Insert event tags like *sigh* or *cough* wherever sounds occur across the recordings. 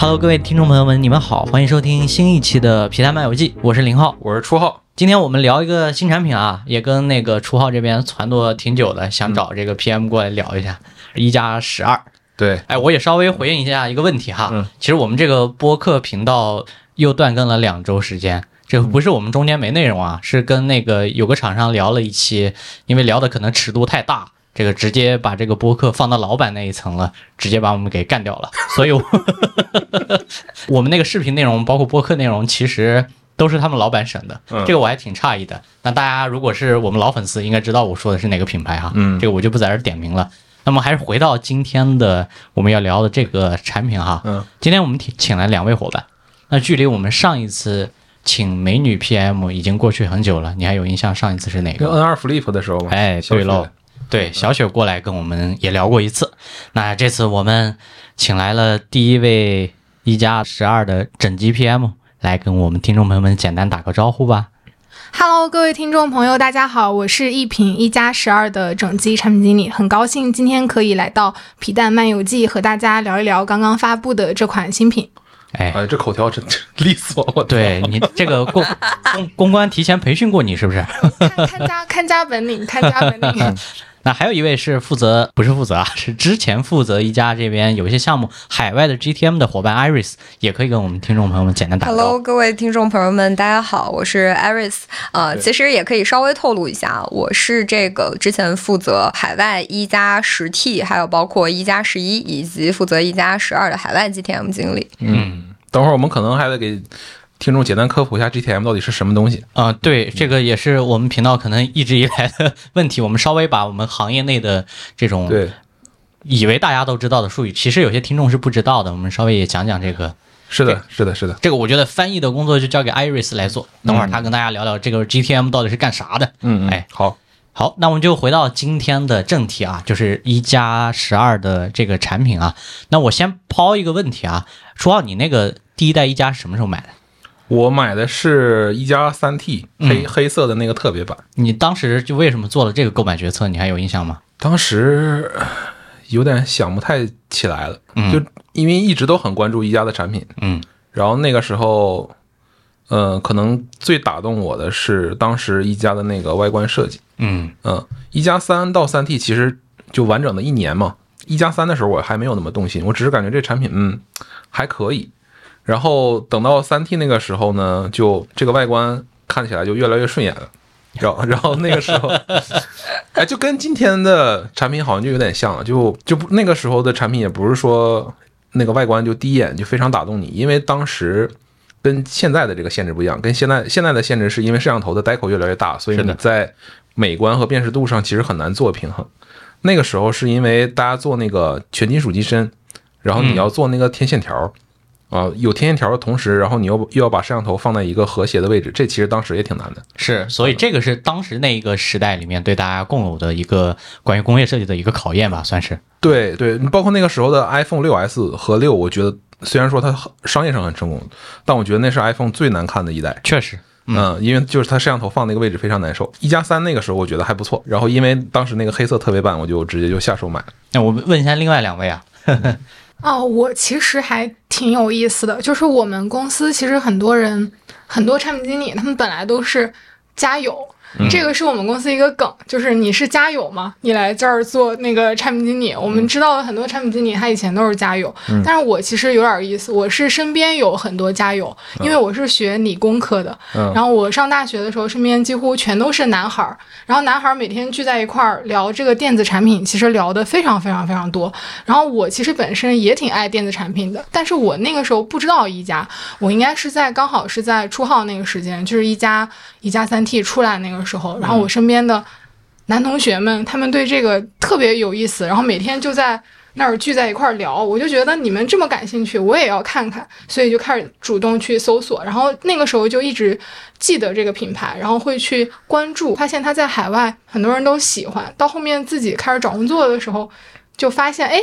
Hello，各位听众朋友们，你们好，欢迎收听新一期的《皮蛋漫游记》，我是林浩，我是初浩。今天我们聊一个新产品啊，也跟那个初浩这边传掇挺久的，想找这个 PM 过来聊一下一加十二。对，哎，我也稍微回应一下一个问题哈，嗯其实我们这个播客频道又断更了两周时间。这不是我们中间没内容啊，是跟那个有个厂商聊了一期，因为聊的可能尺度太大，这个直接把这个播客放到老板那一层了，直接把我们给干掉了。*laughs* 所以我，*laughs* 我们那个视频内容包括播客内容，其实都是他们老板审的，嗯这个我还挺诧异的。那大家如果是我们老粉丝，应该知道我说的是哪个品牌哈，嗯这个我就不在这儿点名了。那么还是回到今天的我们要聊的这个产品哈，嗯，今天我们请请来两位伙伴，那距离我们上一次请美女 PM 已经过去很久了，你还有印象上一次是哪跟个？N 二 Flip 的时候吗。哎，对喽，对，小雪过来跟我们也聊过一次。那这次我们请来了第一位一加十二的整机 PM，来跟我们听众朋友们简单打个招呼吧。Hello，各位听众朋友，大家好，我是一品一加十二的整机产品经理，很高兴今天可以来到皮蛋漫游记和大家聊一聊刚刚发布的这款新品。哎，哎，这口条真真利索，我对你这个公公公关提前培训过你是不是？*laughs* 看看家看家本领，看家本领。*laughs* 那还有一位是负责不是负责啊，*laughs* 是之前负责一加这边有一些项目海外的 GTM 的伙伴 Iris，也可以跟我们听众朋友们简单打个招 Hello，各位听众朋友们，大家好，我是 Iris。呃，其实也可以稍微透露一下，我是这个之前负责海外一加十 T，还有包括一加十一，以及负责一加十二的海外 GTM 经理。嗯，等会儿我们可能还得给听众简单科普一下 GTM 到底是什么东西。啊、对，这个也是我们频道可能一直以来的问题，我们稍微把我们行业内的这种对，以为大家都知道的术语，其实有些听众是不知道的，我们稍微也讲讲这个。是的，是的，是的。这个我觉得翻译的工作就交给 Iris 来做，等会儿他跟大家聊聊这个 GTM 到底是干啥的。嗯嗯，哎，好，好，那我们就回到今天的正题啊，就是一加十二的这个产品啊。那我先抛一个问题啊，初浩，你那个第一代一加是什么时候买的？我买的是一加三 T 黑、黑色的那个特别版，你当时就为什么做了这个购买决策？你还有印象吗？当时呃有点想不太起来了，嗯就因为一直都很关注一加的产品，嗯然后那个时候，呃，可能最打动我的是当时一加的那个外观设计。嗯嗯，一加三到三 T 其实就完整的一年嘛。一加三的时候我还没有那么动心，我只是感觉这产品嗯还可以。然后等到三 T 那个时候呢，就这个外观看起来就越来越顺眼了。然后，*laughs* 然后那个时候，*laughs* 哎，就跟今天的产品好像就有点像了，就就不那个时候的产品也不是说那个外观就第一眼就非常打动你，因为当时跟现在的这个限制不一样，跟现在现在的限制是因为摄像头的呆口越来越大，所以你在美观和辨识度上其实很难做平衡。那个时候是因为大家做那个全金属机身，然后你要做那个天线条。啊，有天线条的同时，然后你又又要把摄像头放在一个和谐的位置，这其实当时也挺难的。是，所以这个是当时那一个时代里面对大家共有的一个关于工业设计的一个考验吧，算是。对对，包括那个时候的 iPhone 六 S 和六，我觉得虽然说它商业上很成功，但我觉得那是 iPhone 最难看的一代。确实，嗯，因为就是它摄像头放那个位置非常难受。一加三那个时候我觉得还不错，然后因为当时那个黑色特别版，我就直接就下手买了。那我问一下另外两位啊，*laughs* 哦，我其实还挺有意思的，就是我们公司其实很多人，很多产品经理，他们本来都是家友。这个是我们公司一个梗，就是你是家友嘛，你来这儿做那个产品经理。我们知道的很多产品经理，他以前都是家友，但是我其实有点意思，我是身边有很多家友，因为我是学理工科的，嗯然后我上大学的时候，身边几乎全都是男孩儿，然后男孩儿每天聚在一块儿聊这个电子产品，其实聊得非常非常非常多。然后我其实本身也挺爱电子产品的，但是我那个时候不知道一家，我应该是在刚好是在初号那个时间，就是一加一加三 T 出来那个时候，然后我身边的男同学们他们对这个特别有意思，然后每天就在。那儿聚在一块儿聊，我就觉得你们这么感兴趣，我也要看看，所以就开始主动去搜索，然后那个时候就一直记得这个品牌，然后会去关注，发现它在海外很多人都喜欢，到后面自己开始找工作的时候，就发现哎，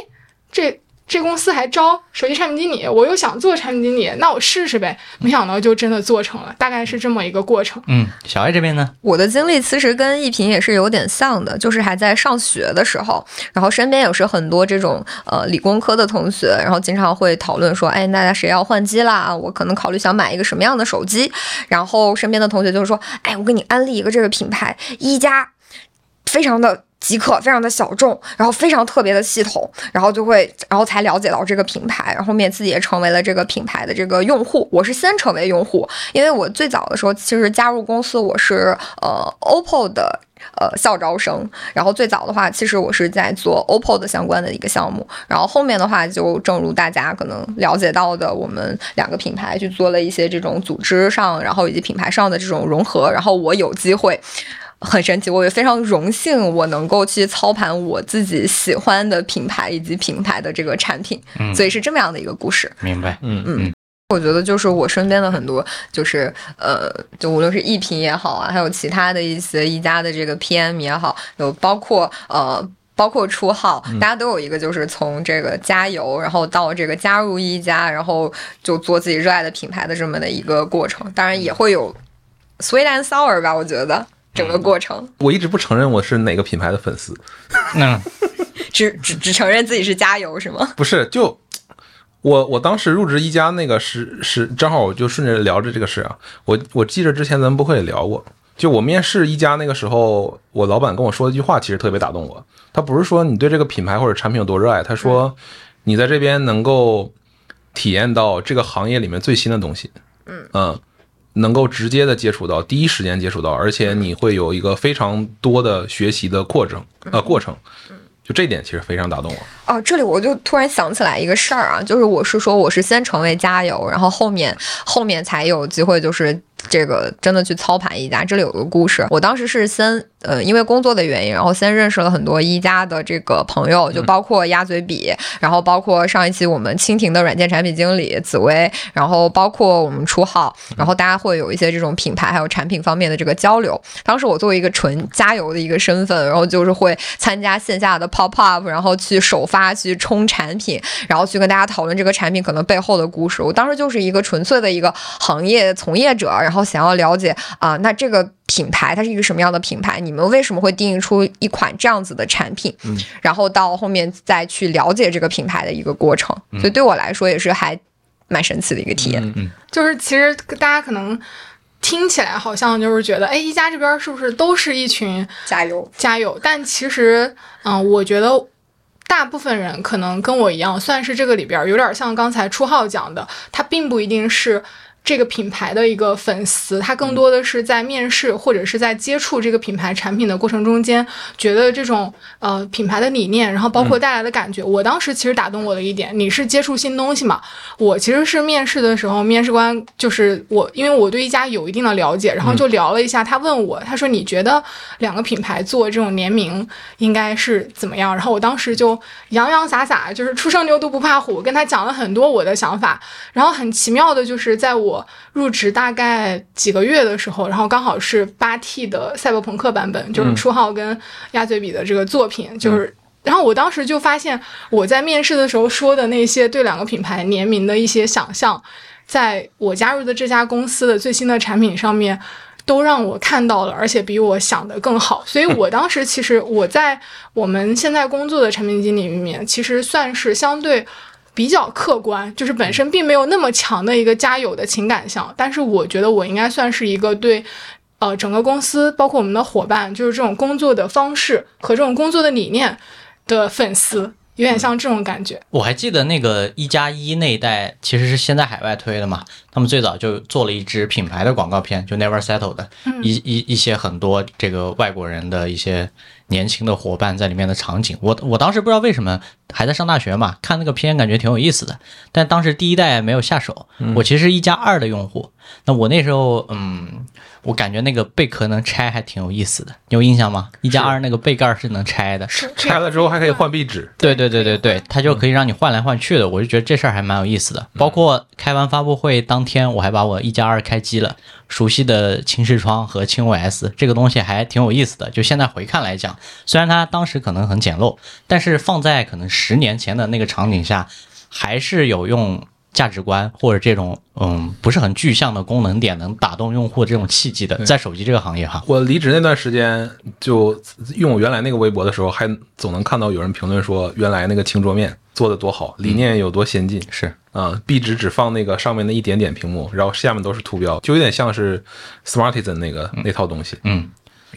这这公司还招手机产品经理，我又想做产品经理，那我试试呗。没想到就真的做成了，大概是这么一个过程。嗯，小爱这边呢？我的经历其实跟一平也是有点像的，就是还在上学的时候，然后身边也是很多这种呃理工科的同学，然后经常会讨论说，哎，大家谁要换机啦？我可能考虑想买一个什么样的手机，然后身边的同学就是说，哎，我给你安利一个这个品牌，一加，非常的。即可，非常的小众，然后非常特别的系统，然后就会，然后才了解到这个品牌，然后面自己也成为了这个品牌的这个用户。我是先成为用户，因为我最早的时候其实加入公司，我是呃 OPPO 的呃校招生，然后最早的话，其实我是在做 OPPO 的相关的一个项目，然后后面的话，就正如大家可能了解到的，我们两个品牌去做了一些这种组织上，然后以及品牌上的这种融合，然后我有机会。很神奇，我也非常荣幸，我能够去操盘我自己喜欢的品牌以及品牌的这个产品，嗯所以是这么样的一个故事。明白。嗯嗯，我觉得就是我身边的很多，就是呃，就无论是艺品也好啊，还有其他的一些一家的这个 PM 也好，有包括呃。包括出号，大家都有一个，就是从这个加油，然后到这个加入一家，然后就做自己热爱的品牌的这么的一个过程。当然也会有 sweet and sour 吧，我觉得整个过程。我一直不承认我是哪个品牌的粉丝，嗯 *laughs* 只只只承认自己是加油是吗？不是就。我我当时入职一家那个是是正好我就顺着聊着这个事啊，我我记着之前咱们不会也聊过，就我面试一家那个时候，我老板跟我说的一句话，其实特别打动我。他不是说你对这个品牌或者产品有多热爱，他说你在这边能够体验到这个行业里面最新的东西，嗯能够直接的接触到，第一时间接触到，而且你会有一个非常多的学习的过程呃过程，就这一点其实非常打动我。哦，这里我就突然想起来一个事儿啊，就是我是说我是先成为加油，然后后面后面才有机会就是这个真的去操盘一家。这里有个故事，我当时是先呃因为工作的原因，然后先认识了很多一家的这个朋友，就包括鸭嘴笔，然后包括上一期我们蜻蜓的软件产品经理紫薇，然后包括我们初号，然后大家会有一些这种品牌还有产品方面的这个交流。当时我作为一个纯加油的一个身份，然后就是会参加线下的 pop up，然后去首发去冲产品，然后去跟大家讨论这个产品可能背后的故事。我当时就是一个纯粹的一个行业从业者，然后想要了解啊、那这个。品牌它是一个什么样的品牌？你们为什么会定义出一款这样子的产品？嗯，然后到后面再去了解这个品牌的一个过程，所以对我来说也是还蛮神奇的一个体验。嗯就是其实大家可能听起来好像就是觉得，哎，一家这边是不是都是一群加油！加油？但其实，嗯，我觉得大部分人可能跟我一样，算是这个里边儿有点像刚才初号讲的，他并不一定是。这个品牌的一个粉丝，他更多的是在面试或者是在接触这个品牌产品的过程中间，觉得这种呃品牌的理念，然后包括带来的感觉。我当时其实打动我的一点，你是接触新东西嘛？我其实是面试的时候，面试官就是我，因为我对一家有一定的了解，然后就聊了一下，他问我，他说你觉得两个品牌做这种联名应该是怎么样？然后我当时就洋洋洒洒，就是初生牛犊不怕虎，跟他讲了很多我的想法。然后很奇妙的就是在我入职大概几个月的时候，然后刚好是八 T 的赛博朋克版本，就是初号跟鸭嘴比的这个作品，就是。然后我当时就发现，我在面试的时候说的那些对两个品牌联名的一些想象，在我加入的这家公司的最新的产品上面，都让我看到了，而且比我想的更好。所以我当时其实我在我们现在工作的产品经理里面，其实算是相对。比较客观，就是本身并没有那么强的一个家有的情感项，但是我觉得我应该算是一个对，呃，整个公司包括我们的伙伴，就是这种工作的方式和这种工作的理念的粉丝，有点像这种感觉。我还记得那个一加一那一代其实是先在海外推的嘛，他们最早就做了一支品牌的广告片，就 Never Settle 的，一一一些很多这个外国人的一些年轻的伙伴在里面的场景。我我当时不知道为什么还在上大学嘛，看那个片感觉挺有意思的，但当时第一代没有下手。我其实一加二的用户，那我那时候嗯，我感觉那个贝壳能拆还挺有意思的，你有印象吗？一加二那个背盖是能拆的，拆了之后还可以换壁纸，对对对对对，它就可以让你换来换去的，我就觉得这事儿还蛮有意思的。包括开完发布会当天，我还把我一加二开机了，熟悉的轻视窗和轻 OS 这个东西还挺有意思的。就现在回看来讲，虽然它当时可能很简陋，但是放在可能十年前的那个场景下，还是有用价值观或者这种嗯不是很具象的功能点能打动用户这种契机的，在手机这个行业哈。我离职那段时间，就用我原来那个微博的时候，还总能看到有人评论说，原来那个轻桌面做的多好，理念有多先进。是，啊、壁纸只放那个上面那一点点屏幕，然后下面都是图标，就有点像是 Smartisan 那个、那套东西。嗯，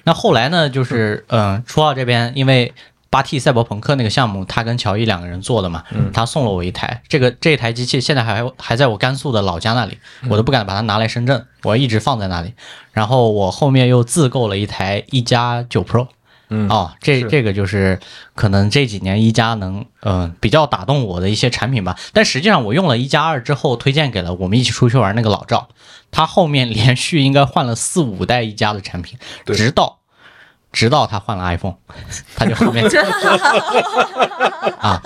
那后来呢，就是嗯、呃，初奥这边因为八 T 赛博朋克那个项目，他跟乔伊两个人做的嘛，他送了我一台，这个这台机器现在还还在我甘肃的老家那里，我都不敢把它拿来深圳，我一直放在那里。然后我后面又自购了一台一加九 Pro。嗯哦，这这个就是可能这几年一加能嗯、呃比较打动我的一些产品吧。但实际上我用了一加二之后，推荐给了我们一起出去玩那个老赵，他后面连续应该换了四五代一加的产品，直到直到他换了 iPhone，他就后面 *laughs* 啊，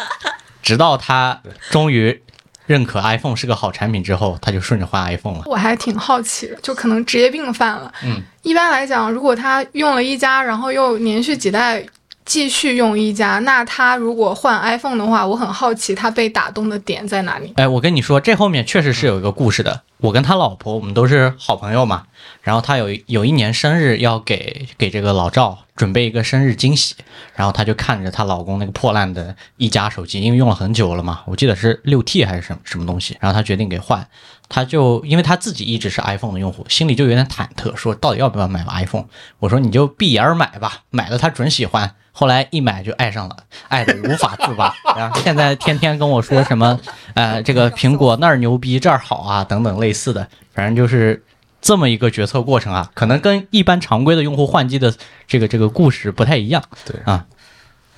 直到他终于认可 iPhone 是个好产品之后，他就顺着换 iPhone 了。我还挺好奇的，就可能职业病犯了。嗯，一般来讲，如果他用了一加，然后又连续几代继续用一加，那他如果换 iPhone 的话，我很好奇他被打动的点在哪里。哎，我跟你说，这后面确实是有一个故事的。我跟他老婆，我们都是好朋友嘛。然后他有有一年生日要给给这个老赵准备一个生日惊喜，然后她就看着她老公那个破烂的一加手机，因为用了很久了嘛，我记得是六 T 还是什么什么东西，然后她决定给换。她就因为她自己一直是 iPhone 的用户，心里就有点忐忑，说到底要不要买个 iPhone？我说你就闭眼儿买吧，买了他准喜欢。后来一买就爱上了，爱的无法自拔。*laughs* 然后现在天天跟我说什么，呃，这个苹果那儿牛逼，这儿好啊，等等类似的，反正就是这么一个决策过程啊，可能跟一般常规的用户换机的这个这个故事不太一样。对啊，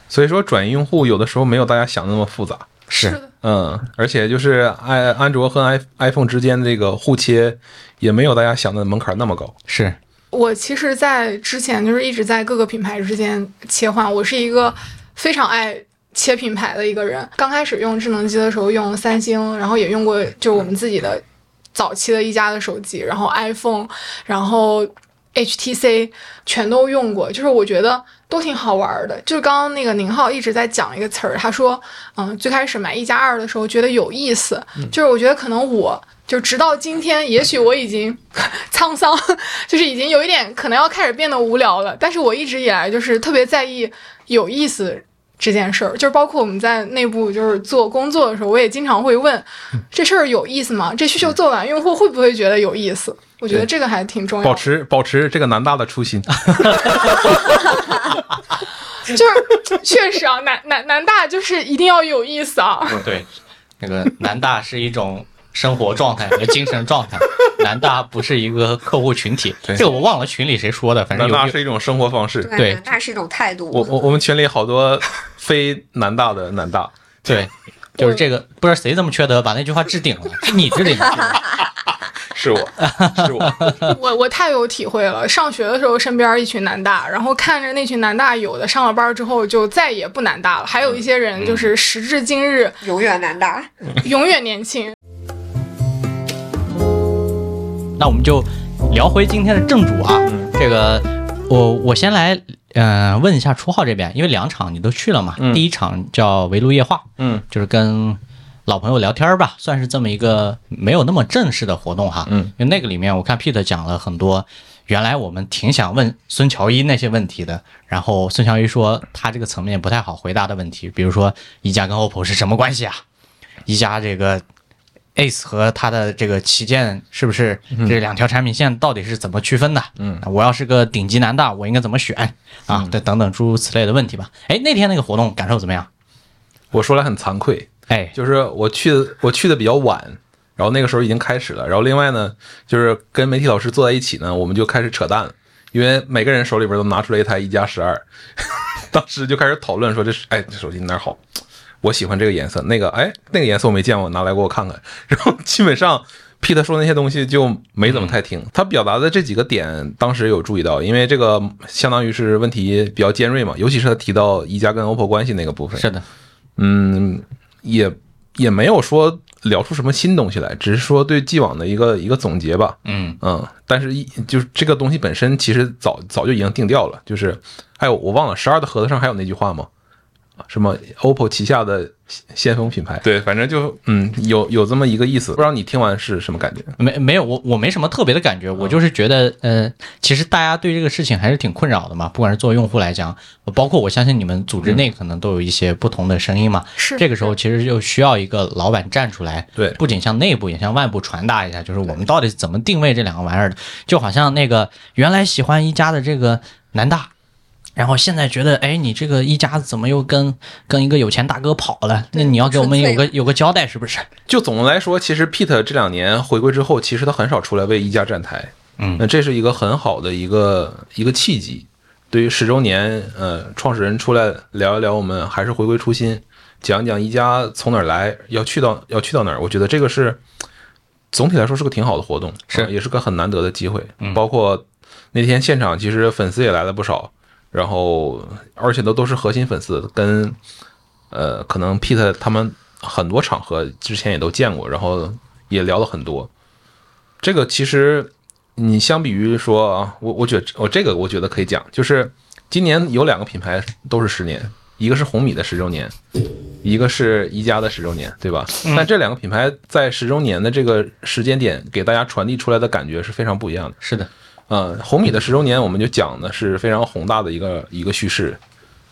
所以说转移用户有的时候没有大家想的那么复杂。是的，嗯，而且就是安安卓和 i iPhone 之间的这个互切，也没有大家想的门槛那么高。是，我其实，在之前就是一直在各个品牌之间切换，我是一个非常爱切品牌的一个人。刚开始用智能机的时候用三星，然后也用过就我们自己的早期的一加的手机，然后 iPhone，然后 HTC 全都用过，就是我觉得都挺好玩的。就是刚刚那个宁浩一直在讲一个词儿，他说，嗯，最开始买一加二的时候觉得有意思，就是我觉得可能我。就直到今天，也许我已经 *laughs* 沧桑，*laughs* 就是已经有一点可能要开始变得无聊了。但是我一直以来就是特别在意有意思这件事儿，就是包括我们在内部就是做工作的时候，我也经常会问这事儿有意思吗？这需求做完，用户会不会觉得有意思？我觉得这个还挺重要的。保持保持这个南大的初心。*laughs* 就是确实啊，南南南大就是一定要有意思啊。对，那个南大是一种生活状态和精神状态，*laughs* 南大不是一个客户群体。对这个我忘了群里谁说的，反正南大是一种生活方式。对那是一种态度。我我我们群里好多非南大的南大，对，就是这个不知道谁这么缺德，把那句话置顶了，*laughs* 是你置顶的。是 *laughs* 我是我。我我太有体会了。上学的时候，身边一群南大，然后看着那群南大，有的上了班之后就再也不南大了，还有一些人就是时至今日永远南大。永远年轻。那我们就聊回今天的正主啊，这个我我先来嗯、呃问一下初号这边，因为两场你都去了嘛，嗯。第一场叫围炉夜话，嗯。就是跟老朋友聊天儿吧，算是这么一个没有那么正式的活动哈。嗯，因为那个里面我看 Pete 讲了很多，原来我们挺想问孙乔一那些问题的，然后孙乔一说他这个层面不太好回答的问题，比如说一加跟 OPPO 是什么关系啊？一加这个 Ace 和它的这个旗舰是不是这两条产品线到底是怎么区分的？嗯，我要是个顶级男大，我应该怎么选啊？对，等等诸如此类的问题吧。哎，那天那个活动感受怎么样？我说来很惭愧，哎，就是我去的我去的比较晚，然后那个时候已经开始了。然后另外呢，就是跟媒体老师坐在一起呢，我们就开始扯淡，因为每个人手里边都拿出来一台一加十二，*laughs* 当时就开始讨论说这是哎这手机哪好，我喜欢这个颜色，那个哎那个颜色我没见过，拿来给我看看。*laughs* 然后基本上 Pete 说那些东西就没怎么太听，他表达的这几个点当时有注意到，因为这个相当于是问题比较尖锐嘛，尤其是他提到宜家跟 OPPO 关系那个部分。是的，嗯，也也没有说聊出什么新东西来，只是说对既往的一个一个总结吧。嗯嗯，但是一就是这个东西本身其实早早就已经定调了，就是还有我忘了十二的盒子上还有那句话吗？什么 OPPO 旗下的先锋品牌？对，反正就嗯有有这么一个意思，不知道你听完是什么感觉？没没有，我我没什么特别的感觉，我就是觉得，呃，其实大家对这个事情还是挺困扰的嘛，不管是作为用户来讲，包括我相信你们组织内可能都有一些不同的声音嘛。是这个时候其实就需要一个老板站出来，对不仅向内部也向外部传达一下，就是我们到底怎么定位这两个玩意儿的。就好像那个原来喜欢一加的这个南大。然后现在觉得，哎，你这个一家子怎么又跟跟一个有钱大哥跑了？那你要给我们有个有个交代，是不是？就总的来说，其实 Pete 这两年回归之后，其实他很少出来为一家站台。嗯那这是一个很好的一个一个契机。对于十周年，呃，创始人出来聊一聊，我们还是回归初心，讲讲一家从哪儿来，要去到要去到哪儿。我觉得这个是总体来说是个挺好的活动，是呃也是个很难得的机会。嗯包括那天现场，其实粉丝也来了不少，然后而且都都是核心粉丝，跟呃可能 Pete 他们很多场合之前也都见过，然后也聊了很多。这个其实你相比于说啊，我我觉得我这个我觉得可以讲，就是今年有两个品牌都是十年，一个是红米的十周年，一个是宜家的十周年，对吧？但这两个品牌在十周年的这个时间点给大家传递出来的感觉是非常不一样的。是的，呃，红米的十周年，我们就讲的是非常宏大的一个一个叙事，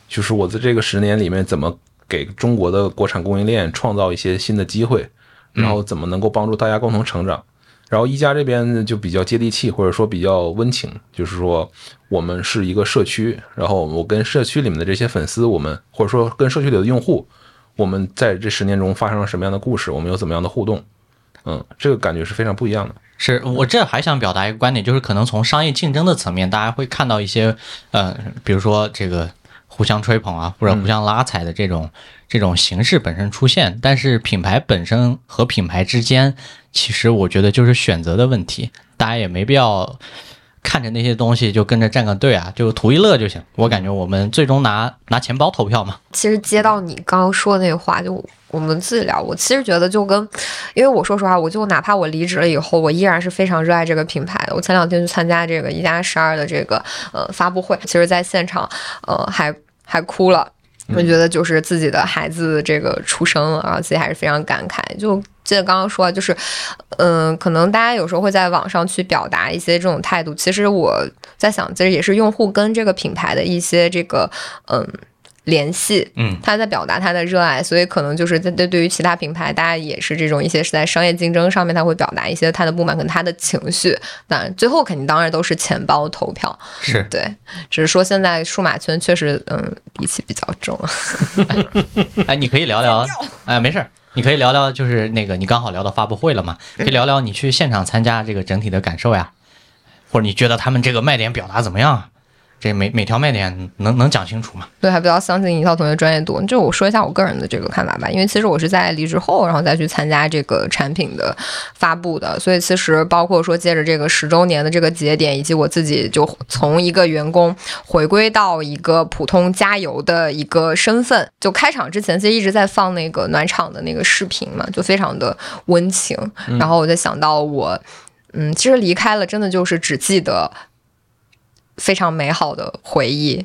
就是我在这个十年里面怎么给中国的国产供应链创造一些新的机会，然后怎么能够帮助大家共同成长。然后一加这边就比较接地气，或者说比较温情，就是说我们是一个社区，然后我跟社区里面的这些粉丝，我们或者说跟社区里的用户，我们在这十年中发生了什么样的故事，我们有怎么样的互动，嗯，这个感觉是非常不一样的。是我这还想表达一个观点，就是可能从商业竞争的层面，大家会看到一些，呃，比如说这个互相吹捧啊，或者互相拉踩的这种、这种形式本身出现，但是品牌本身和品牌之间，其实我觉得就是选择的问题，大家也没必要看着那些东西就跟着站个队啊，就图一乐就行。我感觉我们最终拿拿钱包投票嘛，其实接到你刚刚说的那个话，就我们自己聊，我其实觉得就跟，因为我说实话，我就哪怕我离职了以后，我依然是非常热爱这个品牌的。我前两天去参加这个一加十二的这个呃发布会，其实在现场呃还还哭了。我觉得就是自己的孩子这个出生了，然后自己还是非常感慨。就记得刚刚说，就是，嗯、可能大家有时候会在网上去表达一些这种态度。其实我在想，其实也是用户跟这个品牌的一些这个嗯联系，嗯，他在表达他的热爱，所以可能就是在对对于其他品牌，大家也是这种一些是在商业竞争上面，他会表达一些他的不满跟他的情绪。那最后肯定当然都是钱包投票，是对，只是说现在数码圈确实嗯戾气比较重。*laughs* 哎，你可以聊聊，*laughs* 哎，没事儿，你可以聊聊，就是那个你刚好聊到发布会了嘛，可以聊聊你去现场参加这个整体的感受呀，或者你觉得他们这个卖点表达怎么样啊？这每每条卖点能能讲清楚吗？对，还比较相信一套同学专业度。就我说一下我个人的这个看法吧，因为其实我是在离职后，然后再去参加这个产品的发布的，所以其实包括说借着这个十周年的这个节点，以及我自己就从一个员工回归到一个普通加油的一个身份，就开场之前其实一直在放那个暖场的那个视频嘛，就非常的温情。然后我就想到我，嗯，其实离开了，真的就是只记得非常美好的回忆。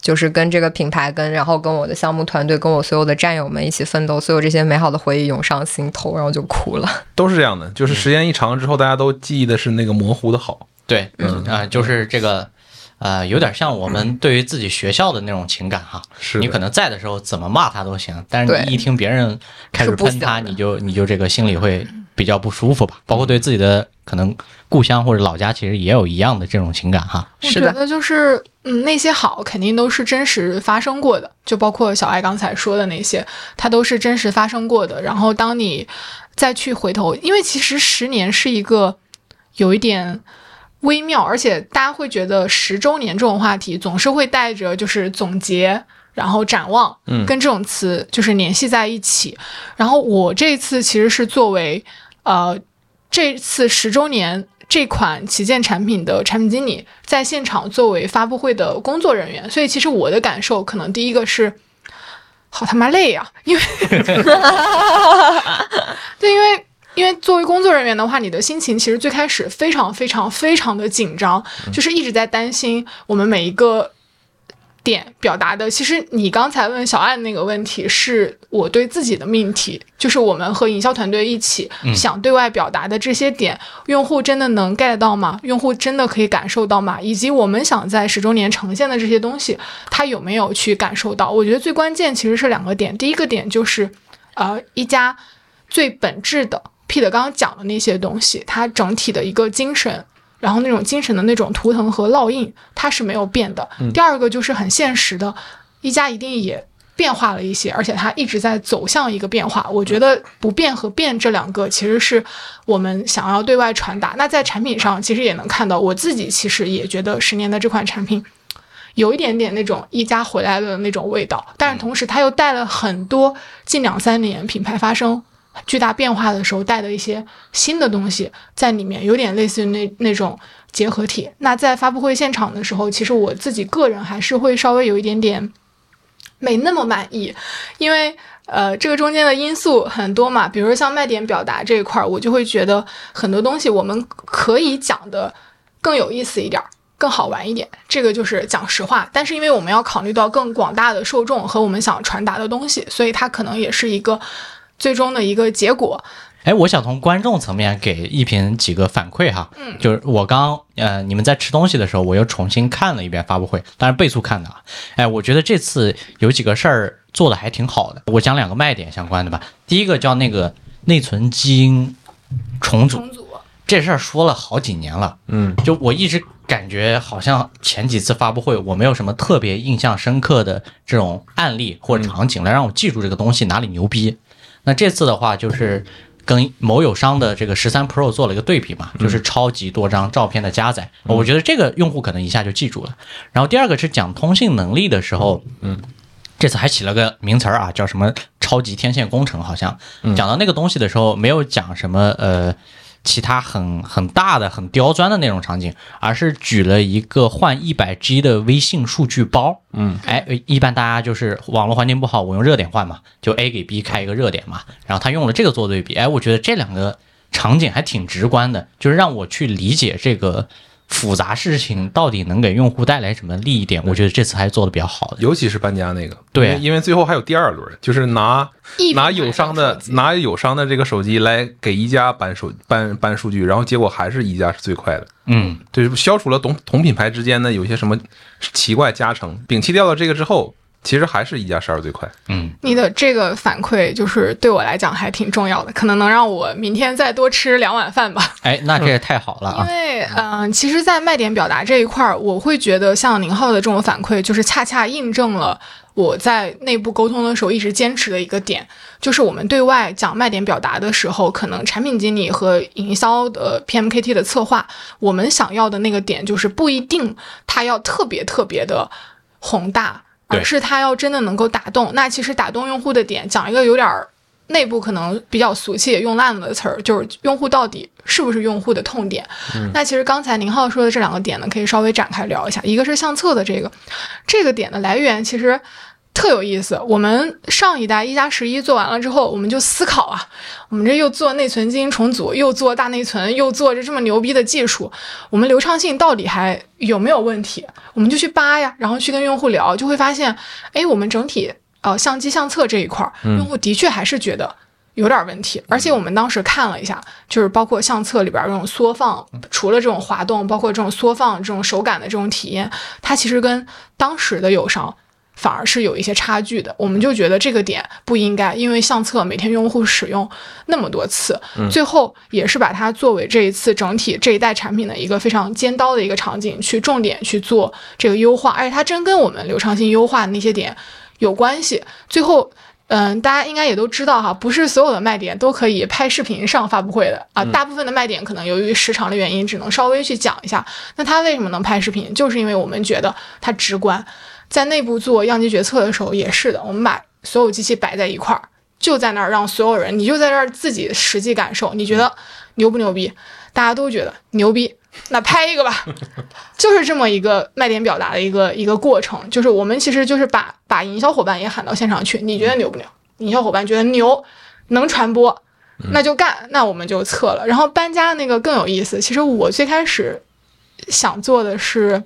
就是跟这个品牌，跟然后跟我的项目团队，跟我所有的战友们一起奋斗，所有这些美好的回忆涌上心头，然后就哭了。*laughs* 都是这样的，就是时间一长之后，大家都记忆的是那个模糊的好。对，嗯啊、就是这个，呃，有点像我们对于自己学校的那种情感哈。是你可能在的时候怎么骂他都行，但是你一听别人开始喷他，你就你就这个心里会比较不舒服吧。包括对自己的可能故乡或者老家，其实也有一样的这种情感哈。我觉得就是，嗯，那些好肯定都是真实发生过的，就包括小爱刚才说的那些，它都是真实发生过的。然后当你再去回头，因为其实十年是一个有一点微妙，而且大家会觉得十周年这种话题总是会带着就是总结。然后展望，嗯跟这种词就是联系在一起。然后我这次其实是作为，呃，这次十周年这款旗舰产品的产品经理，在现场作为发布会的工作人员，所以其实我的感受可能第一个是，好他妈累呀、因为 *laughs* 对，因为因为作为工作人员的话，你的心情其实最开始非常非常非常的紧张，就是一直在担心我们每一个点表达的。其实你刚才问小爱那个问题，是我对自己的命题，就是我们和营销团队一起想对外表达的这些点，用户真的能 get 到吗？用户真的可以感受到吗？以及我们想在十周年呈现的这些东西，他有没有去感受到？我觉得最关键其实是两个点，第一个点就是，呃，一家最本质的 Peter 刚刚讲的那些东西，它整体的一个精神。然后那种精神的那种图腾和烙印，它是没有变的。第二个就是很现实的，一加一定也变化了一些，而且它一直在走向一个变化。我觉得不变和变这两个其实是我们想要对外传达。那在产品上，其实也能看到，我自己其实也觉得十年的这款产品。有一点点那种一加回来的那种味道，但是同时它又带了很多近两三年品牌发生巨大变化的时候带的一些新的东西在里面，有点类似于那那种结合体。那在发布会现场的时候，其实我自己个人还是会稍微有一点点没那么满意，因为呃，这个中间的因素很多嘛，比如说像卖点表达这一块，我就会觉得很多东西我们可以讲的更有意思一点。更好玩一点，这个就是讲实话。但是因为我们要考虑到更广大的受众和我们想传达的东西，所以它可能也是一个最终的一个结果。哎，我想从观众层面给一平几个反馈哈，嗯，就是我刚呃你们在吃东西的时候，我又重新看了一遍发布会，当然倍速看的啊。哎，我觉得这次有几个事儿做的还挺好的，我讲两个卖点相关的吧。第一个叫那个内存基因重组，重组这事儿说了好几年了，嗯，就我一直感觉好像前几次发布会我没有什么特别印象深刻的这种案例或者场景来让我记住这个东西哪里牛逼。那这次的话就是跟某友商的这个十三 Pro 做了一个对比嘛，就是超级多张照片的加载，我觉得这个用户可能一下就记住了。然后第二个是讲通信能力的时候，嗯。这次还起了个名词儿啊，叫什么“超级天线工程”，好像讲到那个东西的时候，没有讲什么呃其他很很大的、很刁钻的那种场景，而是举了一个换一百 G 的微信数据包。嗯，哎，一般大家就是网络环境不好，我用热点换嘛，就 A 给 B 开一个热点嘛，然后他用了这个做对比，哎，我觉得这两个场景还挺直观的，就是让我去理解这个复杂事情到底能给用户带来什么利益点。我觉得这次还是做的比较好的。尤其是搬家那个，对。因为最后还有第二轮，就是拿拿友商的拿友商的这个手机来给一加搬手搬搬数据，然后结果还是一加是最快的，嗯，对，消除了同同品牌之间的有些什么奇怪加成，摒弃掉了这个之后，其实还是一加十二最快。嗯，你的这个反馈就是对我来讲还挺重要的，可能能让我明天再多吃两碗饭吧。哎，那这也太好了啊！因为，嗯、其实，在卖点表达这一块儿，我会觉得像宁浩的这种反馈，就是恰恰印证了我在内部沟通的时候一直坚持的一个点，就是我们对外讲卖点表达的时候，可能产品经理和营销的 PMKT 的策划，我们想要的那个点，就是不一定它要特别特别的宏大，对而是它要真的能够打动。那其实打动用户的点，讲一个有点儿内部可能比较俗气也用烂了的词儿，就是用户到底是不是用户的痛点。那其实刚才宁浩说的这两个点呢，可以稍微展开聊一下。一个是相册的这个，这个点的来源其实特有意思。我们上一代一加十一做完了之后，我们就思考啊，我们这又做内存基因重组，又做大内存，又做这这么牛逼的技术，我们流畅性到底还有没有问题？我们就去扒呀，然后去跟用户聊，就会发现，哎，我们整体呃相机相册这一块儿，用户的确还是觉得。有点问题，而且我们当时看了一下，就是包括相册里边这种缩放，除了这种滑动，包括这种缩放这种手感的这种体验，它其实跟当时的友商反而是有一些差距的。我们就觉得这个点不应该，因为相册每天用户使用那么多次，最后也是把它作为这一次整体这一代产品的一个非常尖刀的一个场景，去重点去做这个优化，而且它真跟我们流畅性优化的那些点有关系。最后。嗯，大家应该也都知道哈，不是所有的卖点都可以拍视频上发布会的啊。大部分的卖点可能由于时长的原因，只能稍微去讲一下。那它为什么能拍视频？就是因为我们觉得它直观。在内部做样机决策的时候也是的，我们把所有机器摆在一块儿，就在那儿让所有人，你就在这儿自己实际感受，你觉得牛不牛逼？大家都觉得牛逼，那拍一个吧，*laughs* 就是这么一个卖点表达的一个一个过程。就是我们其实就是把把营销伙伴也喊到现场去，你觉得牛不牛？营销伙伴觉得牛，能传播，那就干，那我们就测了。然后搬家那个更有意思，其实我最开始想做的是。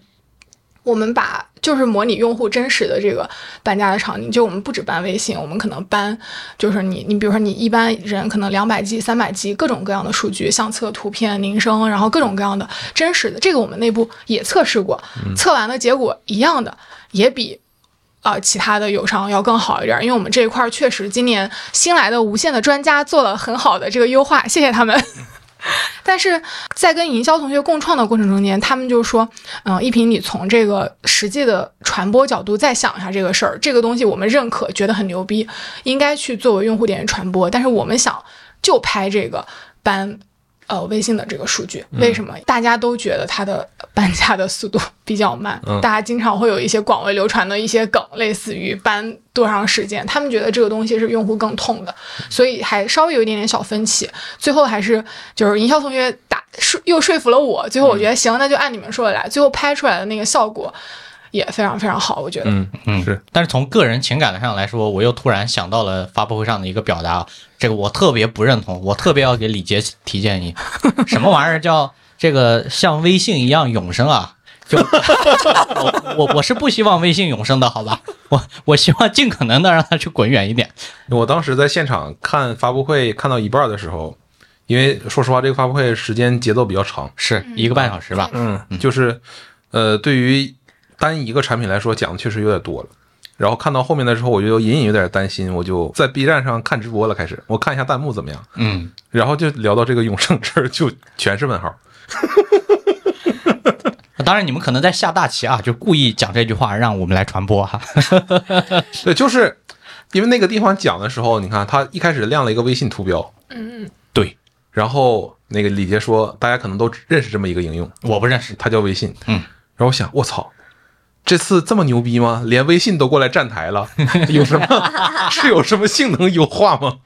我们把就是模拟用户真实的这个搬家的场景，就我们不止搬微信，我们可能搬就是你你比如说你一般人可能两百 G、三百 G 各种各样的数据，相册、图片、铃声，然后各种各样的真实的，这个我们内部也测试过，测完的结果一样的，也比啊、其他的友商要更好一点，因为我们这一块儿确实今年新来的无线的专家做了很好的这个优化，谢谢他们。但是在跟营销同学共创的过程中间，他们就说，嗯、一萍，你从这个实际的传播角度再想一下这个事儿，这个东西我们认可，觉得很牛逼，应该去作为用户点传播。但是我们想就拍这个班呃微信的这个数据，为什么大家都觉得它的搬家的速度比较慢？嗯大家经常会有一些广为流传的一些梗，类似于搬多长时间，他们觉得这个东西是用户更痛的，所以还稍微有一点点小分歧。最后还是就是营销同学打说又说服了我，最后我觉得行，那就按你们说的来。最后拍出来的那个效果也非常非常好，我觉得。嗯嗯，是。但是从个人情感上来说，我又突然想到了发布会上的一个表达，这个我特别不认同，我特别要给李杰提建议。*laughs* 什么玩意儿叫这个像微信一样永生啊？就 *laughs* 我我我是不希望微信永生的，好吧？我我希望尽可能的让他去滚远一点。我当时在现场看发布会，看到一半的时候，因为说实话，这个发布会时间节奏比较长，是一个半小时吧？嗯，就是呃，对于单一个产品来说，讲的确实有点多了。然后看到后面的时候，我就隐隐有点担心，我就在 B 站上看直播了，开始。我看一下弹幕怎么样，嗯，然后就聊到这个永生这儿，就全是问号。*laughs* 当然你们可能在下大棋啊，就故意讲这句话让我们来传播哈。*laughs* 对，就是因为那个地方讲的时候，你看他一开始亮了一个微信图标，嗯，对，然后那个李杰说，大家可能都认识这么一个应用，我不认识，它叫微信。嗯，然后我想，我操，这次这么牛逼吗？连微信都过来站台了，*laughs* 有什么是有什么性能优化吗？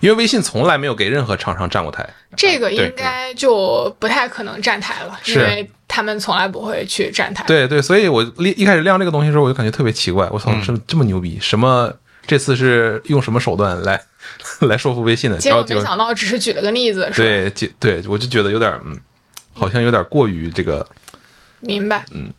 因为微信从来没有给任何厂商站过台。这个应该就不太可能站台了，因为他们从来不会去站台。对对，所以我一一开始亮这个东西的时候，我就感觉特别奇怪，我操，这这么牛逼，什么？这次是用什么手段来 *laughs* 来说服微信的？结果没想到只是举了个例子，是吧？对，就对我就觉得有点嗯，好像有点过于这个明白。嗯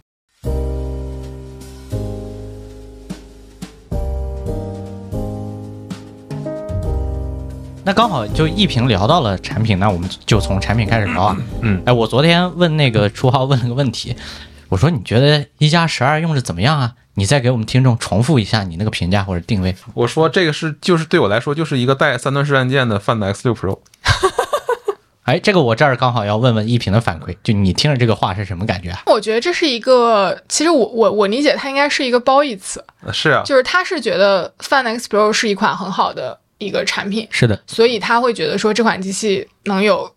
那刚好就一屏聊到了产品，那我们就从产品开始聊啊。嗯，哎，我昨天问那个初号问了个问题，我说你觉得一加十二用着怎么样啊？你再给我们听众重复一下你那个评价或者定位。我说这个是就是对我来说就是一个带三段式按键的 Find X 六 Pro。*laughs* 哎，这个我这儿刚好要问问一平的反馈，就你听着这个话是什么感觉啊？我觉得这是一个，其实我我我理解它应该是一个褒义词，呃是啊，就是他是觉得 Find X Pro 是一款很好的一个产品，是的，所以他会觉得说这款机器能有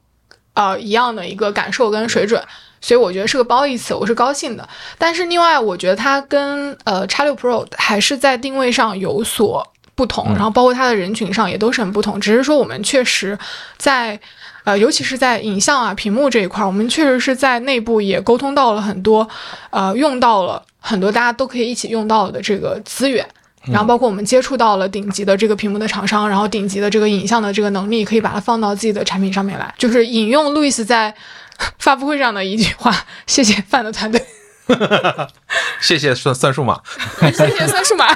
呃一样的一个感受跟水准，所以我觉得是个褒义词，我是高兴的。但是另外，我觉得它跟呃 X 六 Pro 还是在定位上有所不同，然后包括它的人群上也都是很不同。只是说我们确实在呃，尤其是在影像啊、屏幕这一块儿，我们确实是在内部也沟通到了很多，呃，用到了很多大家都可以一起用到的这个资源。然后包括我们接触到了顶级的这个屏幕的厂商，然后顶级的这个影像的这个能力，可以把它放到自己的产品上面来。就是引用路易斯在 *laughs* 发布会上的一句话：“谢谢范的团队，*laughs* 谢谢算算数码。*laughs* 谢谢算数码。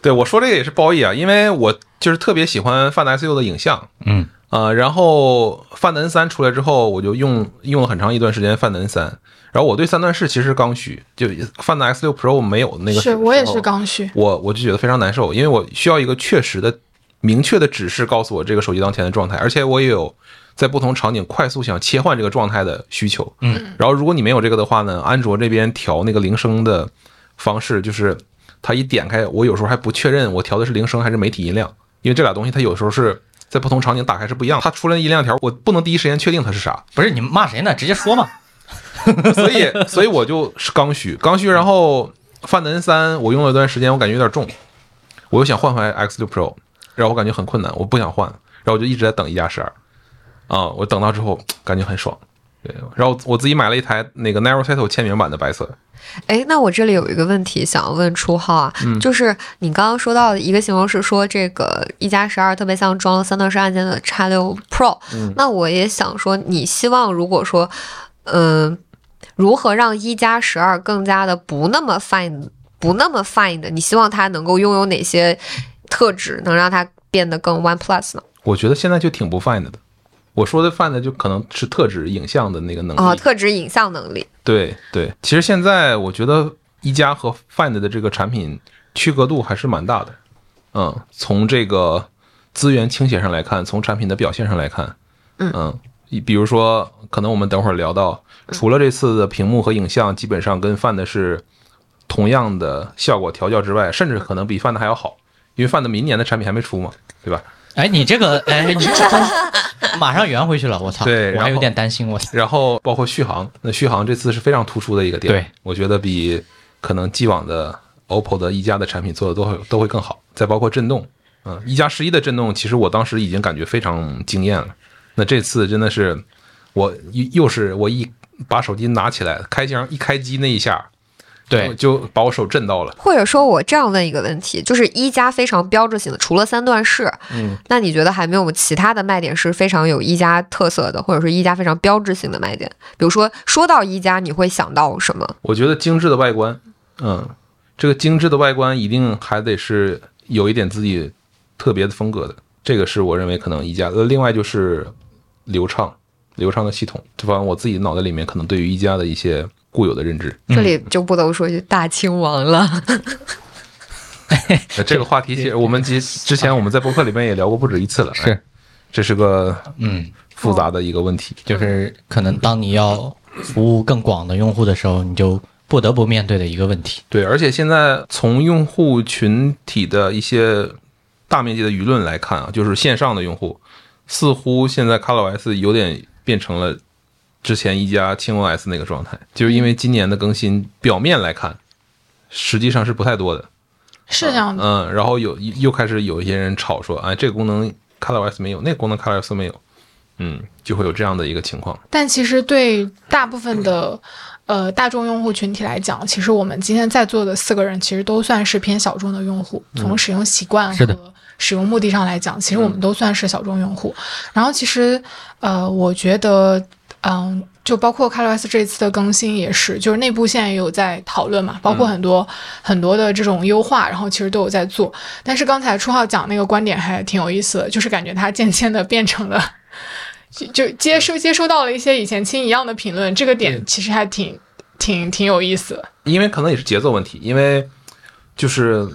对我说这个也是褒义啊，因为我就是特别喜欢 Find X 六的影像，嗯，呃，然后 Find N 三出来之后，我就用用了很长一段时间 Find N 三，然后我对三段式其实刚需，就 Find X 六 Pro 没有那个时候，是我也是刚需。我我就觉得非常难受，因为我需要一个确实的、明确的指示告诉我这个手机当前的状态，而且我也有在不同场景快速想切换这个状态的需求。嗯，然后如果你没有这个的话呢，安卓这边调那个铃声的方式，就是它一点开，我有时候还不确认我调的是铃声还是媒体音量，因为这俩东西它有时候是在不同场景打开是不一样，它出来音量条，我不能第一时间确定它是啥。不是你们骂谁呢？直接说嘛。*laughs* 所以所以我就是刚需，刚需。然后 Find N 三我用了一段时间，我感觉有点重，我又想换回 X 六 Pro，然后我感觉很困难，我不想换，然后我就一直在等一加十二。啊，我等到之后感觉很爽。对，然后我自己买了一台那个 Narrow Settle 签名版的白色，哎，那我这里有一个问题想要问初浩啊，就是你刚刚说到的一个形容是说这个一加十二特别像装了三段式按键的 X 六 Pro，、那我也想说，你希望如果说，嗯、如何让一加十二更加的不那么 fine，不那么 fine 的？你希望它能够拥有哪些特质，能让它变得更 One Plus 呢？我觉得现在就挺不 fine 的。我说的 find 就可能是特指影像的那个能力。啊、特指影像能力。对对，其实现在我觉得一加和 Find 的这个产品区隔度还是蛮大的。嗯，从这个资源倾斜上来看，从产品的表现上来看，嗯一比如说，可能我们等会儿聊到，除了这次的屏幕和影像基本上跟 Find 是同样的效果调教之外，甚至可能比 Find 还要好，因为 Find 明年的产品还没出嘛，对吧？哎，你这个，哎，你这个 *laughs* *laughs* 马上圆回去了，我操！对然后我还有点担心，我操。然后包括续航，那续航这次是非常突出的一个点，对，我觉得比可能既往的 OPPO 的一加的产品做的都会都会更好。再包括震动，嗯，一加十一的震动，其实我当时已经感觉非常惊艳了。那这次真的是我又又是我一把手机拿起来，开箱一开机那一下，对，就把我手震到了。或者说我这样问一个问题，就是一加非常标志性的，除了三段式，嗯，那你觉得还没有其他的卖点是非常有一加特色的，或者说一加非常标志性的卖点？比如说说到一加，你会想到什么？我觉得精致的外观，嗯，这个精致的外观一定还得是有一点自己特别的风格的，这个是我认为可能一加。呃，另外就是流畅，流畅的系统，这反正我自己脑袋里面可能对于一加的一些固有的认知。这里就不得不说一句大清王了。呃 *laughs* 这个话题其实我们之之前我们在博客里面也聊过不止一次了，是哎，这是个嗯，复杂的一个问题。就是可能当你要服务更广的用户的时候，你就不得不面对的一个问题。对，而且现在从用户群体的一些大面积的舆论来看啊，就是线上的用户，似乎现在 ColorOS 有点变成了之前一加轻 OS 那个状态，就是因为今年的更新，表面来看，实际上是不太多的。是这样的。嗯，然后有又开始有一些人吵说，哎，这个功能 ColorOS 没有，那个功能 ColorOS 没有，嗯，就会有这样的一个情况。但其实对大部分的呃大众用户群体来讲，其实我们今天在座的四个人其实都算是偏小众的用户，从使用习惯和使用目的上来讲，其实我们都算是小众用户。然后其实呃，我觉得嗯。就包括 ColorOS 这一次的更新也是，就是内部现在也有在讨论嘛，包括很多、很多的这种优化，然后其实都有在做。但是刚才初浩讲那个观点还挺有意思的，就是感觉它渐渐的变成了就就接收接收到了一些以前亲一样的评论，这个点其实还挺挺挺有意思的。因为可能也是节奏问题，因为就是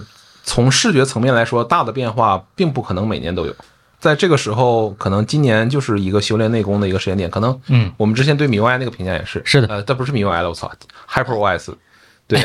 从视觉层面来说，大的变化并不可能每年都有。在这个时候，可能今年就是一个修炼内功的一个时间点。可能，嗯，我们之前对米 UI 那个评价也是，是的。呃，但不是米 UI 了，我操，HyperOS，对，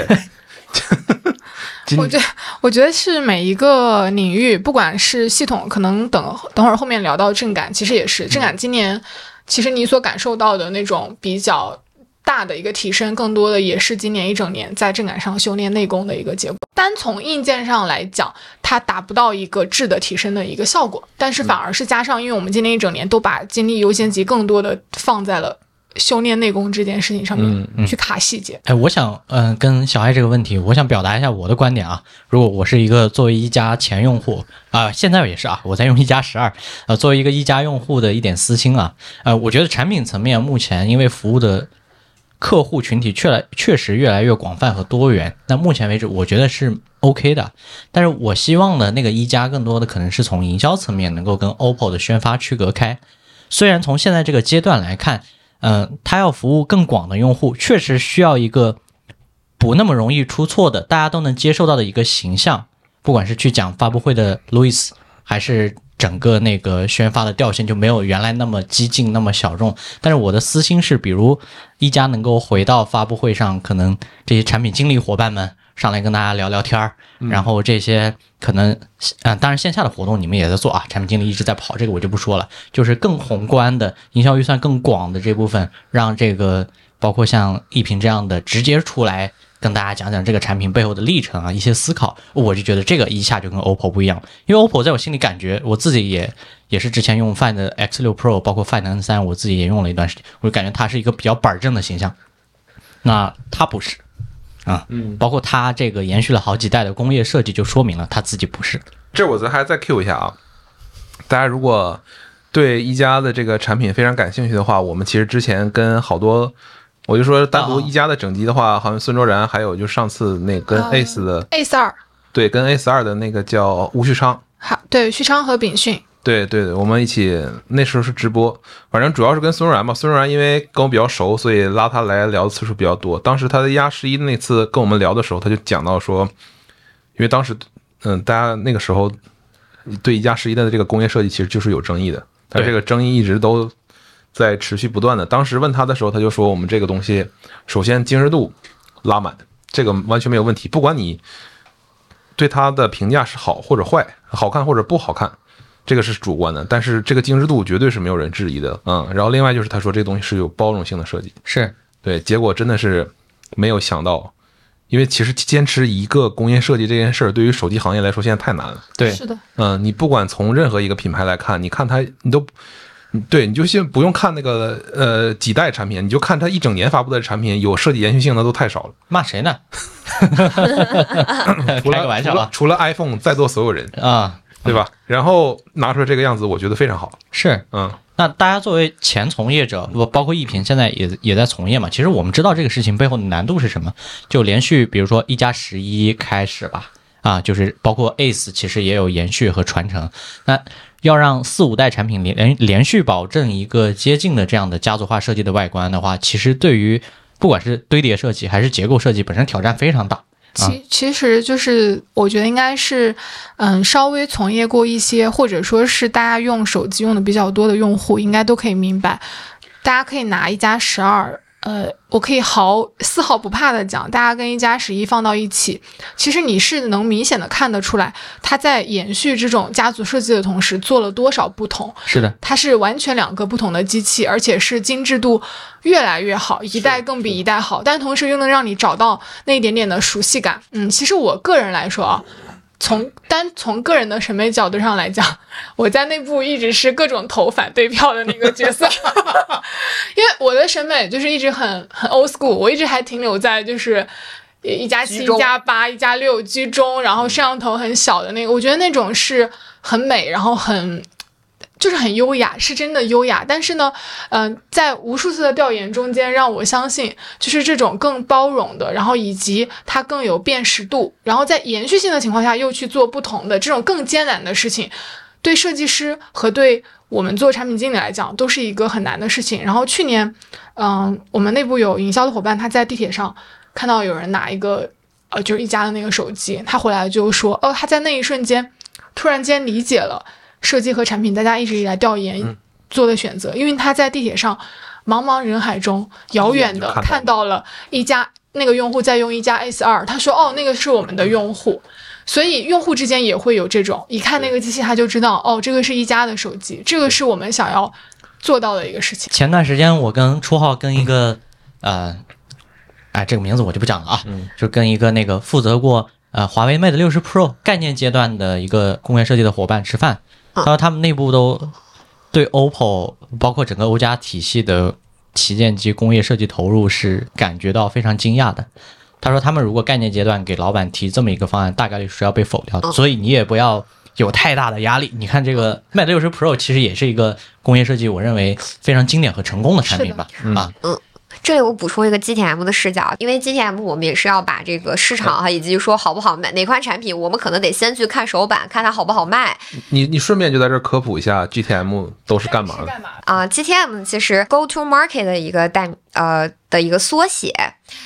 *laughs* 今我觉得，我觉得是每一个领域，不管是系统，可能等等会儿后面聊到正感，其实也是。正感今年，其实你所感受到的那种比较大的一个提升，更多的也是今年一整年在正感上修炼内功的一个结果。单从硬件上来讲，它达不到一个质的提升的一个效果，但是反而是加上，因为我们今年一整年都把精力优先级更多的放在了修炼内功这件事情上面，嗯嗯去卡细节。哎，我想，嗯、跟小爱这个问题，我想表达一下我的观点啊。如果我是一个作为一加前用户啊、现在也是啊，我在用一加十二，呃，作为一个一加用户的一点私心啊，呃，我觉得产品层面目前因为服务的客户群体确来确实越来越广泛和多元，那目前为止我觉得是 OK 的。但是我希望呢，那个一加更多的可能是从营销层面能够跟 OPPO 的宣发区隔开。虽然从现在这个阶段来看，嗯，它要服务更广的用户，确实需要一个不那么容易出错的，大家都能接受到的一个形象。不管是去讲发布会的 Louis，还是整个那个宣发的调性，就没有原来那么激进、那么小众。但是我的私心是，比如一加能够回到发布会上，可能这些产品经理伙伴们上来跟大家聊聊天儿，然后这些可能，嗯、当然线下的活动你们也在做啊，产品经理一直在跑，这个我就不说了。就是更宏观的营销预算更广的这部分，让这个包括像一平这样的直接出来跟大家讲讲这个产品背后的历程啊，一些思考，我就觉得这个一下就跟 OPPO 不一样，因为 OPPO 在我心里感觉，我自己也也是之前用 Find X6 Pro，包括 Find N3，我自己也用了一段时间，我就感觉它是一个比较板正的形象。那它不是啊，嗯，包括它这个延续了好几代的工业设计，就说明了它自己不是。这我咱还再 Q 一下啊，大家如果对一加的这个产品非常感兴趣的话，我们其实之前跟好多，我就说单独一加的整机的话，好像孙卓然，还有就上次那跟 Ace 的，Ace 二，对，跟 Ace 二的那个叫吴旭昌，好，对，旭昌和炳训，对对对，我们一起那时候是直播，反正主要是跟孙若然吧。孙若然因为跟我比较熟，所以拉他来聊的次数比较多。当时他的压十一那次跟我们聊的时候，他就讲到说，因为当时嗯，大家那个时候对一加十一的这个工业设计其实就是有争议的，但这个争议一直都在持续不断的。当时问他的时候，他就说我们这个东西，首先精致度拉满，这个完全没有问题，不管你对它的评价是好或者坏，好看或者不好看。这个是主观的，但是这个精致度绝对是没有人质疑的，嗯。然后另外就是他说这东西是有包容性的设计，是对，结果真的是没有想到，因为其实坚持一个工业设计这件事儿，对于手机行业来说现在太难了。对，是的，嗯，你不管从任何一个品牌来看，你看它，你都，你对，你就先不用看那个呃几代产品，你就看它一整年发布的产品，有设计延续性的都太少了。骂谁呢？除 *laughs* 了开个玩笑啊除了除了 iPhone，在座所有人，啊，对吧？然后拿出来这个样子，我觉得非常好。是。嗯，那大家作为前从业者，不包括一平现在也也在从业嘛，其实我们知道这个事情背后的难度是什么。就连续，比如说一加十一开始吧，啊，就是包括 Ace 其实也有延续和传承。那要让四五代产品连连连续保证一个接近的这样的家族化设计的外观的话，其实对于不管是堆叠设计还是结构设计本身挑战非常大。其其实就是我觉得应该是，嗯，稍微从业过一些，或者说是大家用手机用的比较多的用户，应该都可以明白。大家可以拿一加十二，呃，我可以毫丝毫不怕的讲，大家跟一加十一放到一起，其实你是能明显的看得出来，它在延续这种家族设计的同时做了多少不同。是的，它是完全两个不同的机器，而且是精致度越来越好，一代更比一代好，但同时又能让你找到那一点点的熟悉感。嗯，其实我个人来说啊，从单从个人的审美角度上来讲，我在内部一直是各种投反对票的那个角色，*laughs* 因为我的审美就是一直很很 old school，我一直还停留在就是。一加七、一加八、一加六居中，然后摄像头很小的那个，我觉得那种是很美，然后很就是很优雅，是真的优雅。但是呢，嗯、在无数次的调研中间，让我相信，就是这种更包容的，然后以及它更有辨识度，然后在延续性的情况下又去做不同的这种更艰难的事情，对设计师和对我们做产品经理来讲，都是一个很难的事情。然后去年，嗯、我们内部有营销的伙伴，他在地铁上看到有人拿一个呃，就是一加的那个手机，他回来就说，哦，他在那一瞬间突然间理解了设计和产品大家一直以来调研做的选择，因为他在地铁上茫茫人海中遥远的看到了一家那个用户在用一加 S 二，他说，哦，那个是我们的用户。所以用户之间也会有这种，一看那个机器他就知道，哦，这个是一加的手机，这个是我们想要做到的一个事情。前段时间我跟初号跟一个呃，哎，这个名字我就不讲了啊，就跟一个那个负责过呃华为 Mate 六十 Pro 概念阶段的一个工业设计的伙伴吃饭，他说他们内部都对 OPPO 包括整个欧加体系的旗舰机工业设计投入是感觉到非常惊讶的。他说他们如果概念阶段给老板提这么一个方案，大概率是要被否掉的，所以你也不要。有太大的压力，你看这个 Mate 六十 Pro 其实也是一个工业设计，我认为非常经典和成功的产品吧。啊，这里我补充一个 GTM 的视角，因为 GTM 我们也是要把这个市场哈，以及说好不好卖哪款产品，我们可能得先去看首版，看它好不好卖你你顺便就在这儿科普一下 GTM 都是干嘛的？嘛？啊、GTM 其实 Go to Market 的一个代呃的一个缩写。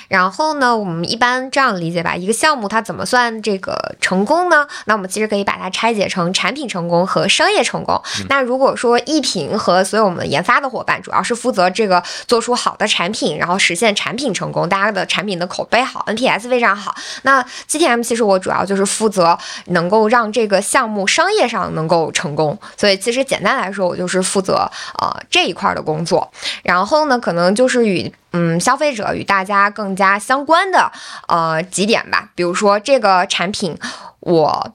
然后呢，我们一般这样理解吧，一个项目它怎么算这个成功呢？那我们其实可以把它拆解成产品成功和商业成功。那如果说一品和所有我们研发的伙伴，主要是负责这个做出好的产品，然后实现产品成功，大家的产品的口碑好，NPS 非常好。那 GTM 其实我主要就是负责能够让这个项目商业上能够成功，所以其实简单来说，我就是负责呃这一块儿的工作。然后呢，可能就是与与嗯消费者与大家更加相关的呃几点吧，比如说这个产品我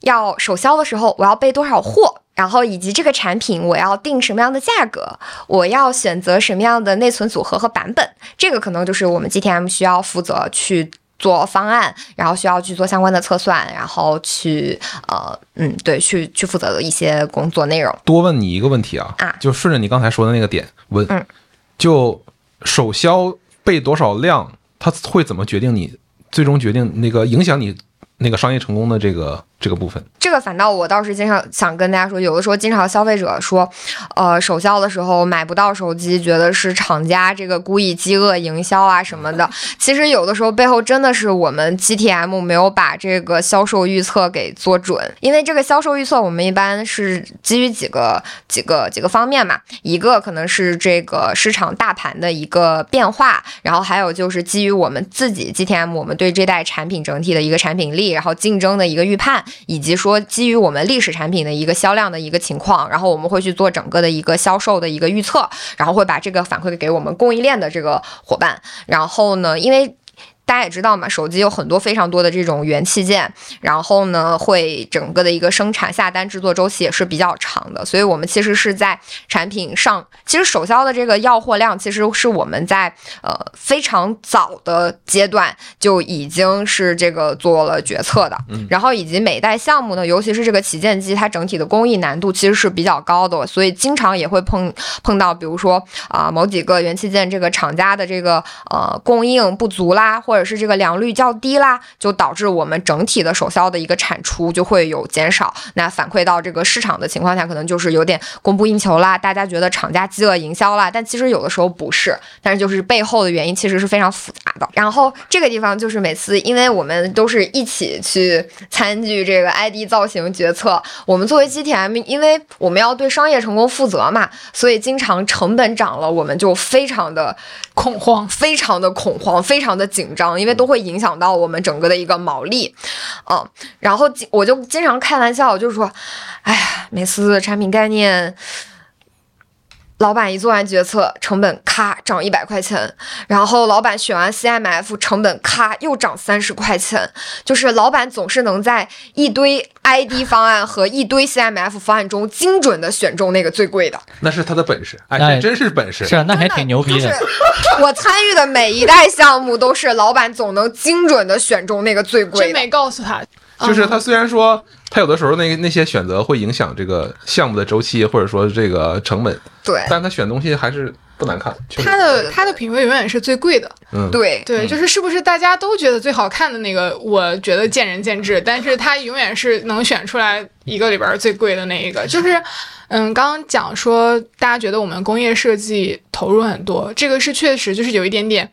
要首销的时候我要备多少货。然后以及这个产品我要定什么样的价格，我要选择什么样的内存组合和版本，这个可能就是我们 GTM 需要负责去做方案，然后需要去做相关的测算，然后去呃嗯对去去负责的一些工作内容。多问你一个问题啊，啊就顺着你刚才说的那个点问，嗯就首销备多少量，它会怎么决定你最终决定那个影响你那个商业成功的这个这个部分？这个反倒我倒是经常想跟大家说，有的时候经常消费者说，呃，首销的时候买不到手机，觉得是厂家这个故意饥饿营销啊什么的。其实有的时候背后真的是我们 GTM 没有把这个销售预测给做准，因为这个销售预测我们一般是基于几个几个几个方面嘛，一个可能是这个市场大盘的一个变化，然后还有就是基于我们自己 GTM 我们对这代产品整体的一个产品力，然后竞争的一个预判，以及说基于我们历史产品的一个销量的一个情况，然后我们会去做整个的一个销售的一个预测，然后会把这个反馈给我们供应链的这个伙伴。然后呢，因为大家也知道嘛，手机有很多非常多的这种元器件，然后呢，会整个的一个生产下单制作周期也是比较长的，所以我们其实是在产品上，其实首销的这个要货量，其实是我们在呃非常早的阶段就已经是这个做了决策的，然后以及每代项目呢，尤其是这个旗舰机，它整体的工艺难度其实是比较高的，所以经常也会碰碰到，比如说啊、某几个元器件这个厂家的这个呃供应不足啦，或或者是这个良率较低啦，就导致我们整体的首销的一个产出就会有减少。那反馈到这个市场的情况下，可能就是有点供不应求啦，大家觉得厂家饥饿营销啦，但其实有的时候不是，但是就是背后的原因其实是非常复杂的。然后这个地方就是每次，因为我们都是一起去参与这个 ID 造型决策，我们作为 GTM，因为我们要对商业成功负责嘛，所以经常成本涨了，我们就非常的恐慌。非常的恐慌，非常的紧张，因为都会影响到我们整个的一个毛利，嗯，然后经我就经常开玩笑，就是说，哎呀，每次产品概念。老板一做完决策，成本咔涨一百块钱，然后老板选完 CMF，成本咔又涨三十块钱，就是老板总是能在一堆 ID 方案和一堆 CMF 方案中精准的选中那个最贵的。那是他的本事，哎，哎这真是本事。是啊，那还挺牛逼就是的。我参与的每一代项目都是老板总能精准的选中那个最贵的。真没告诉他，就是他虽然说他有的时候那那些选择会影响这个项目的周期，或者说这个成本，对但他选东西还是不难看。他的他的品味永远是最贵的。嗯，对对，就是是不是大家都觉得最好看的那个，我觉得见仁见智，但是他永远是能选出来一个里边最贵的那一个。就是，嗯，刚刚讲说大家觉得我们工业设计投入很多，这个是确实就是有一点点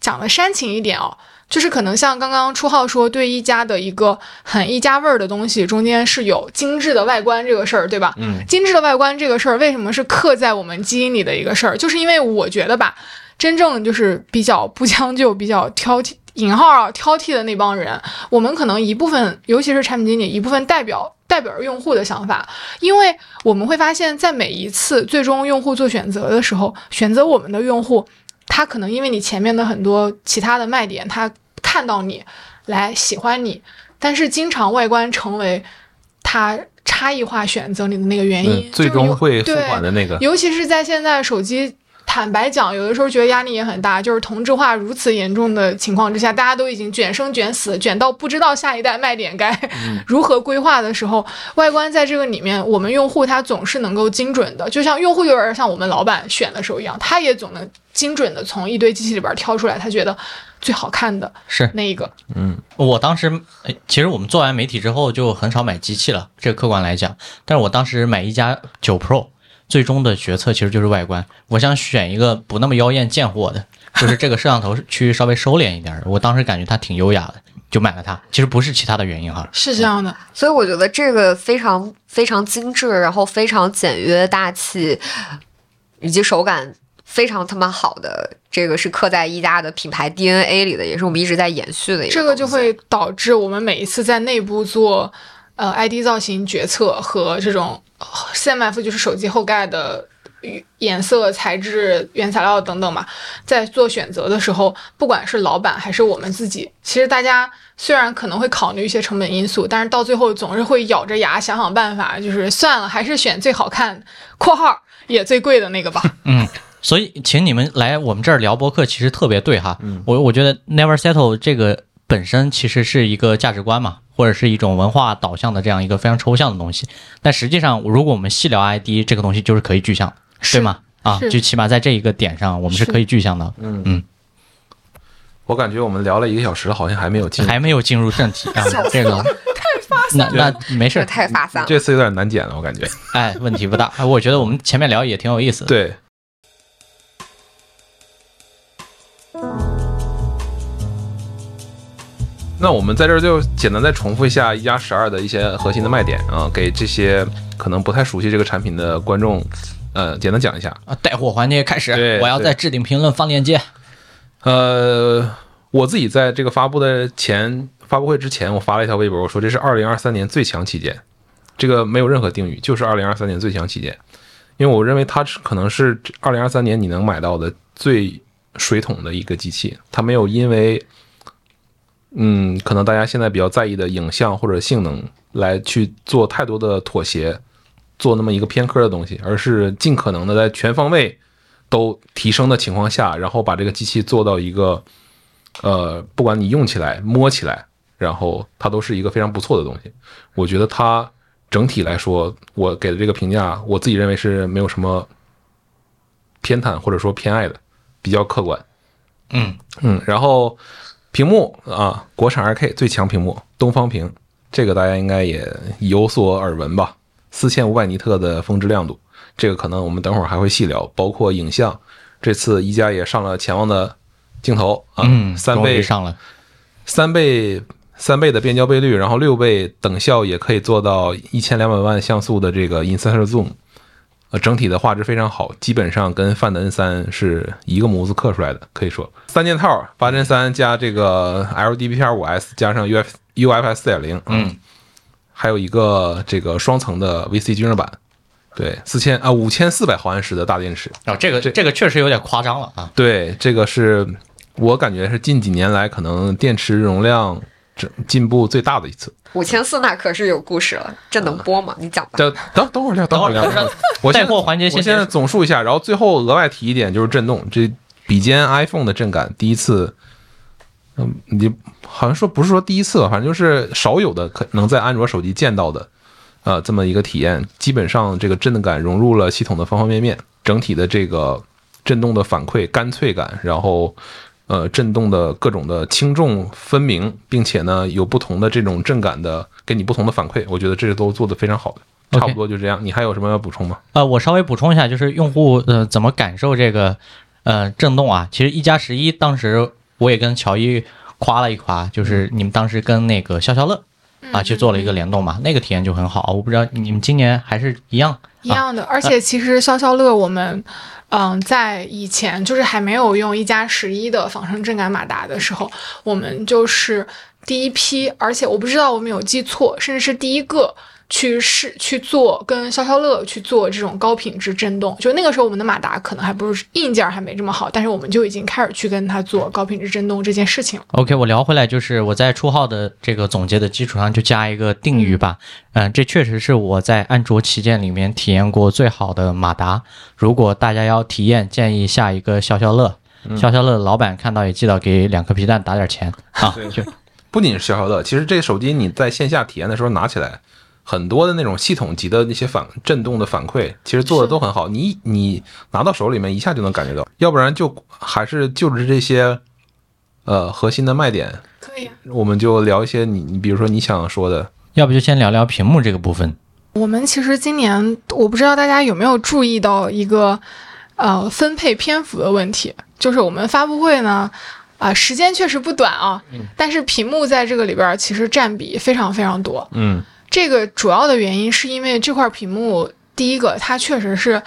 讲的煽情一点哦。就是可能像刚刚初号说，对一家的一个很一家味儿的东西，中间是有精致的外观这个事儿，对吧？嗯，精致的外观这个事儿，为什么是刻在我们基因里的一个事儿？就是因为我觉得吧，真正就是比较不将就、比较挑剔（引号啊）挑剔的那帮人，我们可能一部分，尤其是产品经理，一部分代表代表着用户的想法，因为我们会发现，在每一次最终用户做选择的时候，选择我们的用户，他可能因为你前面的很多其他的卖点，他看到你来喜欢你，但是经常外观成为他差异化选择你的那个原因，嗯，最终会付对款的那个，尤其是在现在手机，坦白讲，有的时候觉得压力也很大。就是同质化如此严重的情况之下，大家都已经卷生卷死，卷到不知道下一代卖点该 *laughs* 如何规划的时候，外观在这个里面，我们用户他总是能够精准的，就像用户有点像我们老板选的时候一样，他也总能精准的从一堆机器里边挑出来他觉得最好看的是那一个。嗯，我当时，呃其实我们做完媒体之后就很少买机器了，这个客观来讲。但是我当时买一加九 Pro，最终的决策其实就是外观。我想选一个不那么妖艳贱货的，就是这个摄像头区域稍微收敛一点。我当时感觉它挺优雅的，就买了它。其实不是其他的原因哈。是这样的，所以我觉得这个非常非常精致，然后非常简约大气，以及手感非常他妈好的，这个是刻在一加的品牌 DNA 里的，也是我们一直在延续的一个。这个就会导致我们每一次在内部做呃 ID 造型决策和这种呃 CMF 就是手机后盖的颜色、材质、原材料等等嘛，在做选择的时候，不管是老板还是我们自己，其实大家虽然可能会考虑一些成本因素，但是到最后总是会咬着牙想想办法，就是算了，还是选最好看（括号也最贵的那个吧）。嗯，所以请你们来我们这儿聊博客，其实特别对哈。嗯我我觉得 Never Settle 这个本身其实是一个价值观嘛，或者是一种文化导向的这样一个非常抽象的东西。但实际上，如果我们细聊 ID 这个东西，就是可以具象，对吗？啊，是就起码在这一个点上，我们是是可以具象的。嗯嗯，我感觉我们聊了一个小时，好像还没有进。还没有进入正题啊，这个太发散那那没事太发散了。这次有点难剪了，我感觉。哎，问题不大。哎我觉得我们前面聊也挺有意思的。对，那我们在这儿就简单再重复一下一加十二的一些核心的卖点啊，给这些可能不太熟悉这个产品的观众，呃，简单讲一下。啊，带货环节开始，我要在置顶评论放链接。呃，我自己在这个发布的前发布会之前，我发了一条微博，我说这是二零二三年最强旗舰，这个没有任何定语，就是二零二三年最强旗舰，因为我认为它是可能是二零二三年你能买到的最水桶的一个机器，它没有因为。嗯，可能大家现在比较在意的影像或者性能来去做太多的妥协，做那么一个偏科的东西，而是尽可能的在全方位都提升的情况下，然后把这个机器做到一个，呃，不管你用起来、摸起来，然后它都是一个非常不错的东西。我觉得它整体来说，我给的这个评价，我自己认为是没有什么偏袒或者说偏爱的，比较客观。嗯嗯，然后屏幕啊，国产 2K 最强屏幕，东方屏，这个大家应该也有所耳闻吧？四千五百尼特的峰值亮度，这个可能我们等会儿还会细聊，包括影像，这次一加也上了潜望的镜头啊，嗯，三倍上了。三倍三倍的变焦倍率，然后六倍等效也可以做到一千两百万像素的这个 Insert Zoom，呃，整体的画质非常好，基本上跟 Find N 三是一个模子刻出来的，可以说三件套，八帧三加这个 LDPR 五 S 加上 UF UFS 四点零，嗯，还有一个这个双层的 VC 均热板，对，四千啊五千四百毫安时的大电池，哦，这个这这个确实有点夸张了啊。对，这个是我感觉是近几年来可能电池容量进进步最大的一次。五千四那可是有故事了，这能播吗？你讲吧。等等等会儿聊，等会儿聊。我现在带货环节先我现在总数一下，然后最后额外提一点就是震动，这比肩 iPhone 的震感，第一次，嗯，你好像说不是说第一次吧，反正就是少有的可能在安卓手机见到的，呃，这么一个体验。基本上这个震动感融入了系统的方方面面，整体的这个震动的反馈干脆感，然后。呃，震动的各种的轻重分明，并且呢有不同的这种震感的，给你不同的反馈，我觉得这都做得非常好的。差不多就这样。你还有什么要补充吗？呃，我稍微补充一下，就是用户呃怎么感受这个呃震动啊？其实一加十一当时我也跟乔伊夸了一夸，就是你们当时跟那个消消乐啊去做了一个联动嘛，那个体验就很好。我不知道你们今年还是一样一样的，而且其实消消乐我们，嗯，在以前就是还没有用一加十一的仿生震感马达的时候，我们就是第一批，而且我不知道我们有记错，甚至是第一个去试去做跟消消乐去做这种高品质震动。就那个时候我们的马达可能还不是硬件还没这么好，但是我们就已经开始去跟它做高品质震动这件事情了。OK，我聊回来，就是我在初号的这个总结的基础上，就加一个定语吧。嗯、这确实是我在安卓旗舰里面体验过最好的马达。如果大家要体验，建议下一个消消乐。消消乐的老板看到也记得给两颗皮蛋打点钱啊。就不仅是消消乐，其实这个手机你在线下体验的时候拿起来，很多的那种系统级的那些反震动的反馈，其实做的都很好。你你拿到手里面一下就能感觉到，要不然就还是就是这些呃核心的卖点，可以、啊。我们就聊一些你你比如说你想说的，要不就先聊聊屏幕这个部分。我们其实今年，我不知道大家有没有注意到一个呃分配篇幅的问题，就是我们发布会呢，啊、时间确实不短啊，但是屏幕在这个里边其实占比非常非常多。嗯这个主要的原因是因为这块屏幕，第一个它确实是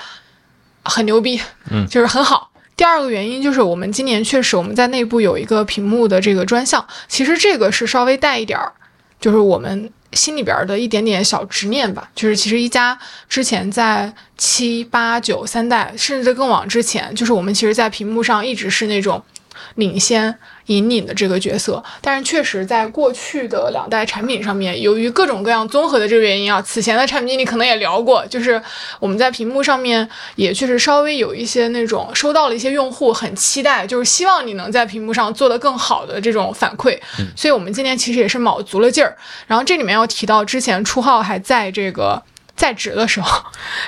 很牛逼，嗯就是很好。第二个原因就是我们今年确实我们在内部有一个屏幕的这个专项，其实这个是稍微带一点儿就是我们心里边儿的一点点小执念吧。就是其实一加之前在七八九三代，甚至更往之前，就是我们其实在屏幕上一直是那种领先引领的这个角色。但是确实在过去的两代产品上面，由于各种各样综合的这个原因啊，此前的产品经理可能也聊过，就是我们在屏幕上面也确实稍微有一些那种收到了一些用户很期待，就是希望你能在屏幕上做得更好的这种反馈。所以我们今年其实也是卯足了劲儿。然后这里面要提到之前初号还在这个。在职的时候，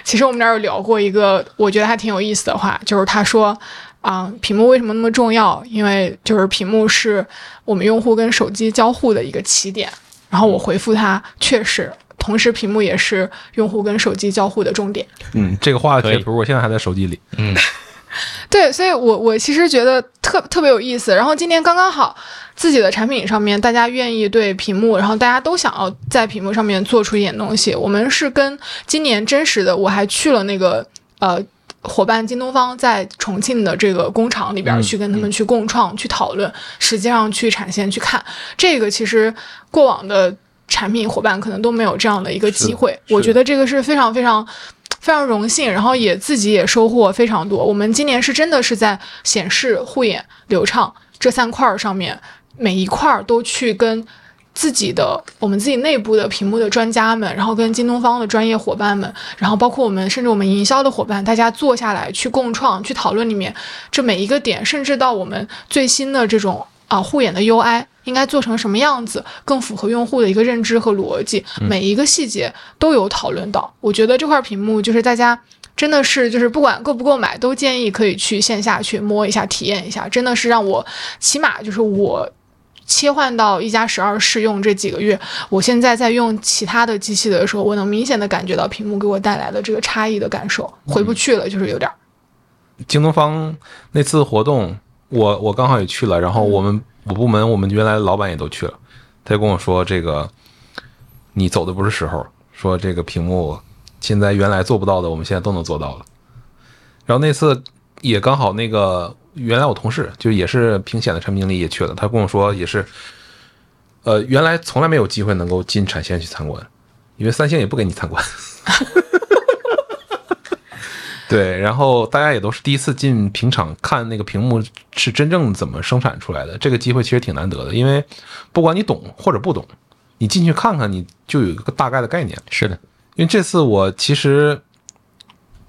其实我们那儿有聊过一个我觉得还挺有意思的话，就是他说，啊、屏幕为什么那么重要？因为就是屏幕是我们用户跟手机交互的一个起点。然后我回复他，确实，同时屏幕也是用户跟手机交互的重点。嗯，这个画的截图我现在还在手机里。嗯，*laughs* 对，所以我我其实觉得特特别有意思。然后今年刚刚好，自己的产品上面大家愿意对屏幕，然后大家都想要在屏幕上面做出一点东西。我们是跟今年真实的，我还去了那个呃。伙伴京东方在重庆的这个工厂里边嗯去跟他们去共创、去讨论，实际上去产线去看这个，其实过往的产品伙伴可能都没有这样的一个机会。我觉得这个是非常非常非常荣幸，然后也自己也收获非常多。我们今年是真的是在显示、护眼、流畅这三块儿上面，每一块儿都去跟自己的我们自己内部的屏幕的专家们，然后跟京东方的专业伙伴们，然后包括我们甚至我们营销的伙伴，大家坐下来去共创、去讨论里面这每一个点，甚至到我们最新的这种啊护眼的 UI 应该做成什么样子，更符合用户的一个认知和逻辑，每一个细节都有讨论到。我觉得这块屏幕就是大家。真的是，就是不管购不购买，都建议可以去线下去摸一下、体验一下。真的是让我，起码就是我切换到一加十二试用这几个月，我现在在用其他的机器的时候，我能明显的感觉到屏幕给我带来的这个差异的感受，回不去了，就是有点儿。京东方那次活动，我我刚好也去了，然后我们我部门我们原来老板也都去了，他就跟我说这个你走的不是时候，说这个屏幕现在原来做不到的，我们现在都能做到了。然后那次也刚好那个原来我同事就也是屏显的产品经理也去了，他跟我说也是，呃，原来从来没有机会能够进产线去参观，因为三星也不给你参观。*laughs* 对，然后大家也都是第一次进屏厂看那个屏幕是真正怎么生产出来的，这个机会其实挺难得的，因为不管你懂或者不懂，你进去看看，你就有一个大概的概念。是的，因为这次我其实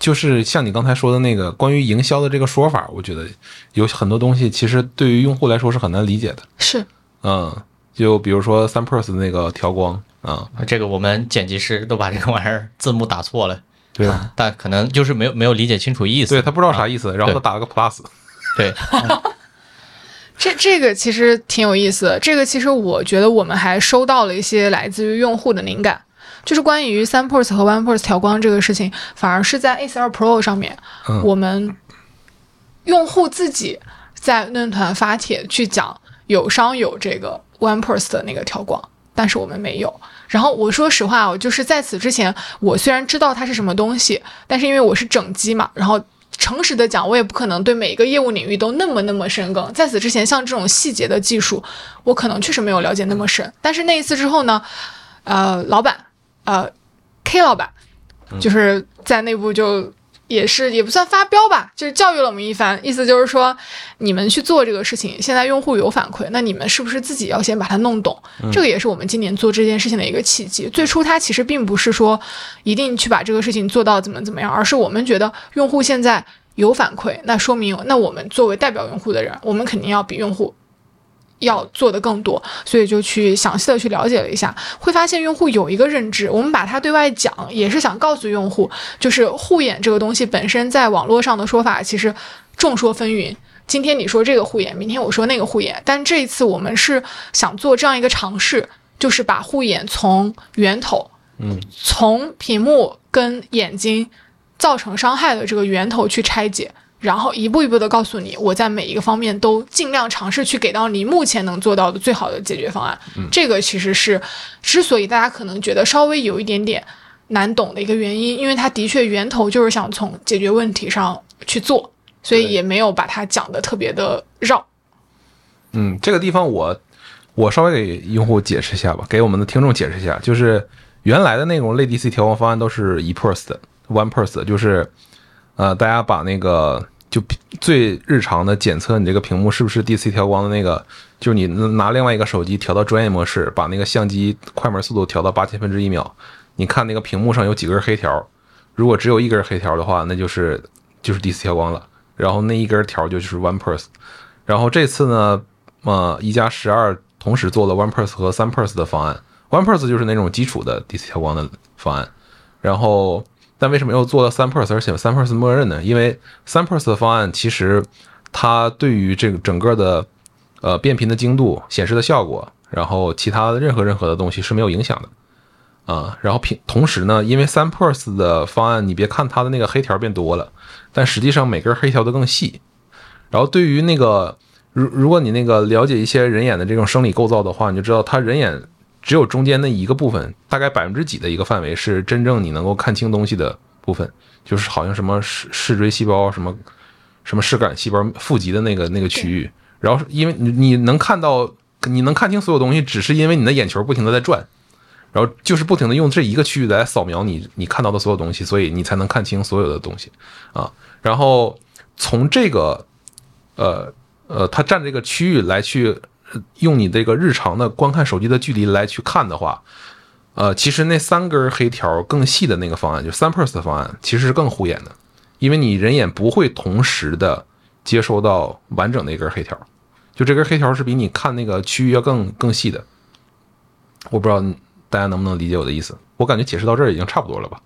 就是像你刚才说的那个关于营销的这个说法，我觉得有很多东西其实对于用户来说是很难理解的。是，嗯，就比如说三 Plus 的那个调光啊，这个我们剪辑师都把这个玩意儿字幕打错了，对。啊，但可能就是没有没有理解清楚意思。对他不知道啥啊意思，然后他打了个 Plus，对，*laughs* 这这个其实挺有意思的。这个其实我觉得我们还收到了一些来自于用户的灵感，就是关于三 Pers 和 One Pers 调光这个事情，反而是在 A 2 Pro 上面，嗯我们用户自己在论坛发帖去讲友商有这个 One Pers 的那个调光，但是我们没有。然后我说实话，我就是在此之前，我虽然知道它是什么东西，但是因为我是整机嘛，然后诚实的讲，我也不可能对每一个业务领域都那么那么深耕。在此之前，像这种细节的技术，我可能确实没有了解那么深。但是那一次之后呢，呃，老板，呃，K 老板，就是在内部就也是也不算发飙吧，就是教育了我们一番，意思就是说，你们去做这个事情，现在用户有反馈，那你们是不是自己要先把它弄懂？这个也是我们今年做这件事情的一个契机。最初他其实并不是说一定去把这个事情做到怎么怎么样，而是我们觉得用户现在有反馈，那说明那我们作为代表用户的人，我们肯定要比用户要做的更多，所以就去详细的去了解了一下，会发现用户有一个认知，我们把它对外讲，也是想告诉用户，就是护眼这个东西本身在网络上的说法其实众说纷纭。今天你说这个护眼，明天我说那个护眼，但这一次我们是想做这样一个尝试，就是把护眼从源头，嗯，从屏幕跟眼睛造成伤害的这个源头去拆解，然后一步一步的告诉你，我在每一个方面都尽量尝试去给到你目前能做到的最好的解决方案。嗯这个其实是之所以大家可能觉得稍微有一点点难懂的一个原因，因为它的确源头就是想从解决问题上去做，所以也没有把它讲的特别的绕。嗯，这个地方我我稍微给用户解释一下吧，给我们的听众解释一下，就是原来的那种类 DC 调控方案都是一 pers 的，one pers 的，就是呃，大家把那个就最日常的检测你这个屏幕是不是 DC 调光的那个，就是你拿另外一个手机调到专业模式，把那个相机快门速度调到八千分之一秒，你看那个屏幕上有几根黑条，如果只有一根黑条的话，那就是就是 DC 调光了，然后那一根条就是 one pers，然后这次呢，呃，一加十二同时做了 one pers 和三 pers 的方案，one pers 就是那种基础的 DC 调光的方案，然后但为什么又做了三 pers，而且三 pers 默认呢？因为三 pers 的方案其实它对于这个整个的呃变频的精度、显示的效果，然后其他的任何任何的东西是没有影响的啊。然后平同时呢，因为三 pers 的方案，你别看它的那个黑条变多了，但实际上每根黑条都更细。然后对于那个如如果你那个了解一些人眼的这种生理构造的话，你就知道它人眼只有中间那一个部分，大概百分之几的一个范围是真正你能够看清东西的部分，就是好像什么视视锥细胞、什么什么视杆细胞富集的那个那个区域。然后因为你你能看到，你能看清所有东西，只是因为你的眼球不停的在转，然后就是不停的用这一个区域来扫描你你看到的所有东西，所以你才能看清所有的东西啊。然后从这个呃呃，它占这个区域来去呃用你这个日常的观看手机的距离来去看的话，呃，其实那三根黑条更细的那个方案，就三 pers 的方案，其实是更护眼的，因为你人眼不会同时的接收到完整的一根黑条，就这根黑条是比你看那个区域要更更细的。我不知道大家能不能理解我的意思，我感觉解释到这儿已经差不多了吧？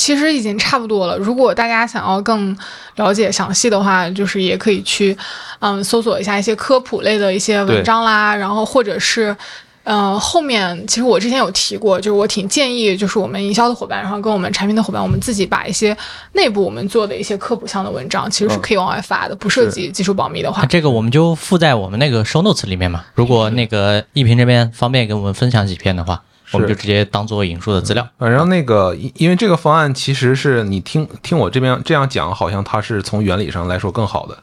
其实已经差不多了。如果大家想要更了解详细的话，就是也可以去，嗯，搜索一下一些科普类的一些文章啦，然后或者是，呃，后面其实我之前有提过，就是我挺建议，就是我们营销的伙伴，然后跟我们产品的伙伴，我们自己把一些内部我们做的一些科普项的文章，其实是可以往外发的，不涉及技术保密的话啊，。这个我们就附在我们那个 show notes 里面嘛。如果那个一平这边方便给我们分享几篇的话，我们就直接当做引述的资料。反正那个，因因为这个方案其实是你听听我这边这样讲，好像它是从原理上来说更好的，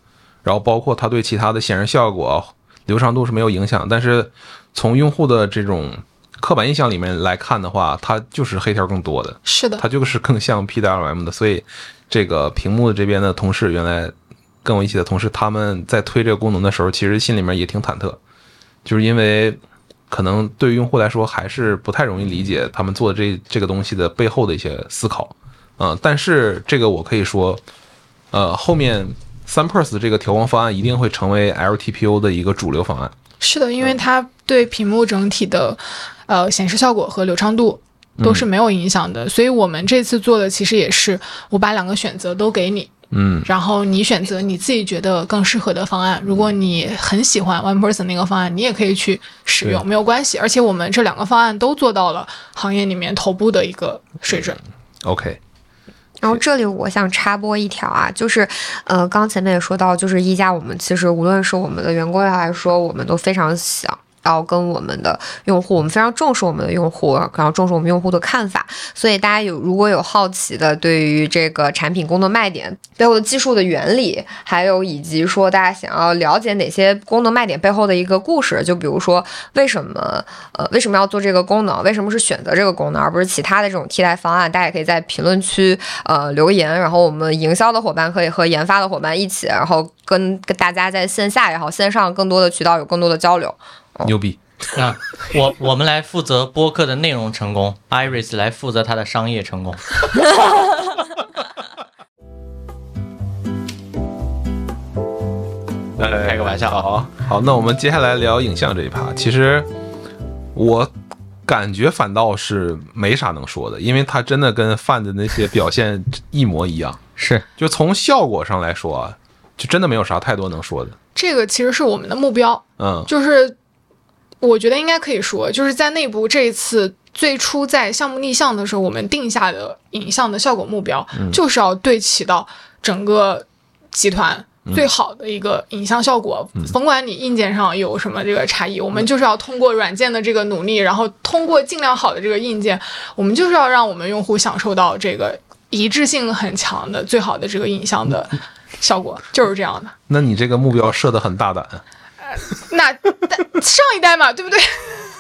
然后包括它对其他的显示效果、流畅度是没有影响，但是从用户的这种刻板印象里面来看的话，它就是黑条更多的，是的，它就是 *laughs* 更像 PWM 的，所以这个屏幕这边的同事原来跟我一起的同事，他们在推这个功能的时候，其实心里面也挺忐忑，就是因为可能对于用户来说还是不太容易理解他们做的这这个东西的背后的一些思考，嗯、但是这个我可以说，呃，后面三 pers 这个调光方案一定会成为 LTPO 的一个主流方案，是的，因为它对屏幕整体的呃显示效果和流畅度都是没有影响的，所以我们这次做的其实也是我把两个选择都给你，嗯，然后你选择你自己觉得更适合的方案。如果你很喜欢 One Person 那个方案，你也可以去使用，没有关系。而且我们这两个方案都做到了行业里面头部的一个水准。OK，然后这里我想插播一条啊，就是，呃，刚前面也说到，就是一加，我们其实无论是我们的员工来说，我们都非常想要跟我们的用户，我们非常重视我们的用户，然后重视我们用户的看法。所以大家有如果有好奇的，对于这个产品功能卖点背后的技术的原理，还有以及说大家想要了解哪些功能卖点背后的一个故事，就比如说为什么呃为什么要做这个功能，为什么是选择这个功能而不是其他的这种替代方案，大家也可以在评论区呃留言，然后我们营销的伙伴可以和研发的伙伴一起，然后跟跟大家在线下也好，线上更多的渠道有更多的交流。牛逼，啊，我我们来负责播客的内容成功，Iris 来负责他的商业成功。*laughs* 开个玩笑啊好好，那我们接下来聊影像这一趴。其实我感觉反倒是没啥能说的，因为它真的跟范的那些表现一模一样。*laughs* 是，就从效果上来说啊，就真的没有啥太多能说的。这个其实是我们的目标，嗯就是我觉得应该可以说，就是在内部这一次最初在项目立项的时候，我们定下的影像的效果目标，就是要对齐到整个集团。最好的一个影像效果，甭管你硬件上有什么这个差异，我们就是要通过软件的这个努力，然后通过尽量好的这个硬件，我们就是要让我们用户享受到这个一致性很强的最好的这个影像的效果，就是这样的。那你这个目标设得很大胆，*laughs* 那上一代嘛，对不对？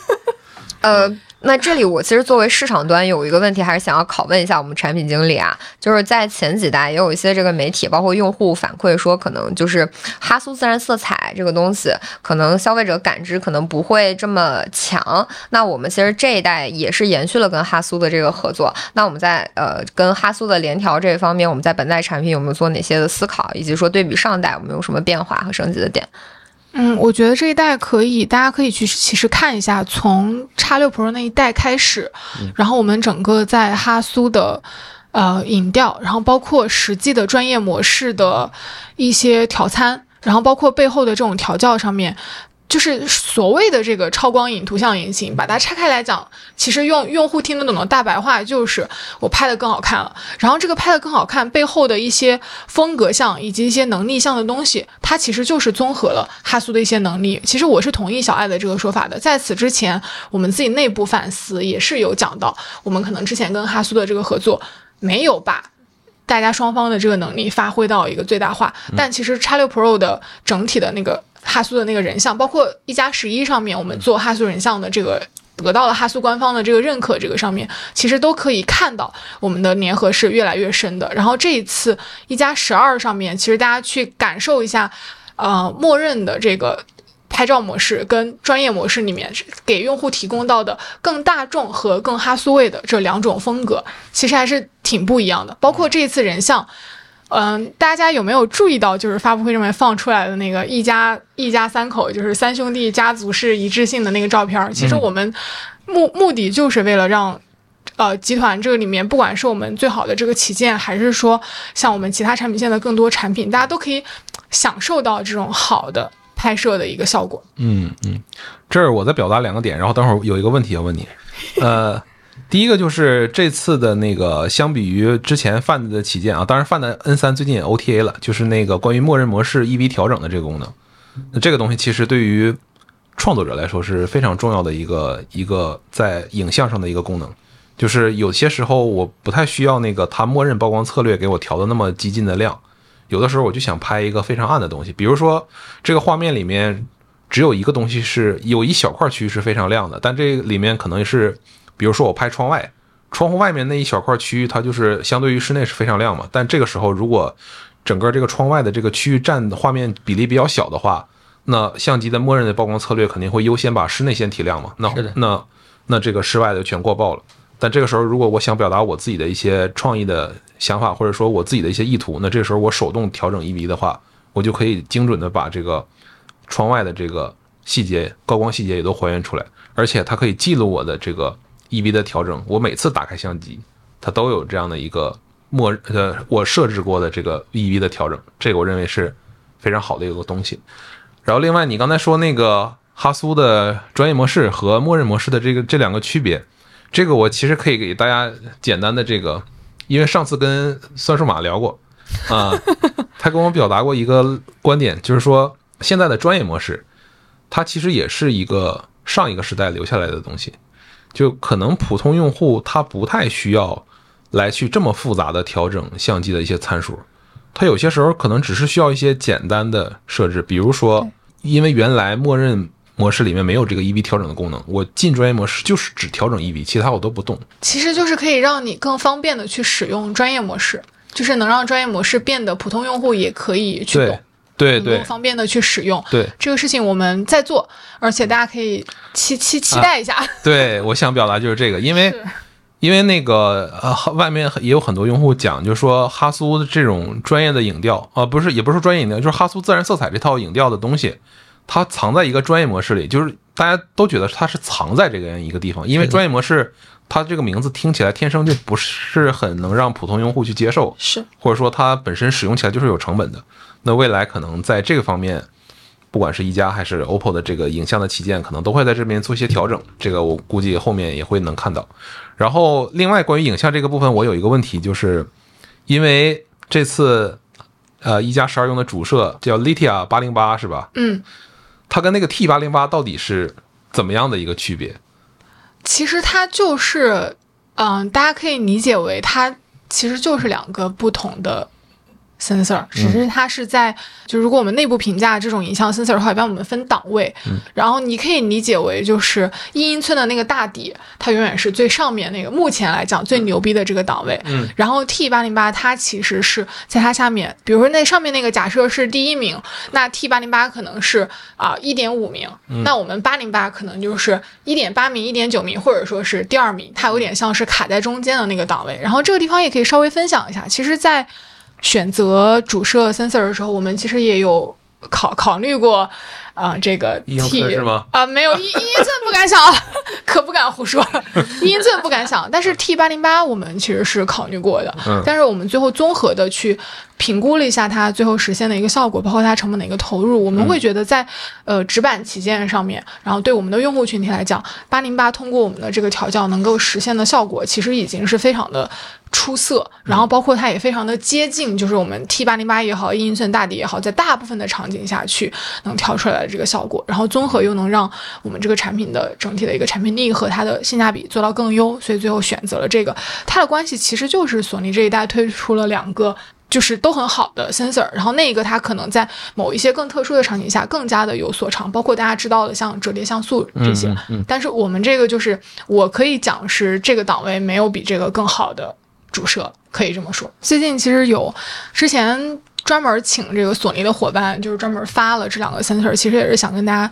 *laughs* 呃，那这里我其实作为市场端有一个问题，还是想要拷问一下我们产品经理啊，就是在前几代也有一些这个媒体，包括用户反馈说，可能就是哈苏自然色彩这个东西，可能消费者感知可能不会这么强。那我们其实这一代也是延续了跟哈苏的这个合作。那我们在呃跟哈苏的联调这一方面，我们在本代产品有没有做哪些的思考，以及说对比上代我们有什么变化和升级的点？嗯，我觉得这一代可以，大家可以去其实看一下，从叉六 Pro 那一代开始，然后我们整个在哈苏的呃影调，然后包括实际的专业模式的一些调参，然后包括背后的这种调教上面。就是所谓的这个超光影图像引擎，把它拆开来讲，其实用用户听得懂的大白话就是我拍的更好看了。然后这个拍的更好看背后的一些风格项以及一些能力项的东西，它其实就是综合了哈苏的一些能力。其实我是同意小爱的这个说法的。在此之前，我们自己内部反思也是有讲到，我们可能之前跟哈苏的这个合作没有把大家双方的这个能力发挥到一个最大化。但其实叉六 Pro 的整体的那个。哈苏的那个人像，包括一加十一上面，我们做哈苏人像的这个得到了哈苏官方的这个认可，这个上面其实都可以看到我们的粘合是越来越深的。然后这一次一加十二上面，其实大家去感受一下，呃，默认的这个拍照模式跟专业模式里面给用户提供到的更大众和更哈苏味的这两种风格，其实还是挺不一样的。包括这一次人像。嗯，大家有没有注意到，就是发布会上面放出来的那个一家一家三口，就是三兄弟家族是一致性的那个照片？其实我们目 *laughs* 目的就是为了让，呃，集团这个里面，不管是我们最好的这个旗舰，还是说像我们其他产品线的更多产品，大家都可以享受到这种好的拍摄的一个效果。嗯嗯，这儿我再表达两个点，然后等会儿有一个问题要问你，呃。第一个就是这次的那个，相比于之前 Find 的旗舰啊，当然 Find N 三最近也 OTA 了，就是那个关于默认模式 EV 调整的这个功能。那这个东西其实对于创作者来说是非常重要的一个一个在影像上的一个功能。就是有些时候我不太需要那个它默认曝光策略给我调的那么激进的亮，有的时候我就想拍一个非常暗的东西，比如说这个画面里面只有一个东西是有一小块区域是非常亮的，但这里面可能是。比如说我拍窗外，窗户外面那一小块区域，它就是相对于室内是非常亮嘛。但这个时候，如果整个这个窗外的这个区域占画面比例比较小的话，那相机的默认的曝光策略肯定会优先把室内先提亮嘛。那那那这个室外的全过曝了。但这个时候，如果我想表达我自己的一些创意的想法，或者说我自己的一些意图，那这时候我手动调整 EV 的话，我就可以精准的把这个窗外的这个细节、高光细节也都还原出来，而且它可以记录我的这个。EV 的调整，我每次打开相机，它都有这样的一个默认呃我设置过的这个 EV 的调整，这个我认为是非常好的一个东西。然后另外你刚才说那个哈苏的专业模式和默认模式的这个这两个区别，这个我其实可以给大家简单的这个，因为上次跟算数码聊过啊，他跟我表达过一个观点，就是说现在的专业模式，它其实也是一个上一个时代留下来的东西。就可能普通用户他不太需要来去这么复杂的调整相机的一些参数，他有些时候可能只是需要一些简单的设置，比如说，因为原来默认模式里面没有这个 EV 调整的功能，我进专业模式就是只调整 EV，其他我都不动。其实就是可以让你更方便的去使用专业模式，就是能让专业模式变得普通用户也可以去懂。对对，方便的去使用。对这个事情我们在做，而且大家可以期期期待一下。对，我想表达就是这个，因为因为那个呃，外面也有很多用户讲，就是说哈苏的这种专业的影调啊，不是也不是专业影调，就是哈苏自然色彩这套影调的东西，它藏在一个专业模式里，就是大家都觉得它是藏在这个样一个地方，因为专业模式它这个名字听起来天生就不是很能让普通用户去接受，是或者说它本身使用起来就是有成本的。那未来可能在这个方面，不管是一加还是 OPPO 的这个影像的旗舰，可能都会在这边做一些调整。这个我估计后面也会能看到。然后，另外关于影像这个部分，我有一个问题，就是因为这次呃一加十二用的主摄叫 Litia 八零八是吧？嗯，它跟那个 T 八零八到底是怎么样的一个区别？其实它就是，嗯，大家可以理解为它其实就是两个不同的。sensor，只是它是在就如果我们内部评价这种影像 sensor 的话，一般我们分档位，然后你可以理解为就是一英寸的那个大底，它永远是最上面那个，目前来讲最牛逼的这个档位。嗯，然后 T 八零八它其实是在它下面，比如说那上面那个假设是第一名，那 T 八零八可能是啊一点五名，那我们八零八可能就是一点八名、一点九名，或者说是第二名，它有点像是卡在中间的那个档位。然后这个地方也可以稍微分享一下，其实，在选择主摄 sensor 的时候，我们其实也有考考虑过，啊、这个 T 寸是吗啊、没有一一英寸不敢想，*laughs* 可不敢胡说了，一英寸不敢想。但是 *laughs* T 八零八我们其实是考虑过的，嗯但是我们最后综合的去评估了一下它最后实现的一个效果，包括它成本的一个投入，我们会觉得在、呃直板旗舰上面，然后对我们的用户群体来讲，八零八通过我们的这个调教能够实现的效果，其实已经是非常的出色，然后包括它也非常的接近，就是我们 T 八零八也好，一英寸大底也好，在大部分的场景下去能调出来的这个效果，然后综合又能让我们这个产品的整体的一个产品力和它的性价比做到更优，所以最后选择了这个。它的关系其实就是索尼这一代推出了两个。就是都很好的 sensor，然后那一个它可能在某一些更特殊的场景下更加的有所长，包括大家知道的像折叠像素这些。嗯嗯但是我们这个就是我可以讲是这个档位没有比这个更好的主摄，可以这么说。最近其实有之前专门请这个索尼的伙伴，就是专门发了这两个 sensor，其实也是想跟大家。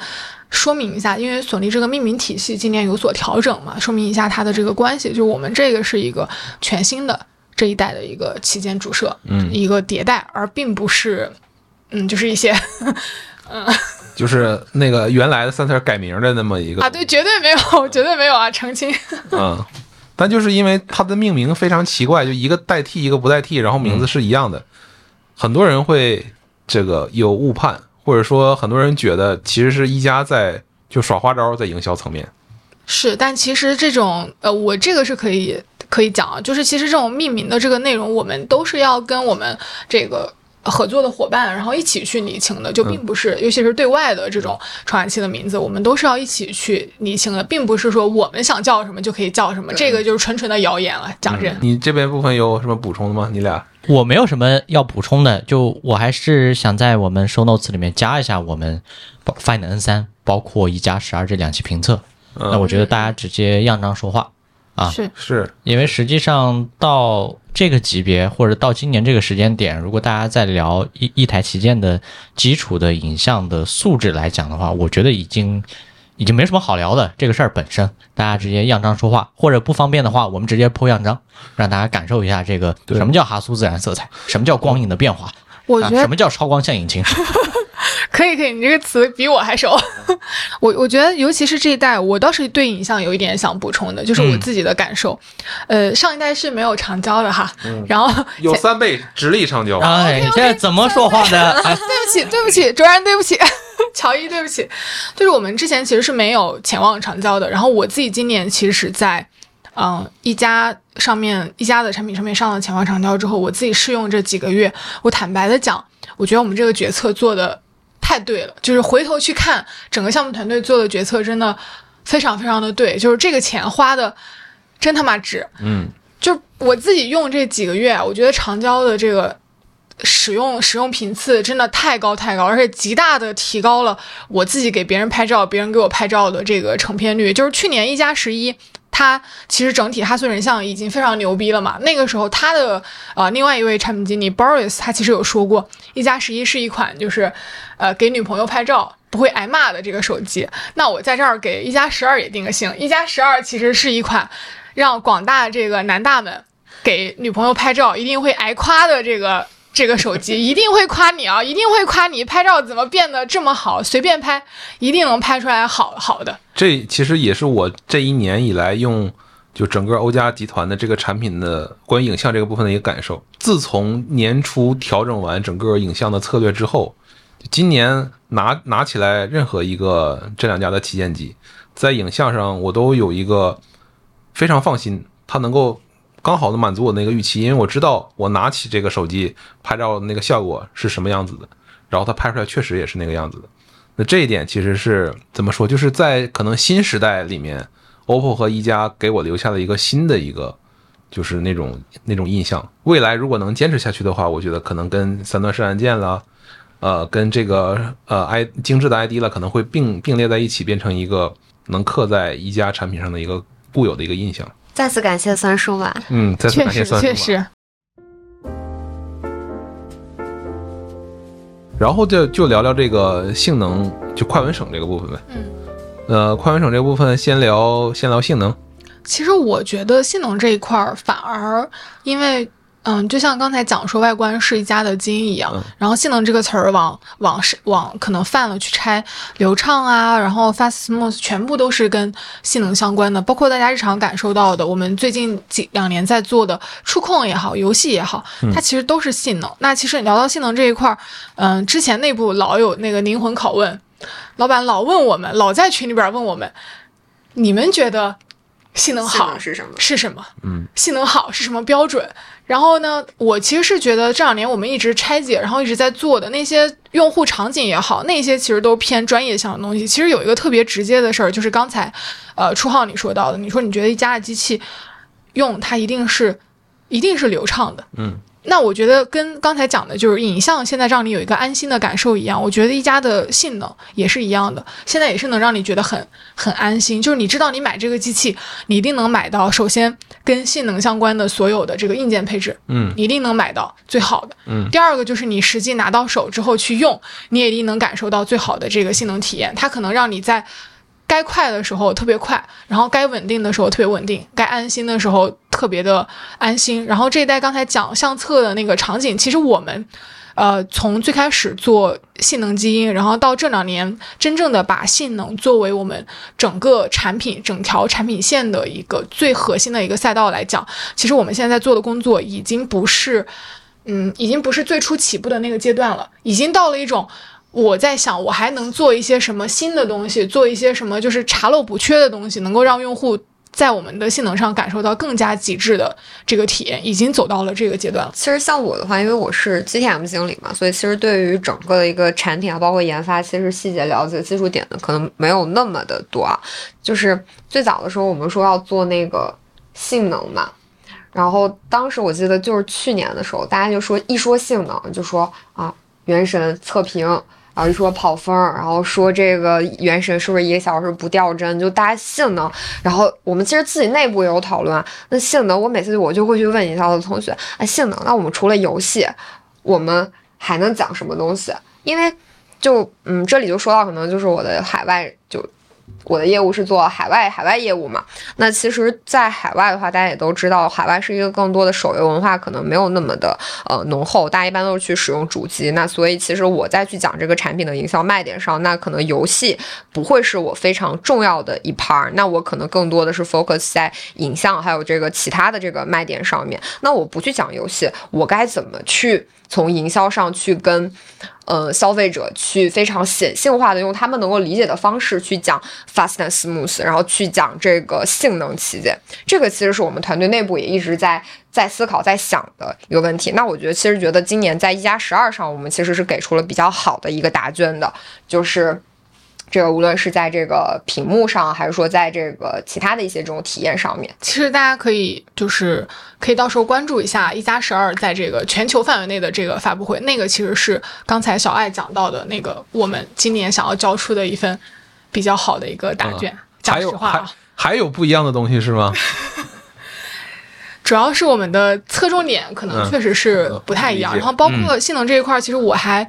说明一下，因为索尼这个命名体系今年有所调整嘛，说明一下它的这个关系。就是我们这个是一个全新的这一代的一个旗舰主摄，嗯一个迭代，而并不是，嗯，就是一些嗯就是那个原来的 sensor 改名的那么一个啊，对，绝对没有，绝对没有啊，澄清。嗯，但就是因为它的命名非常奇怪，就一个代替一个不代替，然后名字是一样的，很多人会这个有误判，或者说很多人觉得其实是一加在就耍花招在营销层面。是，但其实这种呃，我这个是可以可以讲啊，就是其实这种命名的这个内容，我们都是要跟我们这个合作的伙伴，然后一起去拟清的，就并不是，尤其是对外的这种传感器的名字，我们都是要一起去拟清的，并不是说我们想叫什么就可以叫什么，这个就是纯纯的谣言了。讲真，你这边部分有什么补充的吗？你俩？我没有什么要补充的，就我还是想在我们 show notes 里面加一下我们 Find N 三，包括一加十二这两期评测。那我觉得大家直接样张说话，啊是是因为实际上到这个级别或者到今年这个时间点，如果大家在聊一一台旗舰的基础的影像的素质来讲的话，我觉得已经已经没什么好聊的。这个事儿本身，大家直接样张说话，或者不方便的话，我们直接剖样张，让大家感受一下这个什么叫哈苏自然色彩，什么叫光影的变化，啊，我觉得什么叫超光线引擎。可以可以，你这个词比我还熟。*laughs* 我我觉得，尤其是这一代，我倒是对影像有一点想补充的，就是我自己的感受。呃，上一代是没有长焦的哈，然后 *laughs* 有三倍直立长焦，哎，你现在怎么说话的？*laughs* 哎，对不起，对不起，卓然，对不起，乔伊，对不起，就是我们之前其实是没有潜望长焦的。然后我自己今年其实是在，嗯，一加上面一加的产品上面上了潜望长焦之后，我自己试用这几个月，我坦白的讲，我觉得我们这个决策做的太对了，就是回头去看整个项目团队做的决策，真的非常非常的对，就是这个钱花的真他妈值。嗯，就我自己用这几个月，我觉得长焦的这个使用使用频次真的太高太高，而且极大的提高了我自己给别人拍照，别人给我拍照的这个成片率。就是去年一加十一。它其实整体哈苏人像已经非常牛逼了嘛。那个时候，他的呃另外一位产品经理 Boris 他其实有说过，一加十一是一款就是呃给女朋友拍照不会挨骂的这个手机。那我在这儿给一加十二也定个性，一加十二其实是一款让广大这个男大们给女朋友拍照一定会挨夸的这个这个手机，一定会夸你啊，一定会夸你拍照怎么变得这么好，随便拍一定能拍出来好好的。这其实也是我这一年以来用就整个欧家集团的这个产品的关于影像这个部分的一个感受。自从年初调整完整个影像的策略之后，今年拿拿起来任何一个这两家的旗舰机，在影像上我都有一个非常放心，它能够刚好的满足我那个预期，因为我知道我拿起这个手机拍照的那个效果是什么样子的，然后它拍出来确实也是那个样子的。那这一点其实是怎么说？就是在可能新时代里面，OPPO 和一加给我留下了一个新的一个就是那种那种印象。未来如果能坚持下去的话，我觉得可能跟三段式按键了，呃，跟这个呃 i 精致的 ID 了，可能会并并列在一起，变成一个能刻在一加产品上的一个固有的一个印象。再次感谢三叔吧。嗯，再次确感谢实酸叔吧。确实，然后就就聊聊这个性能，就快门省这个部分呗。嗯。呃，快门省这部分先聊先聊性能。其实我觉得性能这一块儿反而因为。嗯，就像刚才讲说，外观是一家的基因一样，嗯然后性能这个词儿往往是往可能泛了去拆，流畅啊，然后 fast smooth 全部都是跟性能相关的，包括大家日常感受到的，我们最近几两年在做的触控也好，游戏也好，它其实都是性能。那其实聊到性能这一块儿，嗯，之前内部老有那个灵魂拷问，老板老问我们，老在群里边问我们，你们觉得性能好是什么？是什么？嗯，性能好是什么标准？然后呢，我其实是觉得这两年我们一直拆解，然后一直在做的那些用户场景也好，那些其实都偏专业性的东西。其实有一个特别直接的事儿，就是刚才，呃，初号你说到的，你说你觉得一家的机器用它一定是一定是流畅的，嗯，那我觉得跟刚才讲的就是影像现在让你有一个安心的感受一样，我觉得一加的性能也是一样的，现在也是能让你觉得很很安心，就是你知道你买这个机器，你一定能买到首先跟性能相关的所有的这个硬件配置，嗯你一定能买到最好的。嗯第二个就是你实际拿到手之后去用，你也一定能感受到最好的这个性能体验，它可能让你在。该快的时候特别快，然后该稳定的时候特别稳定，该安心的时候特别的安心。然后这一代刚才讲相册的那个场景，其实我们，呃，从最开始做性能基因，然后到这两年真正的把性能作为我们整个产品整条产品线的一个最核心的一个赛道来讲，其实我们现在做的工作已经不是，嗯，已经不是最初起步的那个阶段了，已经到了一种。我在想，我还能做一些什么新的东西，做一些什么就是查漏补缺的东西，能够让用户在我们的性能上感受到更加极致的这个体验，已经走到了这个阶段。其实像我的话，因为我是 GTM 经理嘛，所以其实对于整个的一个产品啊，包括研发，其实细节了解、技术点的可能没有那么的多啊。就是最早的时候，我们说要做那个性能嘛，然后当时我记得就是去年的时候，大家就说一说性能就说啊，原神测评。然后一说跑分，然后说这个原神是不是一个小时不掉帧，就大家性能。然后我们其实自己内部也有讨论，那性能我每次我就会去问一下我的同学，啊，性能，那我们除了游戏，我们还能讲什么东西？因为就嗯，这里就说到可能就是我的海外就。我的业务是做海外海外业务嘛，那其实，在海外的话，大家也都知道，海外是一个更多的手游文化，可能没有那么的呃浓厚，大家一般都是去使用主机。那所以，其实我再去讲这个产品的营销卖点上，那可能游戏不会是我非常重要的一 part，那我可能更多的是 focus 在影像还有这个其他的这个卖点上面。那我不去讲游戏，我该怎么去从营销上去跟呃消费者去非常显性化的用他们能够理解的方式去讲 fast and smooth，然后去讲这个性能旗舰，这个其实是我们团队内部也一直在在思考、在想的一个问题。那我觉得，其实觉得今年在一加十二上，我们其实是给出了比较好的一个答卷的，就是。这个无论是在这个屏幕上，还是说在这个其他的一些这种体验上面，其实大家可以就是可以到时候关注一下一加十二在这个全球范围内的这个发布会，那个其实是刚才小爱讲到的那个我们今年想要交出的一份比较好的一个答卷。讲还有还实话啊，还有不一样的东西是吗？*laughs* 主要是我们的侧重点可能嗯确实是不太一样，然后包括性能这一块儿，其实我还。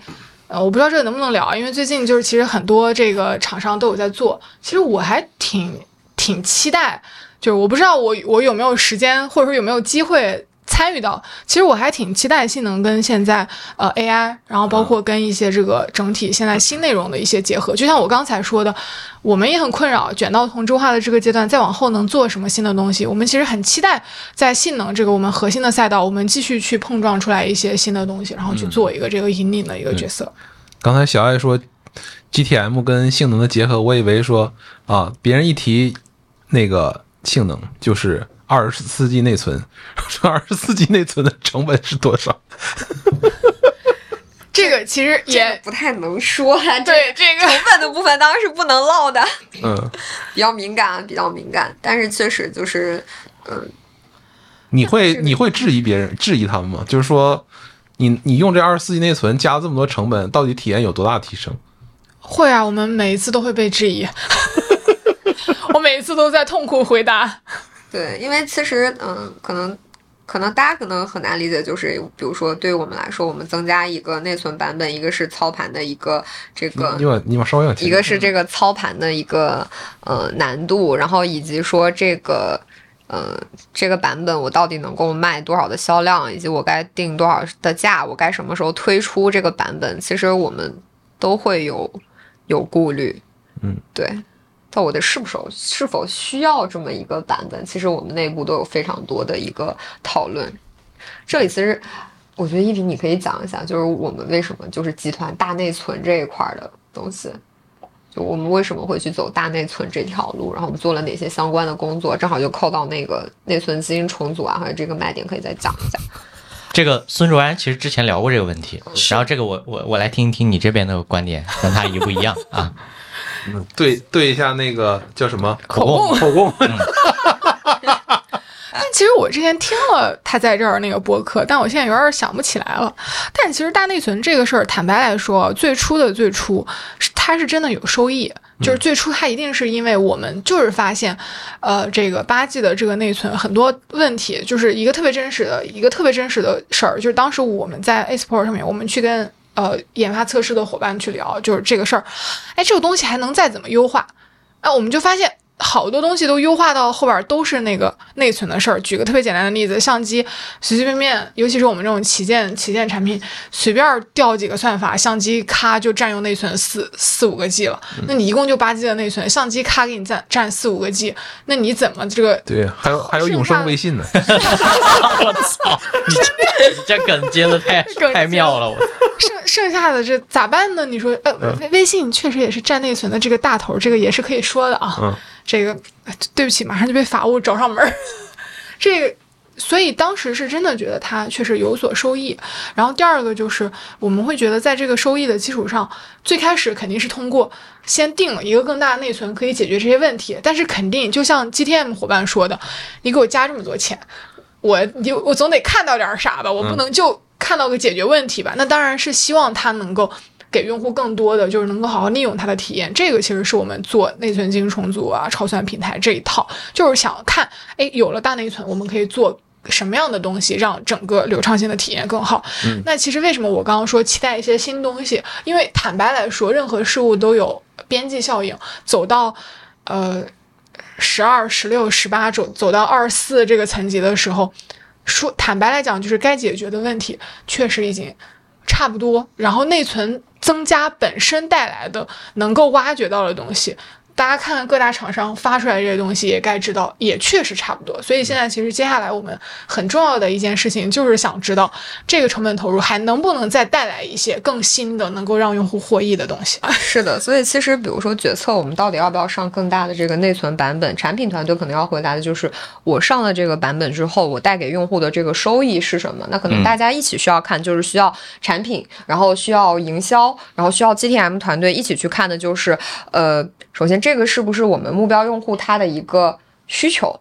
呃，我不知道这个能不能聊，因为最近就是其实很多这个厂商都有在做，其实我还挺挺期待，就是我不知道我我有没有时间或者说有没有机会参与到，其实我还挺期待性能跟现在呃 AI，然后包括跟一些这个整体现在新内容的一些结合，就像我刚才说的，我们也很困扰卷到同质化的这个阶段，再往后能做什么新的东西，我们其实很期待在性能这个我们核心的赛道，我们继续去碰撞出来一些新的东西，然后去做一个这个引领的一个角色。刚才小爱说 GTM 跟性能的结合，我以为说啊，别人一提那个性能就是二十四 G 内存，说 *laughs* 二十四 G 内存的成本是多少？*laughs* 这个其实也、这个不太能说啊。对这个成本的部分当然是不能唠的，嗯，*laughs* 比较敏感，比较敏感。但是确实就是，嗯，你会你会质疑别人质疑他们吗？就是说，你你用这二十四 G 内存加了这么多成本，到底体验有多大提升？会啊，我们每一次都会被质疑，我每一次都在痛苦回答。对，因为其实嗯，可能可能大家可能很难理解，就是比如说对于我们来说，我们增加一个内存版本，一个是操盘的一个这个你往你往稍微往前一个是这个操盘的一个呃难度，然后以及说这个呃这个版本我到底能够卖多少的销量，以及我该定多少的价，我该什么时候推出这个版本，其实我们都会有有顾虑。嗯，对。但我的是不是是否需要这么一个版本，其实我们内部都有非常多的一个讨论。这里其实我觉得一平你可以讲一下，就是我们为什么就是集团大内存这一块儿的东西，就我们为什么会去走大内存这条路，然后我们做了哪些相关的工作，正好就扣到那个内存基因重组啊，还有这个卖点可以再讲一下。这个孙卓安其实之前聊过这个问题，然后这个我我我来听一听你这边的观点，跟他一不一样啊？*laughs* 嗯对对一下那个叫什么口供口供，*laughs* *laughs* 但其实我之前听了他在这儿那个播客，但我现在有点想不起来了。但其实大内存这个事儿，坦白来说，最初的最初，是它是真的有收益。就是最初它一定是因为我们就是发现，呃，这个八 G 的这个内存很多问题，就是一个特别真实的一个特别真实的事儿。就是当时我们在 A Sport 上面，我们去跟呃研发测试的伙伴去聊，就是这个事儿，哎，这个东西还能再怎么优化？哎，我们就发现好多东西都优化到后边都是那个内存的事儿。举个特别简单的例子，相机随随便便，尤其是我们这种旗舰旗舰产品，随便调几个算法，相机咔就占用内存四四五个 G 了。那你一共就八 G 的内存，相机咔给你占占四五个 G，那你怎么这个？对，还有还有永生微信呢 *laughs* *laughs* 我操，你这你这梗接的太 *laughs* 太妙了，我剩剩下的这咋办呢？你说，呃，微微信确实也是占内存的这个大头，这个也是可以说的啊。嗯这个呃对不起，马上就被法务找上门儿。这个，所以当时是真的觉得他确实有所收益。然后第二个就是我们会觉得，在这个收益的基础上，最开始肯定是通过先定了一个更大的内存可以解决这些问题，但是肯定就像 GTM 伙伴说的，你给我加这么多钱，我你我总得看到点儿啥吧，我不能就看到个解决问题吧？那当然是希望他能够给用户更多的，就是能够好好利用它的体验。这个其实是我们做内存进行重组啊、超算平台这一套，就是想看，哎，有了大内存，我们可以做。什么样的东西让整个流畅性的体验更好？嗯那其实为什么我刚刚说期待一些新东西？因为坦白来说，任何事物都有边际效应，走到呃十二、十六、十八走走到二十四这个层级的时候，说坦白来讲，就是该解决的问题确实已经差不多。然后内存增加本身带来的能够挖掘到的东西，大家看看各大厂商发出来这些东西，也该知道，也确实差不多。所以现在其实接下来我们很重要的一件事情，就是想知道这个成本投入还能不能再带来一些更新的，能够让用户获益的东西。*laughs* 是的，所以其实比如说决策，我们到底要不要上更大的这个内存版本？产品团队可能要回答的就是，我上了这个版本之后，我带给用户的这个收益是什么？那可能大家一起需要看，就是需要产品，然后需要营销，然后需要 GTM 团队一起去看的，就是呃，首先这个是不是我们目标用户他的一个需求？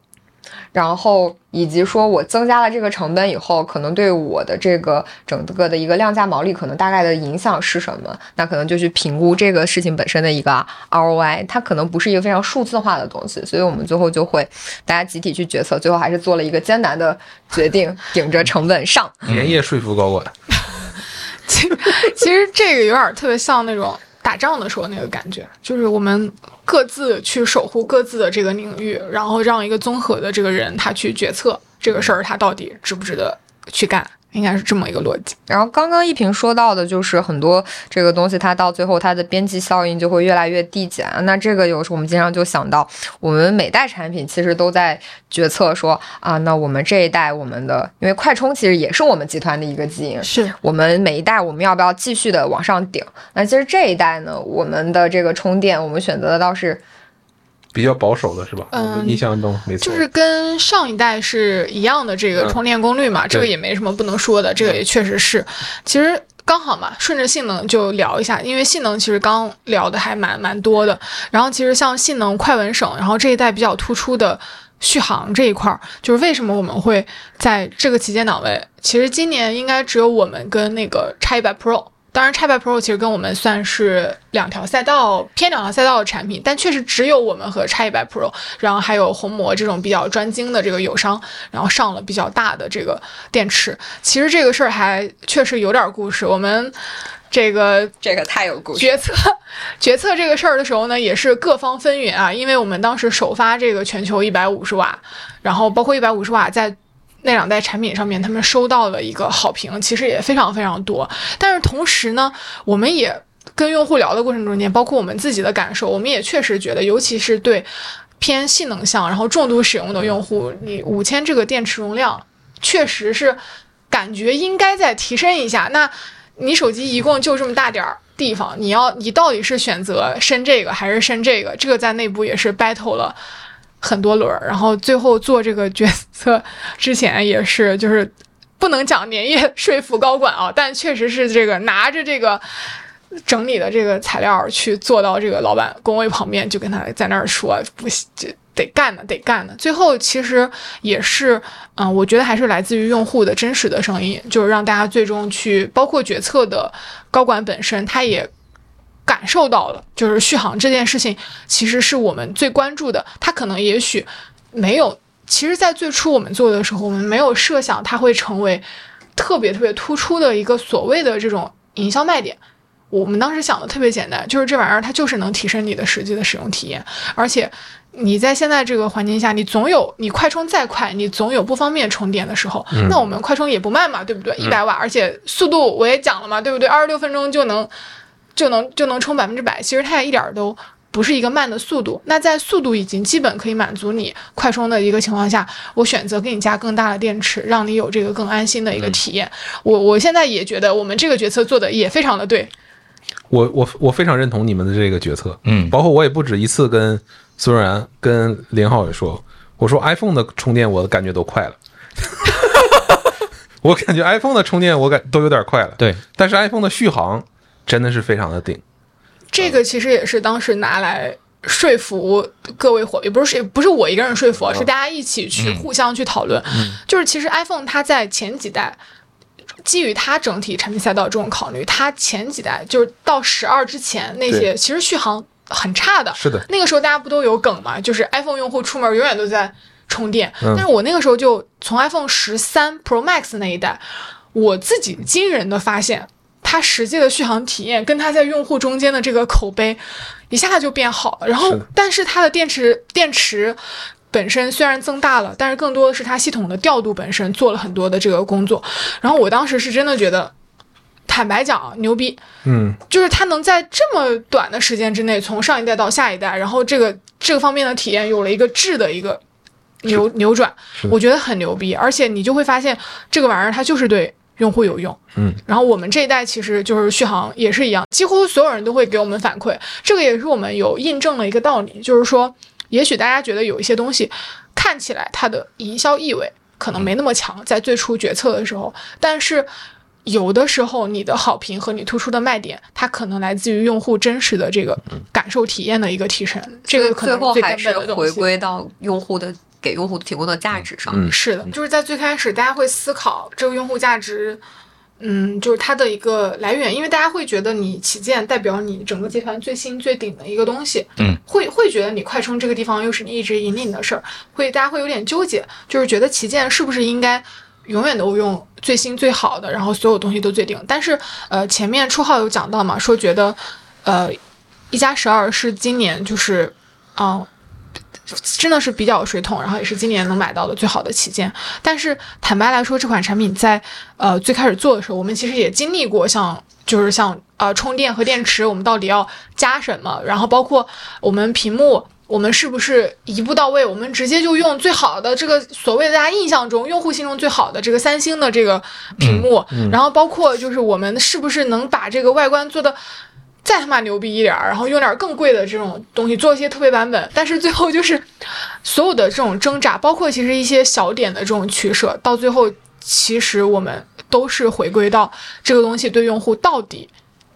然后以及说我增加了这个成本以后，可能对我的这个整个的一个量价毛利可能大概的影响是什么？那可能就去评估这个事情本身的一个 ROI，它可能不是一个非常数字化的东西，所以我们最后就会大家集体去决策，最后还是做了一个艰难的决定，顶着成本上。连夜说服高管。*laughs* 其其实这个有点特别像那种打仗的时候那个感觉，就是我们各自去守护各自的这个领域，然后让一个综合的这个人他去决策这个事儿，他到底值不值得去干，应该是这么一个逻辑。然后刚刚一平说到的，就是很多这个东西，它到最后它的边际效应就会越来越递减。那这个有时候我们经常就想到，我们每代产品其实都在决策说啊，那我们这一代我们的，因为快充其实也是我们集团的一个基因，是我们每一代我们要不要继续的往上顶？那其实这一代呢，我们的这个充电，我们选择的倒是比较保守的是吧？印象中没错，就是跟上一代是一样的这个嗯充电功率嘛，这个也没什么不能说的，这个也确实是。其实刚好嘛，顺着性能就聊一下，因为性能其实刚聊的还蛮蛮多的。然后其实像性能快稳省，然后这一代比较突出的续航这一块儿，就是为什么我们会在这个旗舰档位？其实今年应该只有我们跟那个叉一百 Pro。当然，叉百 Pro 其实跟我们算是两条赛道偏两条赛道的产品，但确实只有我们和叉一百 Pro，然后还有红魔这种比较专精的这个友商，然后上了比较大的这个电池。其实这个事儿还确实有点故事。我们这个这个太有故事。决策 *laughs* 决策这个事儿的时候呢，也是各方纷纭啊，因为我们当时首发这个全球一百五十瓦，然后包括一百五十瓦在。那两代产品上面，他们收到了一个好评，其实也非常非常多。但是同时呢，我们也跟用户聊的过程中间，包括我们自己的感受，我们也确实觉得，尤其是对偏性能向、然后重度使用的用户，你五千这个电池容量，确实是感觉应该再提升一下。那你手机一共就这么大点儿地方，你要你到底是选择升这个还是升这个？这个在内部也是 battle 了。很多轮儿，然后最后做这个决策之前也是，就是不能讲连夜说服高管啊，但确实是这个拿着这个整理的这个材料去做到这个老板工位旁边，就跟他在那儿说不行，得干呢，得干呢。最后其实也是，嗯，我觉得还是来自于用户的真实的声音，就是让大家最终去，包括决策的高管本身，他也。感受到了，就是续航这件事情，其实是我们最关注的。它可能也许没有，其实，在最初我们做的时候，我们没有设想它会成为特别特别突出的一个所谓的这种营销卖点。我们当时想的特别简单，就是这玩意儿它就是能提升你的实际的使用体验，而且你在现在这个环境下，你总有你快充再快，你总有不方便充电的时候。那我们快充也不慢嘛，对不对？一百瓦，而且速度我也讲了嘛，对不对？二十六分钟就能。就能就能充百分之百，其实它也一点都不是一个慢的速度。那在速度已经基本可以满足你快充的一个情况下，我选择给你加更大的电池，让你有这个更安心的一个体验。我我现在也觉得我们这个决策做的也非常的对。我我我非常认同你们的这个决策，嗯，包括我也不止一次跟孙然、跟林浩也说，我说 iPhone 的充电我感觉都快了，*laughs* 我感觉 iPhone 的充电我感都有点快了，对，但是 iPhone 的续航。真的是非常的顶，这个其实也是当时拿来说服各位伙，也不是不是我一个人说服，是大家一起去互相去讨论。就是其实 iPhone 它在前几代，基于它整体产品赛道这种考虑，它前几代就是到十二之前那些，其实续航很差的。是的，那个时候大家不都有梗嘛？就是 iPhone 用户出门永远都在充电。但是我那个时候就从 iPhone 十三 Pro Max 那一代，我自己惊人的发现。它实际的续航体验跟它在用户中间的这个口碑，一下就变好了。然后，但是它的电池电池本身虽然增大了，但是更多的是它系统的调度本身做了很多的这个工作。然后我当时是真的觉得，坦白讲牛逼，嗯，就是它能在这么短的时间之内从上一代到下一代，然后这个这个方面的体验有了一个质的一个扭扭转，我觉得很牛逼。而且你就会发现这个玩意儿它就是对。用户有用，嗯，然后我们这一代其实就是续航也是一样，几乎所有人都会给我们反馈，这个也是我们有印证了一个道理，就是说，也许大家觉得有一些东西看起来它的营销意味可能没那么强，在最初决策的时候，但是有的时候你的好评和你突出的卖点，它可能来自于用户真实的这个感受体验的一个提升，这个可能最后还是回归到用户的。给用户提供的价值上，嗯，是的，就是在最开始，大家会思考这个用户价值，嗯，就是它的一个来源，因为大家会觉得你旗舰代表你整个集团最新最顶的一个东西，嗯，会会觉得你快充这个地方又是你一直引领的事儿，会大家会有点纠结，就是觉得旗舰是不是应该永远都用最新最好的，然后所有东西都最顶？但是，呃，前面初号有讲到嘛，说觉得，呃，一加十二是今年就是，嗯。真的是比较水桶，然后也是今年能买到的最好的旗舰。但是坦白来说，这款产品在呃最开始做的时候，我们其实也经历过像就是像呃充电和电池，我们到底要加什么？然后包括我们屏幕，我们是不是一步到位？我们直接就用最好的这个所谓的大家印象中用户心中最好的这个三星的这个屏幕，然后包括就是我们是不是能把这个外观做的。再他妈牛逼一点儿，然后用点更贵的这种东西做一些特别版本，但是最后就是所有的这种挣扎，包括其实一些小点的这种取舍，到最后其实我们都是回归到这个东西对用户到底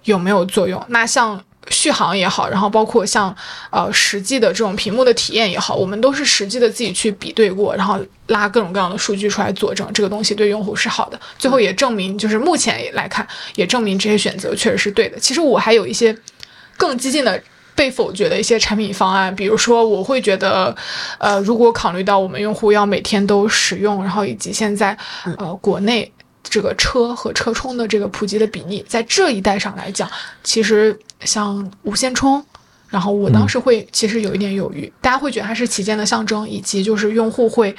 有没有作用。那像续航也好，然后包括像呃实际的这种屏幕的体验也好，我们都是实际的自己去比对过，然后拉各种各样的数据出来佐证这个东西对用户是好的。最后也证明，就是目前来看，也证明这些选择确实是对的。其实我还有一些更激进的。被否决的一些产品方案，比如说，我会觉得，呃，如果考虑到我们用户要每天都使用，然后以及现在，呃，国内这个车和车充的这个普及的比例，在这一代上来讲，其实像无线充，然后我当时会其实有一点犹豫，大家会觉得它是旗舰的象征，以及就是用户会，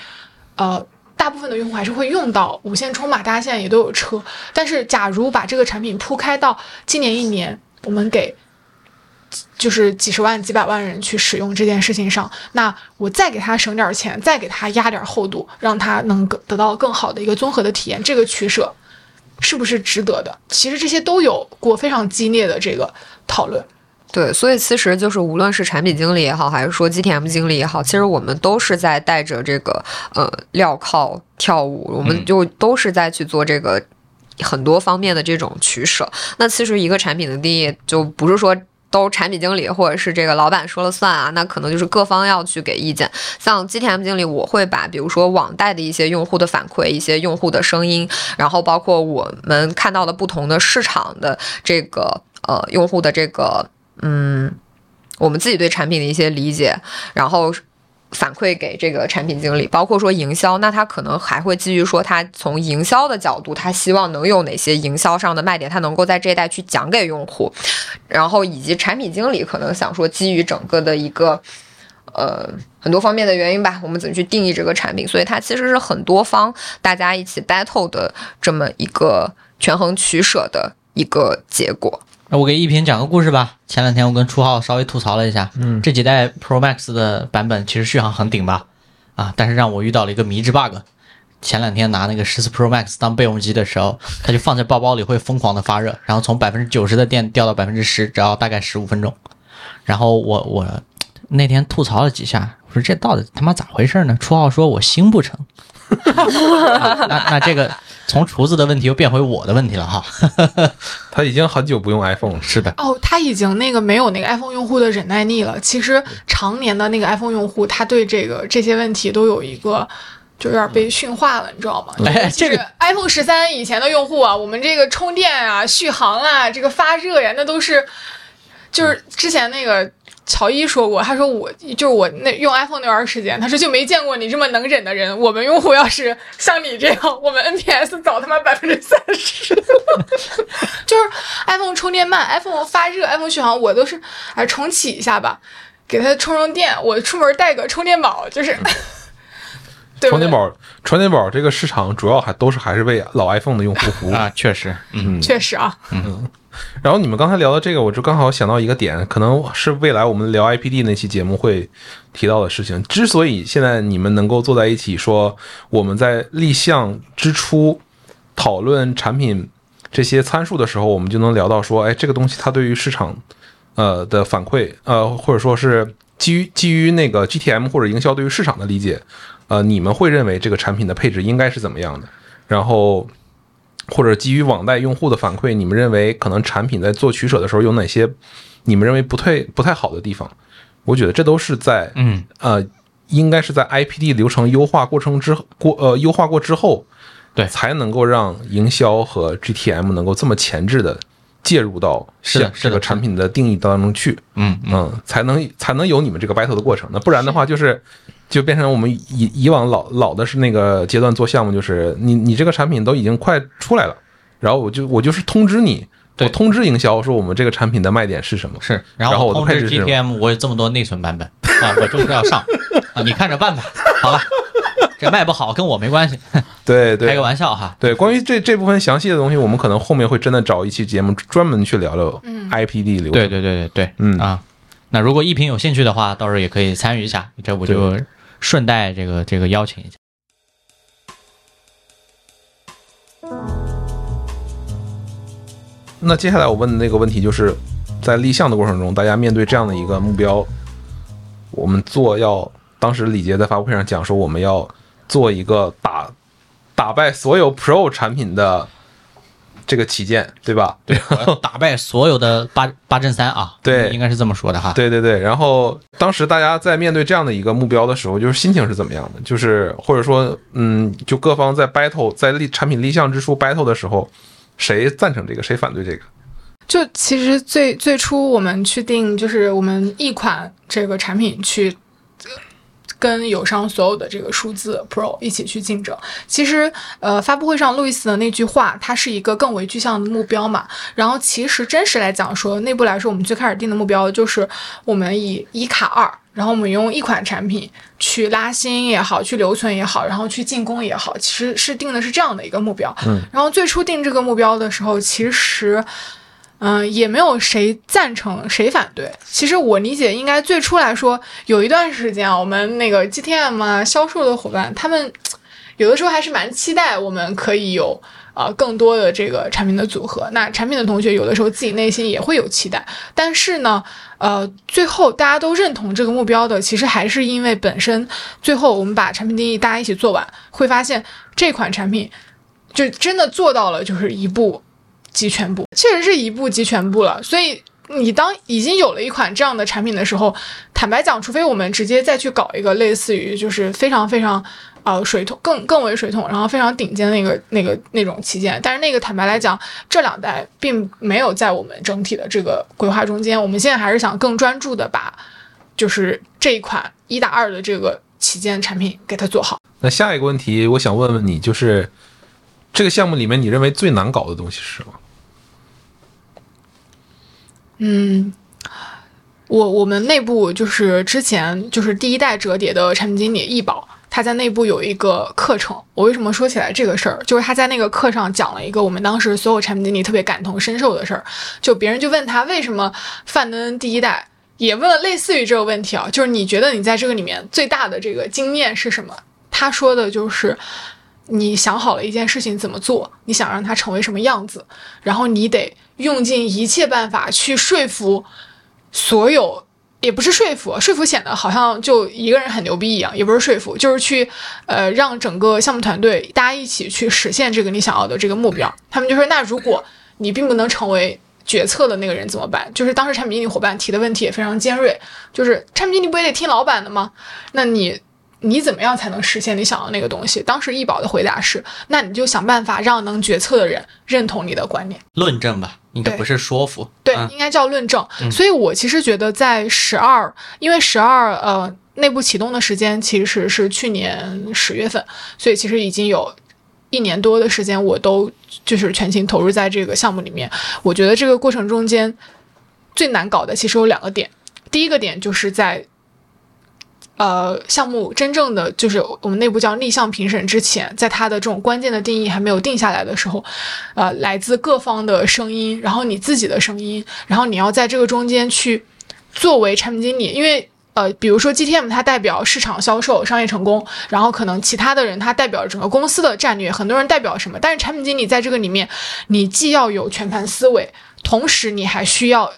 呃，大部分的用户还是会用到无线充嘛，大家现在也都有车，但是假如把这个产品铺开到今年一年，我们给。就是几十万、几百万人去使用这件事情上，那我再给他省点钱，再给他压点厚度，让他能得到更好的一个综合的体验，这个取舍是不是值得的？其实这些都有过非常激烈的这个讨论。对，所以其实就是无论是产品经理也好，还是说 GTM 经理也好，其实我们都是在带着这个呃镣铐跳舞，我们就都是在去做这个很多方面的这种取舍。那其实一个产品的定义就不是说。都产品经理或者是这个老板说了算啊，那可能就是各方要去给意见。像 GTM 经理，我会把比如说网贷的一些用户的反馈、一些用户的声音，然后包括我们看到的不同的市场的这个呃用户的这个嗯，我们自己对产品的一些理解，然后。反馈给这个产品经理，包括说营销，那他可能还会基于说他从营销的角度，他希望能有哪些营销上的卖点，他能够在这一代去讲给用户，然后以及产品经理可能想说基于整个的一个呃很多方面的原因吧，我们怎么去定义这个产品，所以它其实是很多方大家一起 battle 的这么一个权衡取舍的一个结果。那我给一平讲个故事吧。前两天我跟初浩稍微吐槽了一下，嗯，这几代 Pro Max 的版本其实续航很顶吧，啊，但是让我遇到了一个迷之 bug。前两天拿那个十四 Pro Max 当备用机的时候，它就放在包包里会疯狂的发热，然后从百分之九十的电掉到百分之十，只要大概十五分钟。然后我我那天吐槽了几下，我说这到底他妈咋回事呢？初浩说我心不 *laughs* 成，那那这个。从厨子的问题又变回我的问题了哈，*laughs* 他已经很久不用 iPhone 了。是的，哦，他已经那个没有那个 iPhone 用户的忍耐力了。其实常年的那个 iPhone 用户，他对这个这些问题都有一个就有点被驯化了，你知道吗？哎，这个 iPhone 十三以前的用户啊，我们这个充电啊、续航啊、这个发热呀，那都是就是之前那个。乔伊说过，他说我就是我那用 iPhone 那段时间，他说就没见过你这么能忍的人。我们用户要是像你这样，我们 NPS 早他妈百分之三十了。*laughs* 就是 iPhone 充电慢，iPhone 发热，iPhone 续航，我都是哎重启一下吧，给它充充电。我出门带个充电宝，就是。*laughs* 充电宝，充电宝这个市场主要还都是还是为老 iPhone 的用户服务啊，确实，嗯，确实啊，嗯。然后你们刚才聊的这个，我就刚好想到一个点，可能是未来我们聊 IPD 那期节目会提到的事情。之所以现在你们能够坐在一起说我们在立项之初讨论产品这些参数的时候，我们就能聊到说，哎，这个东西它对于市场呃的反馈，呃，或者说是基于基于那个 GTM 或者营销对于市场的理解，呃，你们会认为这个产品的配置应该是怎么样的？然后。或者基于网贷用户的反馈，你们认为可能产品在做取舍的时候有哪些你们认为不太不太好的地方？我觉得这都是在嗯呃，应该是在 IPD 流程优化过程之过呃优化过之后，对才能够让营销和 GTM 能够这么前置的介入到是这个产品的定义当中去，嗯嗯，才能才能有你们这个 battle 的过程。那不然的话就是。就变成我们以以往老老的是那个阶段做项目，就是你你这个产品都已经快出来了，然后我就我就是通知你，我通知营销说我们这个产品的卖点是什么，是，然后我通知 GTM 我有这么多内存版本啊，我就是要上。啊，*laughs* 你看着办吧，好了，这卖不好跟我没关系，*laughs* 对对，开个玩笑哈，对，关于这这部分详细的东西，我们可能后面会真的找一期节目专门去聊聊 IPD 流程，对对对对对，嗯。啊，那如果一平有兴趣的话，到时候也可以参与一下，这我就。顺带这个这个邀请一下。那接下来我问的那个问题，就是在立项的过程中，大家面对这样的一个目标，我们做要当时李杰在发布会上讲说，我们要做一个打打败所有 Pro 产品的这个旗舰，对吧？对，打败所有的八 *laughs* 八阵三啊，对应该是这么说的哈。对对对。然后当时大家在面对这样的一个目标的时候，就是心情是怎么样的？就是或者说，嗯，就各方在 battle 在立产品立项之初 battle 的时候，谁赞成这个，谁反对这个？就其实最最初我们去定，就是我们一款这个产品去呃跟友商所有的这个数字 Pro 一起去竞争。其实呃，发布会上路易斯的那句话，它是一个更为具象的目标嘛。然后其实真实来讲说，内部来说，我们最开始定的目标就是我们以一卡二。然后我们用一款产品去拉新也好，去留存也好，然后去进攻也好，其实是定的是这样的一个目标。嗯，然后最初定这个目标的时候，其实嗯，也没有谁赞成，谁反对。其实我理解，应该最初来说，有一段时间啊，我们那个 GTM 啊，销售的伙伴，他们有的时候还是蛮期待我们可以有呃更多的这个产品的组合。那产品的同学有的时候自己内心也会有期待，但是呢，呃，最后大家都认同这个目标的，其实还是因为本身最后我们把产品定义大家一起做完，会发现这款产品就真的做到了，就是一步。集全部，确实是一步集全部了。所以你当已经有了一款这样的产品的时候，坦白讲，除非我们直接再去搞一个类似于就是非常非常呃水桶更更为水桶，然后非常顶尖的那个那个那种旗舰，但是那个坦白来讲，这两代并没有在我们整体的这个规划中间。我们现在还是想更专注的把就是这一款一打二的这个旗舰产品给它做好。那下一个问题，我想问问你，就是这个项目里面，你认为最难搞的东西是什么？嗯，我我们内部就是之前就是第一代折叠的产品经理易宝，他在内部有一个课程。我为什么说起来这个事儿？就是他在那个课上讲了一个我们当时所有产品经理特别感同身受的事儿。就别人就问他为什么范登第一代也问了类似于这个问题啊，就是你觉得你在这个里面最大的这个经验是什么？他说的就是。你想好了一件事情怎么做，你想让它成为什么样子，然后你得用尽一切办法去说服所有，也不是说服，说服显得好像就一个人很牛逼一样，也不是说服，就是去呃让整个项目团队大家一起去实现这个你想要的这个目标。他们就说，那如果你并不能成为决策的那个人怎么办？就是当时产品经理伙伴提的问题也非常尖锐，就是产品经理不也得听老板的吗？那你。你怎么样才能实现你想要那个东西？当时易宝的回答是：那你就想办法让能决策的人认同你的观念，论证吧，应该不是说服。对，嗯应该叫论证。所以我其实觉得在十二，因为十二呃内部启动的时间其实是去年十月份，所以其实已经有一年多的时间，我都就是全情投入在这个项目里面。我觉得这个过程中间最难搞的其实有两个点，第一个点就是在。呃，项目真正的就是我们内部叫立项评审之前，在它的这种关键的定义还没有定下来的时候，呃，来自各方的声音，然后你自己的声音，然后你要在这个中间去作为产品经理，因为呃，比如说 GTM 它代表市场销售、商业成功，然后可能其他的人他代表整个公司的战略，很多人代表什么，但是产品经理在这个里面，你既要有全盘思维，同时你还需要。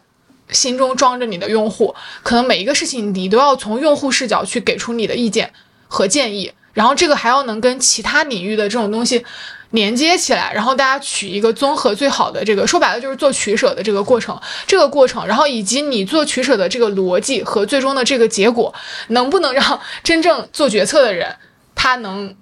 心中装着你的用户，可能每一个事情你都要从用户视角去给出你的意见和建议，然后这个还要能跟其他领域的这种东西连接起来，然后大家取一个综合最好的这个，说白了就是做取舍的这个过程，这个过程，然后以及你做取舍的这个逻辑和最终的这个结果，能不能让真正做决策的人他能。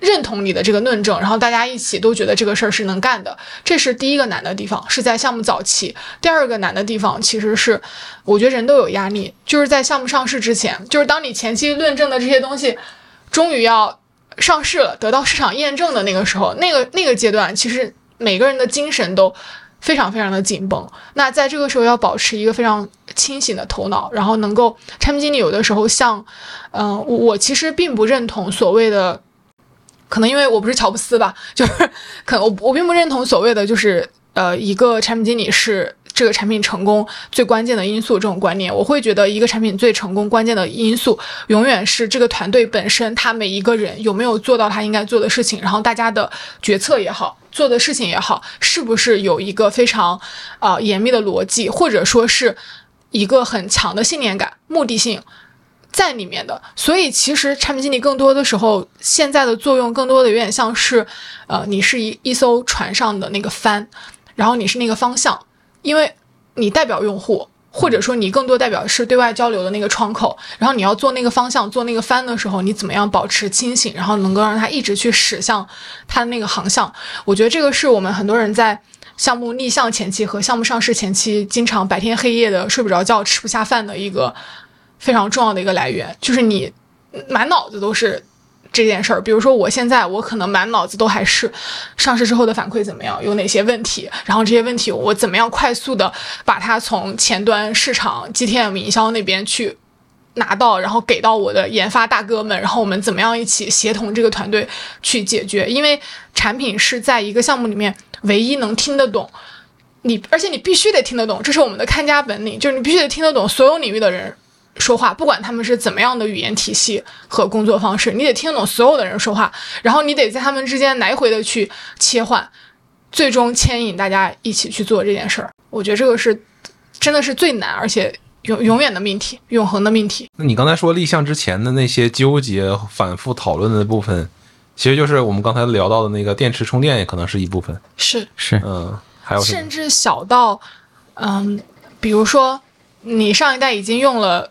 认同你的这个论证，然后大家一起都觉得这个事儿是能干的，这是第一个难的地方，是在项目早期。第二个难的地方其实是，我觉得人都有压力，就是在项目上市之前，就是当你前期论证的这些东西，终于要上市了，得到市场验证的那个时候，那个那个阶段，其实每个人的精神都非常非常的紧绷。那在这个时候要保持一个非常清醒的头脑，然后能够产品经理有的时候像，嗯、我我其实并不认同所谓的。可能因为我不是乔布斯吧，*laughs* 就是可能我我并不认同所谓的就是呃一个产品经理是这个产品成功最关键的因素这种观念。我会觉得一个产品最成功关键的因素永远是这个团队本身，他每一个人有没有做到他应该做的事情，然后大家的决策也好，做的事情也好，是不是有一个非常啊、严密的逻辑，或者说是一个很强的信念感、目的性。在里面的。所以其实产品经理更多的时候，现在的作用更多的有点像是，呃，你是一一艘船上的那个帆，然后你是那个方向，因为你代表用户。或者说，你更多代表是对外交流的那个窗口，然后你要做那个方向、做那个帆的时候，你怎么样保持清醒，然后能够让它一直去驶向它的那个航向？我觉得这个是我们很多人在项目立项前期和项目上市前期，经常白天黑夜的睡不着觉、吃不下饭的一个非常重要的一个来源，就是你满脑子都是。这件事儿，比如说我现在我可能满脑子都还是上市之后的反馈怎么样，有哪些问题，然后这些问题我怎么样快速的把它从前端市场 GTM 营销那边去拿到，然后给到我的研发大哥们，然后我们怎么样一起协同这个团队去解决，因为产品是在一个项目里面唯一能听得懂你，而且你必须得听得懂，这是我们的看家本领，就是你必须得听得懂所有领域的人。说话，不管他们是怎么样的语言体系和工作方式，你得听懂所有的人说话，然后你得在他们之间来回的去切换，最终牵引大家一起去做这件事儿。我觉得这个是真的是最难，而且永永远的命题，永恒的命题。那你刚才说立项之前的那些纠结、反复讨论的部分，其实就是我们刚才聊到的那个电池充电，也可能是一部分。是是，嗯，还有甚至小到，嗯，比如说你上一代已经用了。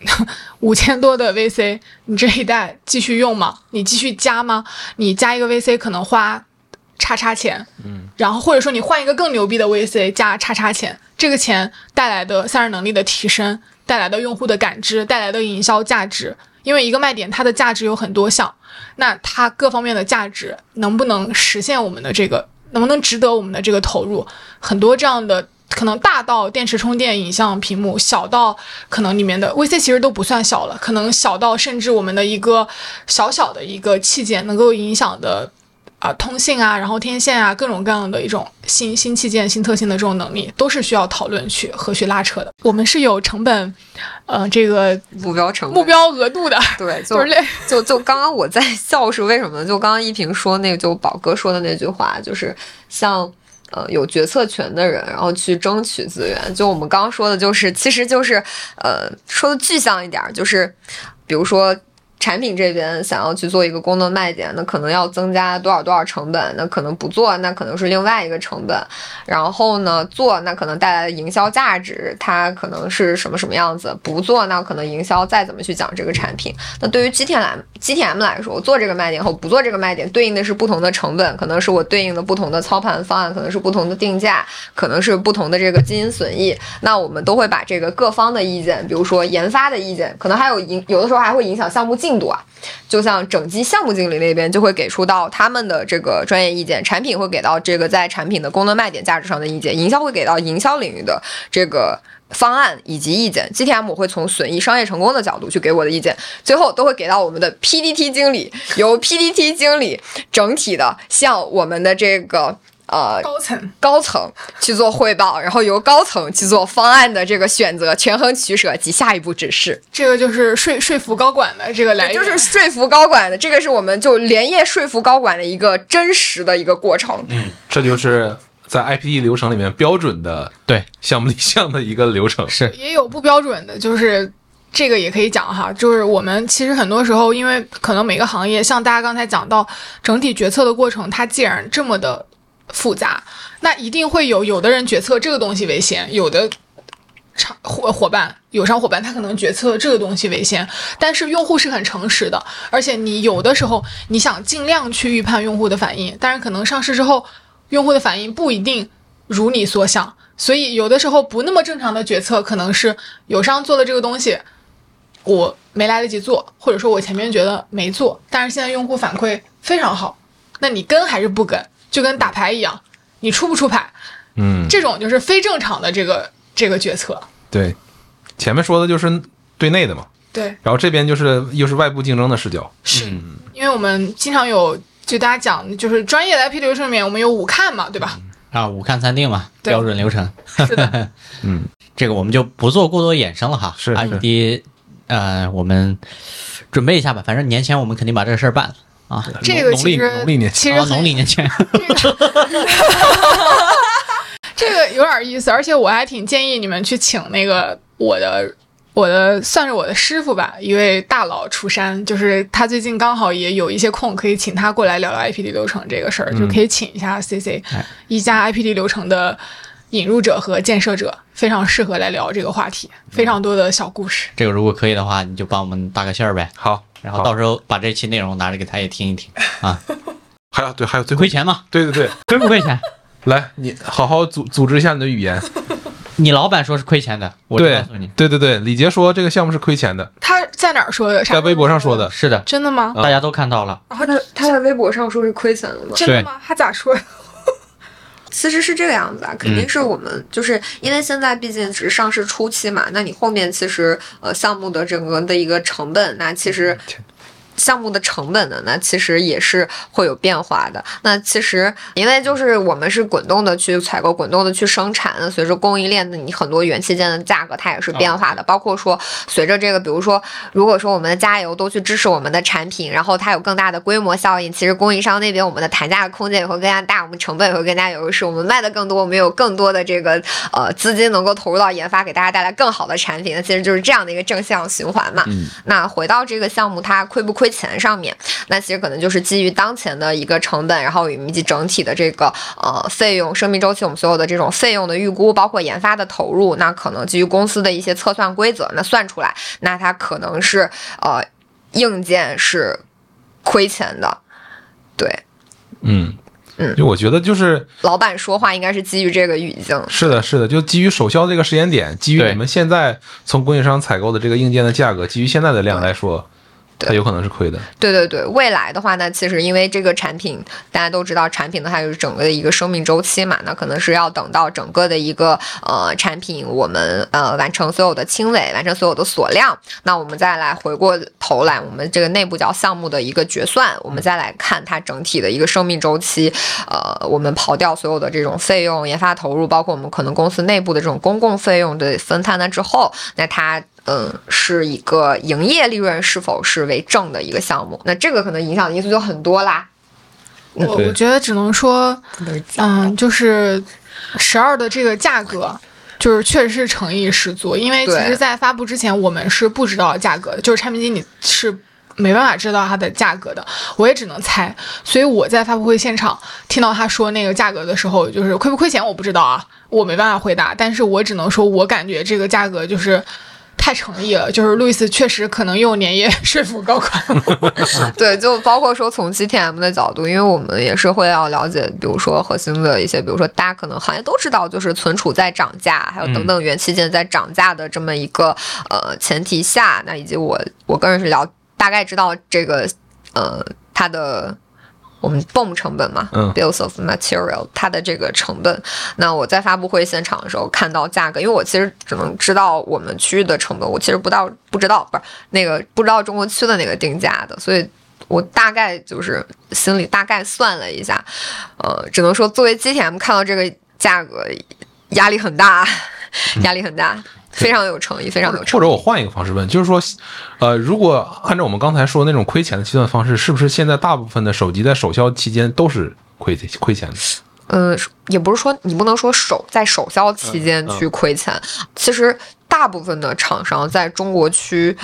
*laughs* 五千多的 VC，你这一代继续用吗？你继续加吗？你加一个 VC 可能花叉叉钱，嗯，然后或者说你换一个更牛逼的 VC 加叉叉钱，这个钱带来的散热能力的提升，带来的用户的感知，带来的营销价值，因为一个卖点它的价值有很多项，那它各方面的价值能不能实现我们的这个，能不能值得我们的这个投入？很多这样的。可能大到电池充电、影像屏幕，小到可能里面的 VC 其实都不算小了，可能小到甚至我们的一个小小的一个器件能够影响的啊通信啊，然后天线啊，各种各样的一种新新器件、新特性的这种能力，都是需要讨论去和去拉扯的。我们是有成本，呃，这个目标成目标额度的，*laughs* *laughs* 对，就是就就刚刚我在笑是为什么呢？就刚刚一平说那个，就宝哥说的那句话，就是像。呃，有决策权的人，然后去争取资源。就我们刚刚说的，就是其实就是，呃，说的具象一点，就是，比如说。产品这边想要去做一个功能卖点，那可能要增加多少多少成本，那可能不做，那可能是另外一个成本。然后呢，做那可能带来的营销价值，它可能是什么什么样子；不做，那可能营销再怎么去讲这个产品。那对于 G T M G T M 来说，我做这个卖点和不做这个卖点，对应的是不同的成本，可能是我对应的不同的操盘方案，可能是不同的定价，可能是不同的这个基因损益。那我们都会把这个各方的意见，比如说研发的意见，可能还有影，有的时候还会影响项目进度啊，就像整机项目经理那边就会给出到他们的这个专业意见，产品会给到这个在产品的功能卖点价值上的意见，营销会给到营销领域的这个方案以及意见，GTM 会从损益商业成功的角度去给我的意见，最后都会给到我们的 PDT 经理，由 PDT 经理整体的向我们的这个。呃，高层高层去做汇报，然后由高层去做方案的这个选择、权衡取舍及下一步指示。这个就是说说服高管的这个来源，就是说服高管的。这个是我们就连夜说服高管的一个真实的一个过程。嗯，这就是在 IPD 流程里面标准的对项目立项的一个流程。是也有不标准的，就是这个也可以讲哈。就是我们其实很多时候，因为可能每个行业，像大家刚才讲到整体决策的过程，它既然这么的。复杂，那一定会有有的人决策这个东西为先，有的厂伙伙伴友商伙伴他可能决策这个东西为先，但是用户是很诚实的，而且你有的时候你想尽量去预判用户的反应，但是可能上市之后用户的反应不一定如你所想，所以有的时候不那么正常的决策可能是友商做的这个东西我没来得及做，或者说我前面觉得没做，但是现在用户反馈非常好，那你跟还是不跟？就跟打牌一样，你出不出牌，嗯，这种就是非正常的这个这个决策。对，前面说的就是对内的嘛，对，然后这边就是又是外部竞争的视角，是因为我们经常有就大家讲，就是专业的 IP 流程里面，我们有五看嘛，对吧？啊，五看三定嘛，标准流程。*laughs* 是的，嗯，这个我们就不做过多衍生了哈。是 IPD，呃，我们准备一下吧，反正年前我们肯定把这个事儿办了。啊，这个其实其实农历年前，*laughs* 这个有点意思，而且我还挺建议你们去请那个我的我的算是我的师傅吧，一位大佬出山，就是他最近刚好也有一些空，可以请他过来聊聊 IPD 流程这个事儿，就可以请一下 CC，、哎。一家 IPD 流程的引入者和建设者，非常适合来聊这个话题，非常多的小故事。这个如果可以的话，你就帮我们搭个线儿呗，好然后到时候把这期内容拿着给他也听一听啊，*laughs* 还有对，还有最后亏，钱吗？对对对，亏不亏钱？*laughs* 来，你好好组组织一下你的语言。*laughs* 你老板说是亏钱的，我就告诉你，对对对，李杰说这个项目是亏钱的，他在哪儿说的？在微博上说的。是的，真的吗？啊大家都看到了。然后他他在微博上说是亏钱了吗？真的吗？他咋说的？其实是这个样子啊，肯嗯。定是我们、就是因为现在毕竟只是上市初期嘛，那你后面其实呃项目的整个的一个成本，那其实项目的成本呢，那其实也是会有变化的。那其实因为就是我们是滚动的去采购，滚动的去生产，那随着供应链的你很多元器件的价格它也是变化的，包括说随着这个，比如说如果说我们的加油都去支持我们的产品，然后它有更大的规模效应，其实供应商那边我们的谈价的空间也会更加大，我们成本也会更加有优势，我们卖的更多，我们有更多的这个呃资金能够投入到研发，给大家带来更好的产品，那其实就是这样的一个正向循环嘛。嗯那回到这个项目，它亏不亏钱上面，那其实可能就是基于当前的一个成本，然后以及整体的这个呃费用、生命周期，我们所有的这种费用的预估，包括研发的投入，那可能基于公司的一些测算规则，那算出来，那它可能是呃硬件是亏钱的，对。嗯嗯。就我觉得就是老板说话应该是基于这个语境，是的，是的，就基于首销这个时间点，基于你们现在从供应商采购的这个硬件的价格，基于现在的量来说，它有可能是亏的。对对对，未来的话呢，其实因为这个产品大家都知道，产品的话就是整个的一个生命周期嘛，那可能是要等到整个的一个呃产品我们呃完成所有的清尾，完成所有的锁量，那我们再来回过头来，我们这个内部叫项目的一个决算，我们再来看它整体的一个生命周期，呃，我们刨掉所有的这种费用、研发投入，包括我们可能公司内部的这种公共费用的分摊了之后，那它。嗯，是一个营业利润是否是为正的一个项目，那这个可能影响的因素就很多啦。我我觉得只能说，嗯，就是十二的这个价格。就是确实是诚意十足，因为其实，在发布之前，我们是不知道价格的，就是产品经理是没办法知道它的价格的，我也只能猜。所以我在发布会现场听到他说那个价格的时候，就是亏不亏钱我不知道啊，我没办法回答，但是我只能说，我感觉这个价格就是太诚意了，就是路易斯确实可能用年夜说服高管。*laughs* 对，就包括说从 GTM 的角度，因为我们也是会要了解，比如说核心的一些，比如说大家可能行业都知道，就是存储在涨价，还有等等元器件在涨价的这么一个呃前提下，那以及我我个人是了大概知道这个呃它的。我们 BOM 成本嘛、嗯 b i l l s of material，它的这个成本。那我在发布会现场的时候看到价格，因为我其实只能知道我们区域的成本，我其实不到不知道不是那个不知道中国区的那个定价的，所以我大概就是心里大概算了一下，呃，只能说作为 GTM 看到这个价格，压力很大，*laughs* 压力很大，非常有诚意，非常有诚意。或者我换一个方式问，就是说，呃，如果按照我们刚才说的那种亏钱的计算方式，是不是现在大部分的手机在首销期间都是亏亏钱的？嗯，也不是说你不能说首在首销期间嗯去亏钱，其实大部分的厂商在中国区，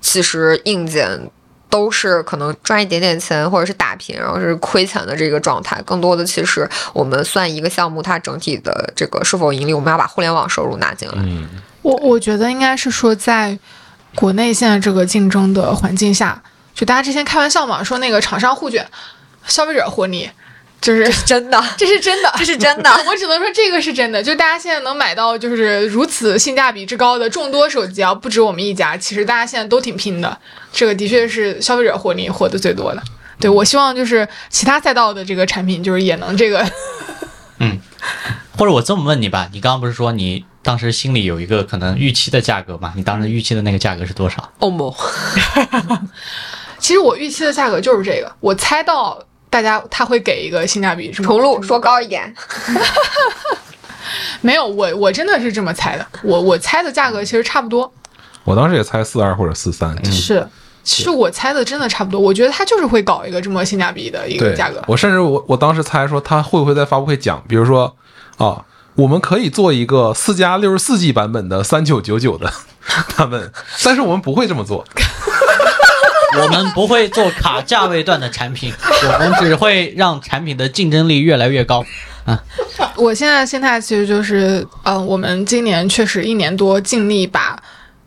其实硬件。都是可能赚一点点钱，或者是打平，然后是亏钱的这个状态。更多的其实我们算一个项目，它整体的这个是否盈利，我们要把互联网收入拿进来。嗯，我我觉得应该是说，在国内现在这个竞争的环境下，就大家之前开玩笑嘛，说那个厂商互卷，消费者获利，就是真的，*laughs* 这是真的，这是真的。*laughs* 我只能说这个是真的，就大家现在能买到就是如此性价比之高的众多手机啊，不止我们一家，其实大家现在都挺拼的，这个的确是消费者获利获得最多的。对我希望就是其他赛道的这个产品就是也能这个，*laughs* 或者我这么问你吧，你刚刚不是说你当时心里有一个可能预期的价格吗？你当时预期的那个价格是多少？欧盟，其实我预期的价格就是这个，我猜到大家他会给一个性价比重录说高一点。没有，我我真的是这么猜的，我我猜的价格其实差不多，我当时也猜四二或者四三。是，其实我猜的真的差不多，我觉得他就是会搞一个这么性价比的一个价格，我甚至我我当时猜说他会不会在发布会讲，比如说啊，我们可以做一个四加六十四 G 版本的三九九九的 *laughs* 他们，但是我们不会这么做。*laughs* 我们不会做卡价位段的产品，我们只会让产品的竞争力越来越高。啊我现在的心态其实就是，呃，我们今年确实一年多尽力把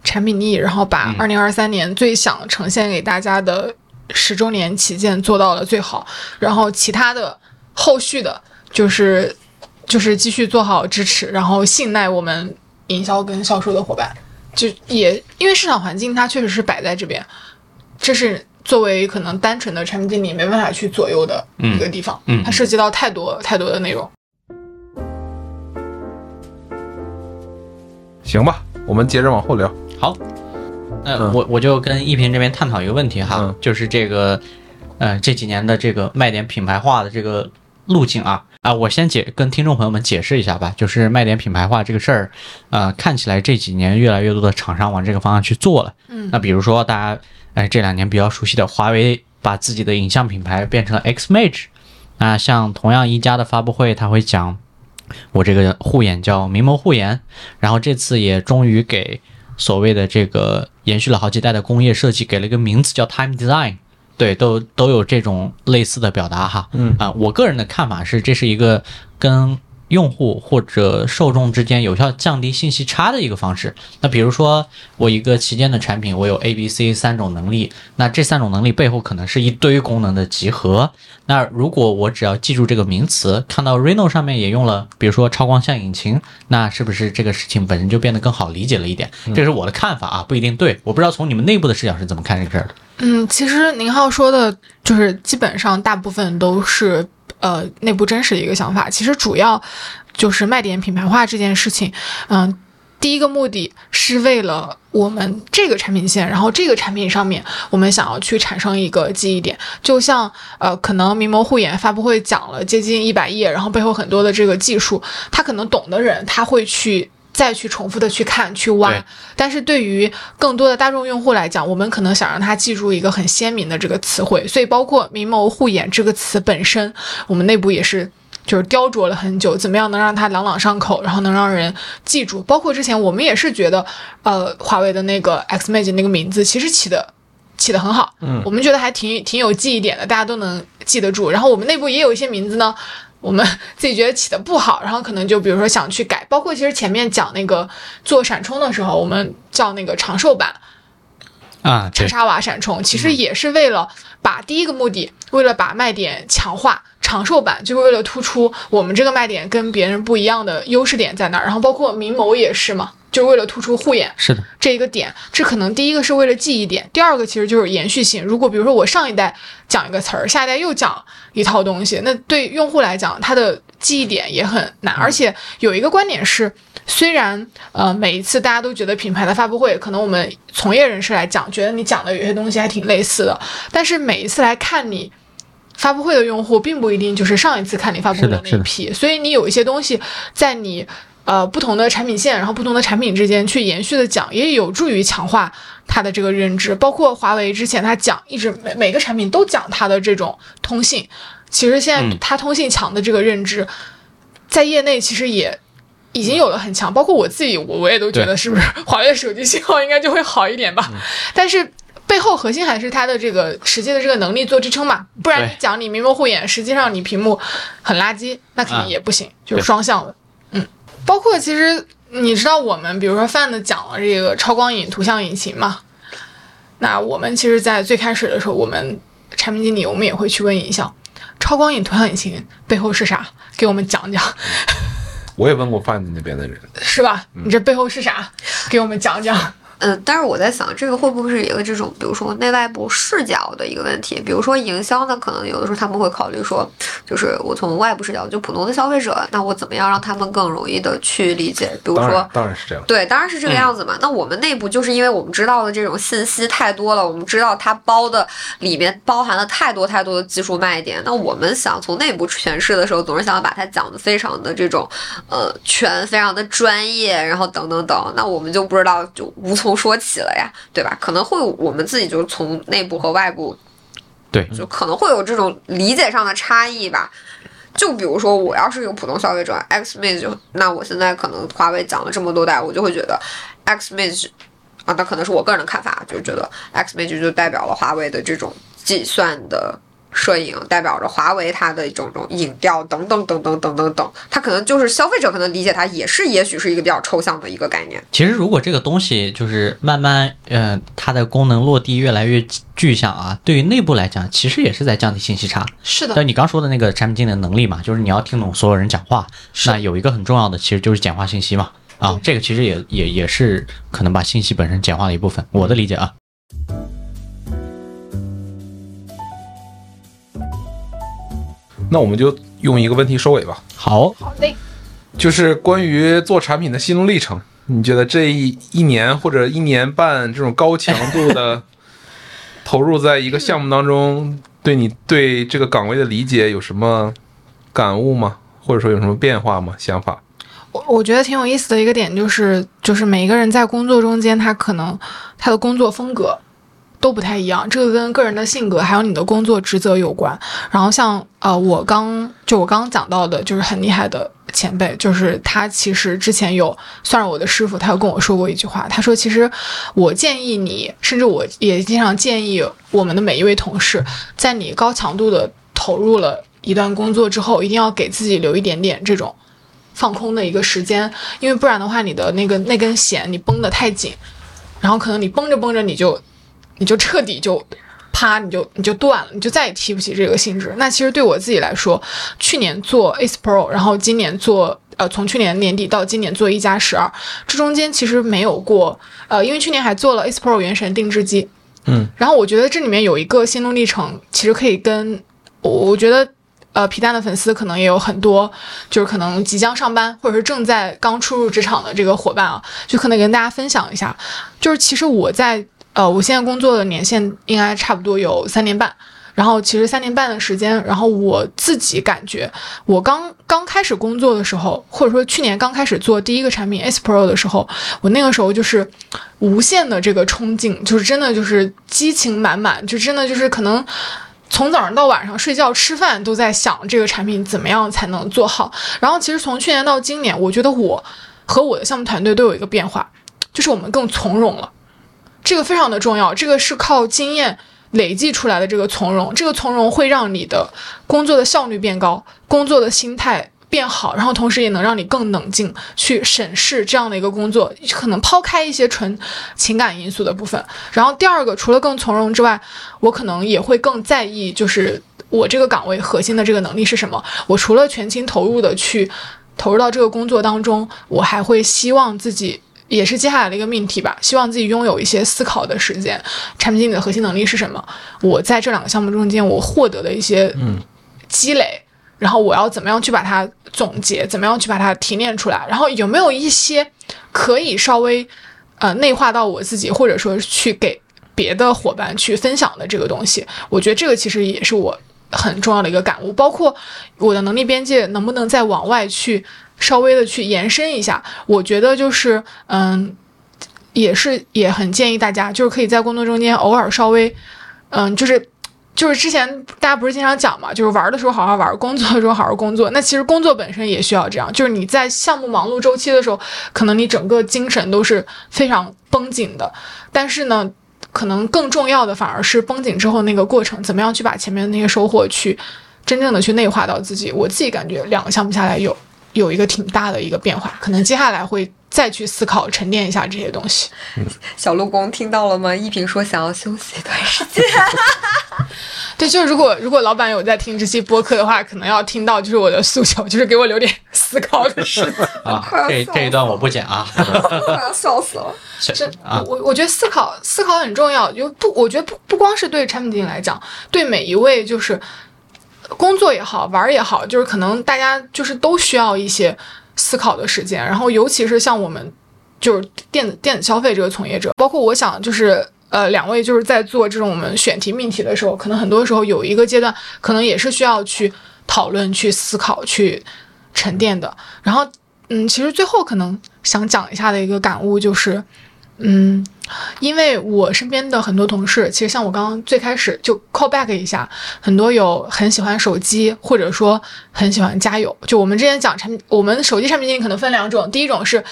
产品力，然后把二零二三年最想呈现给大家的十周年旗舰做到了最好，然后其他的后续的，就是就是继续做好支持，然后信赖我们营销跟销售的伙伴，就也因为市场环境它确实是摆在这边，这是。作为可能单纯的产品经理没办法去左右的一个地方，嗯嗯它涉及到太多太多的内容。行吧，我们接着往后聊。好，那、嗯我我就跟一平这边探讨一个问题哈，嗯就是这个，呃，这几年的这个卖点品牌化的这个路径啊啊，我先解跟听众朋友们解释一下吧，就是卖点品牌化这个事儿，呃，看起来这几年越来越多的厂商往这个方向去做了。嗯那比如说大家呃这两年比较熟悉的华为，把自己的影像品牌变成了 Xmage，那像同样一加的发布会，他会讲我这个护眼叫明眸护眼，然后这次也终于给所谓的这个延续了好几代的工业设计给了一个名字叫 Time Design。对，都都有这种类似的表达哈。嗯啊、我个人的看法是，这是一个跟用户或者受众之间有效降低信息差的一个方式。那比如说，我一个旗舰的产品，我有 A、B、C 三种能力，那这三种能力背后可能是一堆功能的集合。那如果我只要记住这个名词，看到 Reno 上面也用了，比如说超光像引擎，那是不是这个事情本身就变得更好理解了一点？这是我的看法啊，不一定对。我不知道从你们内部的视角是怎么看这个事儿的。嗯，其实宁浩说的，就是基本上大部分都是呃内部真实的一个想法。其实主要就是卖点品牌化这件事情，嗯。第一个目的是为了我们这个产品线，然后这个产品上面，我们想要去产生一个记忆点，就像呃，可能明眸护眼发布会讲了接近一百页，然后背后很多的这个技术，他可能懂的人他会去再去重复的去看去挖，但是对于更多的大众用户来讲，我们可能想让他记住一个很鲜明的这个词汇，所以包括“明眸护眼”这个词本身，我们内部也是就是雕琢了很久，怎么样能让它朗朗上口，然后能让人记住。包括之前我们也是觉得，呃，华为的那个 Xmage 那个名字其实起的起的很好，嗯我们觉得还挺挺有记忆点的，大家都能记得住。然后我们内部也有一些名字呢。我们自己觉得起的不好，然后可能就比如说想去改，*laughs* 包括其实前面讲那个做闪充的时候，我们叫那个长寿版，啊，对，长沙瓦闪充，其实也是为了把第一个目的，为了把卖点强化。长寿版就是为了突出我们这个卖点跟别人不一样的优势点在哪儿，然后包括明眸也是嘛，就是为了突出护眼是的，这一个点。这可能第一个是为了记忆点，第二个其实就是延续性。如果比如说我上一代讲一个词儿，下一代又讲一套东西，那对用户来讲，他的记忆点也很难。而且有一个观点是，虽然呃每一次大家都觉得品牌的发布会，可能我们从业人士来讲，觉得你讲的有些东西还挺类似的，但是每一次来看你。发布会的用户并不一定就是上一次看你发布的那一批，所以你有一些东西在你呃不同的产品线，然后不同的产品之间去延续的讲，也有助于强化它的这个认知。包括华为之前它讲一直每每个产品都讲它的这种通信，其实现在嗯它通信强的这个认知，在业内其实也。已经有了很强，包括我自己，我我也都觉得是不是华为的手机信号应该就会好一点吧？但是背后核心还是它的这个实际的这个能力做支撑嘛，不然你讲你明眸护眼，实际上你屏幕很垃圾，那肯定啊也不行，就是双向的。嗯，包括其实你知道我们比如说 Find 讲了这个超光影图像引擎嘛，那我们其实，在最开始的时候，我们产品经理我们也会去问影像，超光影图像引擎背后是啥？给我们讲讲，我也问过 Find 那边的人，是吧？你这背后是啥？给我们讲讲。嗯，但是我在想，这个会不会是一个这种，比如说内外部视角的一个问题？比如说营销呢，可能有的时候他们会考虑说，就是我从外部视角，就普通的消费者，那我怎么样让他们更容易的去理解？比如说当然，当然是这样。对，当然是这个样子嘛。那我们内部就是因为我们知道的这种信息太多了，我们知道它包的里面包含了太多太多的技术卖点。那我们想从内部诠释的时候，总是想要把它讲的非常的这种呃全，非常的专业，然后等等等。那我们就不知道就无从说起了呀，对吧？可能会我们自己就从内部和外部对，就可能会有这种理解上的差异吧。就比如说，我要是一个普通消费者，Xmage 就那我现在可能华为讲了这么多代，我就会觉得 Xmage 啊，那可能是我个人的看法，就觉得 Ximage 就代表了华为的这种计算的摄影，代表着华为它的一种种影调等等等等等等等，它可能就是消费者可能理解它也是也许是一个比较抽象的一个概念。其实如果这个东西就是慢慢，呃，它的功能落地越来越具象啊，对于内部来讲，其实也是在降低信息差。是的，但你刚说的那个产品经理的能力嘛，就是你要听懂所有人讲话，那有一个很重要的其实就是简化信息嘛。啊，这个其实也也也是可能把信息本身简化的一部分，我的理解啊。那我们就用一个问题收尾吧，好，好嘞。就是关于做产品的心路历程，你觉得这一一年或者一年半这种高强度的 *laughs* 投入在一个项目当中，对你对这个岗位的理解有什么感悟吗？或者说有什么变化吗？想法？我我觉得挺有意思的一个点就是，就是每一个人在工作中间，他可能他的工作风格都不太一样，这个跟个人的性格还有你的工作职责有关。然后像呃，我刚就我刚刚讲到的，就是很厉害的前辈，就是他其实之前有算是我的师傅，他有跟我说过一句话，他说其实我建议你，甚至我也经常建议我们的每一位同事，在你高强度的投入了一段工作之后，一定要给自己留一点点这种。放空的一个时间，因为不然的话，你的那个那根弦你绷得太紧，然后可能你绷着绷着你就你就彻底就啪你就你就断了，你就再也提不起这个兴致。那其实对我自己来说，去年做 Ace Pro，然后今年做呃从去年年底到今年做一加十二，这中间其实没有过呃，因为去年还做了 Ace Pro 原神定制机，嗯，然后我觉得这里面有一个心路历程，其实可以跟我我觉得。呃，皮蛋的粉丝可能也有很多，就是可能即将上班或者是正在刚初入职场的这个伙伴啊，就可能跟大家分享一下，就是其实我在呃，我现在工作的年限应该差不多有三年半，然后其实三年半的时间，然后我自己感觉，我刚刚开始工作的时候，或者说去年刚开始做第一个产品 S Pro 的时候，我那个时候就是无限的这个冲劲，就是真的就是激情满满，就真的就是可能。从早上到晚上睡觉吃饭都在想这个产品怎么样才能做好。然后其实从去年到今年，我觉得我和我的项目团队都有一个变化，就是我们更从容了。这个非常的重要，这个是靠经验累积出来的。这个从容，这个从容会让你的工作的效率变高，工作的心态变好，然后同时也能让你更冷静去审视这样的一个工作，可能抛开一些纯情感因素的部分。然后第二个，除了更从容之外，我可能也会更在意，就是我这个岗位核心的这个能力是什么。我除了全情投入的去投入到这个工作当中，我还会希望自己。也是接下来的一个命题吧，希望自己拥有一些思考的时间。产品经理的核心能力是什么？我在这两个项目中间，我获得的一些积累，然后我要怎么样去把它总结，怎么样去把它提炼出来？然后有没有一些可以稍微呃内化到我自己，或者说去给别的伙伴去分享的这个东西？我觉得这个其实也是我很重要的一个感悟，包括我的能力边界能不能再往外去。稍微的去延伸一下，我觉得就是，嗯，也是也很建议大家，就是可以在工作中间偶尔稍微，嗯，就是就是之前大家不是经常讲嘛，就是玩的时候好好玩，工作的时候好好工作。那其实工作本身也需要这样，就是你在项目忙碌周期的时候，可能你整个精神都是非常绷紧的，但是呢，可能更重要的反而是绷紧之后那个过程，怎么样去把前面的那些收获去真正的去内化到自己。我自己感觉两个项目下来有。有一个挺大的一个变化，可能接下来会再去思考、沉淀一下这些东西。小鹿公听到了吗？一平说想要休息一段时间。*laughs* 对，就是如果如果老板有在听这期播客的话，可能要听到就是我的诉求，就是给我留点思考的时间啊。这这一段我不剪啊，*laughs* 我要笑死了。这我我觉得思考思考很重要，就不我觉得不不光是对产品经理来讲，对每一位就是。工作也好，玩也好，就是可能大家就是都需要一些思考的时间。然后，尤其是像我们就是电子电子消费这个从业者，包括我想就是呃两位就是在做这种我们选题命题的时候，可能很多时候有一个阶段，可能也是需要去讨论、去思考、去沉淀的。然后，嗯，其实最后可能想讲一下的一个感悟就是，嗯。因为我身边的很多同事，其实像我刚刚最开始就 call back 一下，很多有很喜欢手机，或者说很喜欢家有。就我们之前讲产品，我们手机产品经理可能分两种，第一种是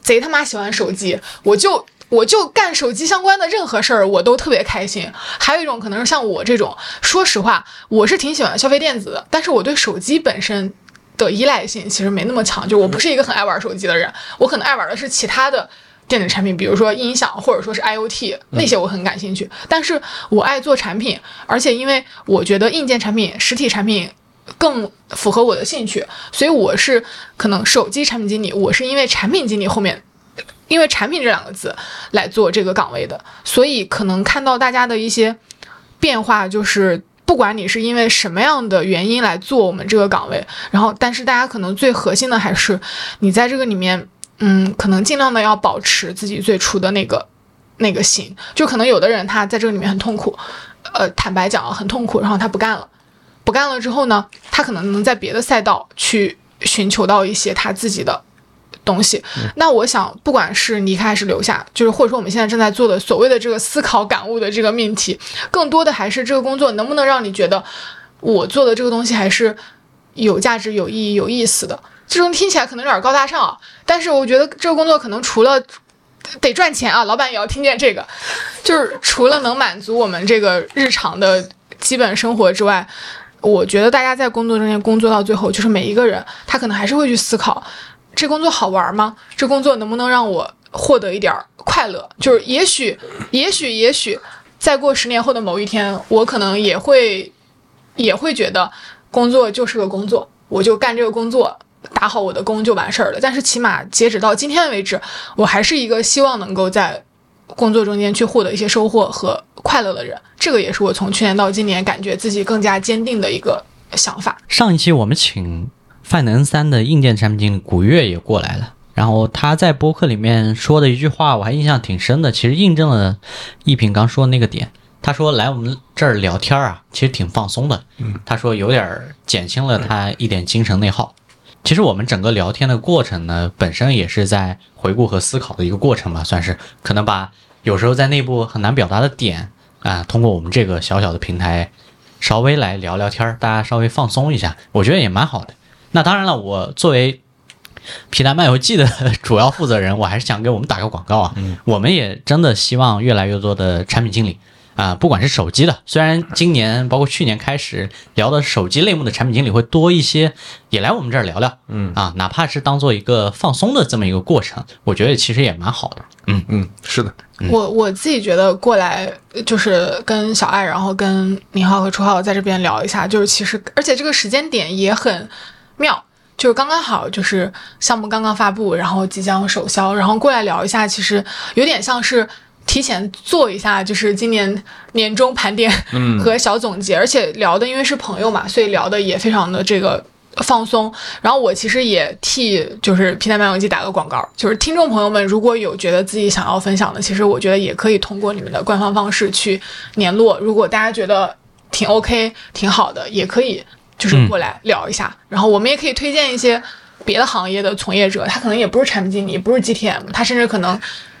贼他妈喜欢手机，我就我就干手机相关的任何事儿，我都特别开心。还有一种可能是像我这种，说实话，我是挺喜欢消费电子的，但是我对手机本身的依赖性其实没那么强，就我不是一个很爱玩手机的人，我可能爱玩的是其他的。电子产品，比如说音响，或者说是 IOT 那些，我很感兴趣。但是我爱做产品，而且因为我觉得硬件产品、实体产品更符合我的兴趣，所以我是可能手机产品经理，我是因为产品经理后面，因为产品这两个字来做这个岗位的。所以可能看到大家的一些变化，就是不管你是因为什么样的原因来做我们这个岗位，然后但是大家可能最核心的还是你在这个里面。嗯，可能尽量的要保持自己最初的那个那个心，就可能有的人他在这个里面很痛苦，呃，坦白讲很痛苦，然后他不干了，不干了之后呢，他可能能在别的赛道去寻求到一些他自己的东西。那我想，不管是离开还是留下，就是或者说我们现在正在做的所谓的这个思考感悟的这个命题，更多的还是这个工作能不能让你觉得我做的这个东西还是有价值、有意义、有意思的。这种听起来可能有点高大上，但是我觉得这个工作可能除了得赚钱啊，老板也要听见这个，就是除了能满足我们这个日常的基本生活之外，我觉得大家在工作中间工作到最后，就是每一个人他可能还是会去思考，这工作好玩吗？这工作能不能让我获得一点快乐？就是也许，也许，也许，再过十年后的某一天，我可能也会也会觉得工作就是个工作，我就干这个工作。打好我的工就完事儿了，但是起码截止到今天为止，我还是一个希望能够在工作中间去获得一些收获和快乐的人。这个也是我从去年到今年感觉自己更加坚定的一个想法。上一期我们请范能三的硬件产品经理古月也过来了，然后他在播客里面说的一句话我还印象挺深的，其实印证了一平刚说的那个点。他说来我们这儿聊天啊，其实挺放松的。嗯，他说有点减轻了他一点精神内耗。其实我们整个聊天的过程呢，本身也是在回顾和思考的一个过程吧，算是可能把有时候在内部很难表达的点啊，通过我们这个小小的平台，稍微来聊聊天儿，大家稍微放松一下，我觉得也蛮好的。那当然了，我作为皮蛋漫游记的主要负责人，我还是想给我们打个广告啊，我们也真的希望越来越多的产品经理。啊，不管是手机的，虽然今年包括去年开始聊的手机类目的产品经理会多一些，也来我们这儿聊聊，嗯啊，哪怕是当做一个放松的这么一个过程，我觉得其实也蛮好的。嗯嗯，是的，我我自己觉得过来就是跟小爱，然后跟明浩和初浩在这边聊一下，就是其实而且这个时间点也很妙，就是刚刚好，就是项目刚刚发布，然后即将首销，然后过来聊一下，其实有点像是。提前做一下，就是今年年终盘点 *laughs* 和小总结，而且聊的因为是朋友嘛，所以聊的也非常的这个放松。然后我其实也替就是《皮蛋漫游记》打个广告，就是听众朋友们如果有觉得自己想要分享的，其实我觉得也可以通过你们的官方方式去联络。如果大家觉得挺 OK、挺好的，也可以就是过来聊一下。然后我们也可以推荐一些别的行业的从业者，他可能也不是产品经理，不是 GTM，他甚至可能。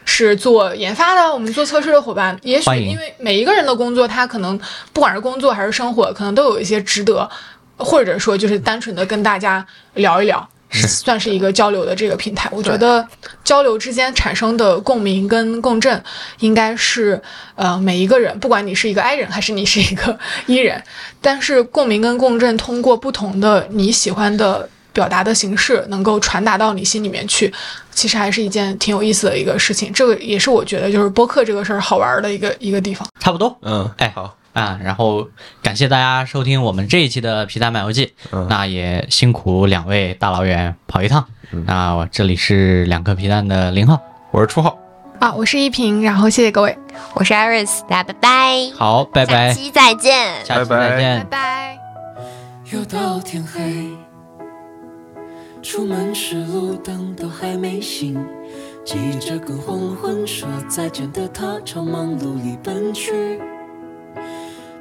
是做研发的，我们做测试的伙伴，也许因为每一个人的工作，他可能不管是工作还是生活，可能都有一些值得，或者说就是单纯的跟大家聊一聊，算是一个交流的这个平台。我觉得交流之间产生的共鸣跟共振，应该是呃每一个人，不管你是一个 I 人还是你是一个 E 人，但是共鸣跟共振通过不同的你喜欢的。表达的形式能够传达到你心里面去，其实还是一件挺有意思的一个事情。这个也是我觉得就是播客这个事儿好玩的一个一个地方。差不多，嗯，哎，好啊。然后感谢大家收听我们这一期的皮蛋漫游记，嗯那也辛苦两位大老远跑一趟。嗯那我这里是两颗皮蛋的零号，我是初号啊，我是一平，然后谢谢各位，我是 Iris，大家拜拜，好，拜拜，下期再见，下期再见，拜拜。又到天黑。出门时路灯都还没醒，急着跟黄昏说再见的他朝忙碌里奔去。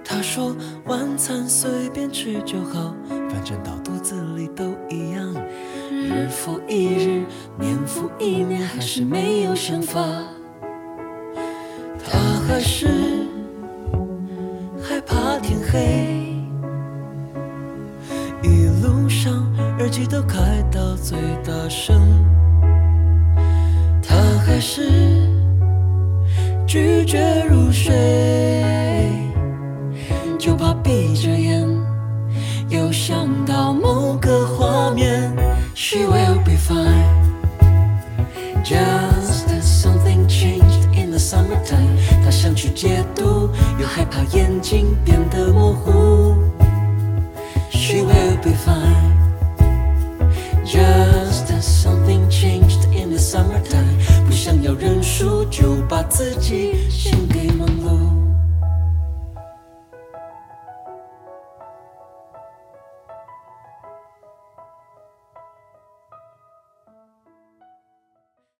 他说晚餐随便吃就好，反正到肚子里都一样。日复一日，年复一年，还是没有想法。他还是害怕天黑。一路上耳机都开到最大声，他还是拒绝入睡，就怕闭着眼又想到某个画面。She will be fine, just as something changed in the summertime。她想去解读，又害怕眼睛变得模糊。She will be fine. Just as something changed in the summertime，不想要认输，就把自己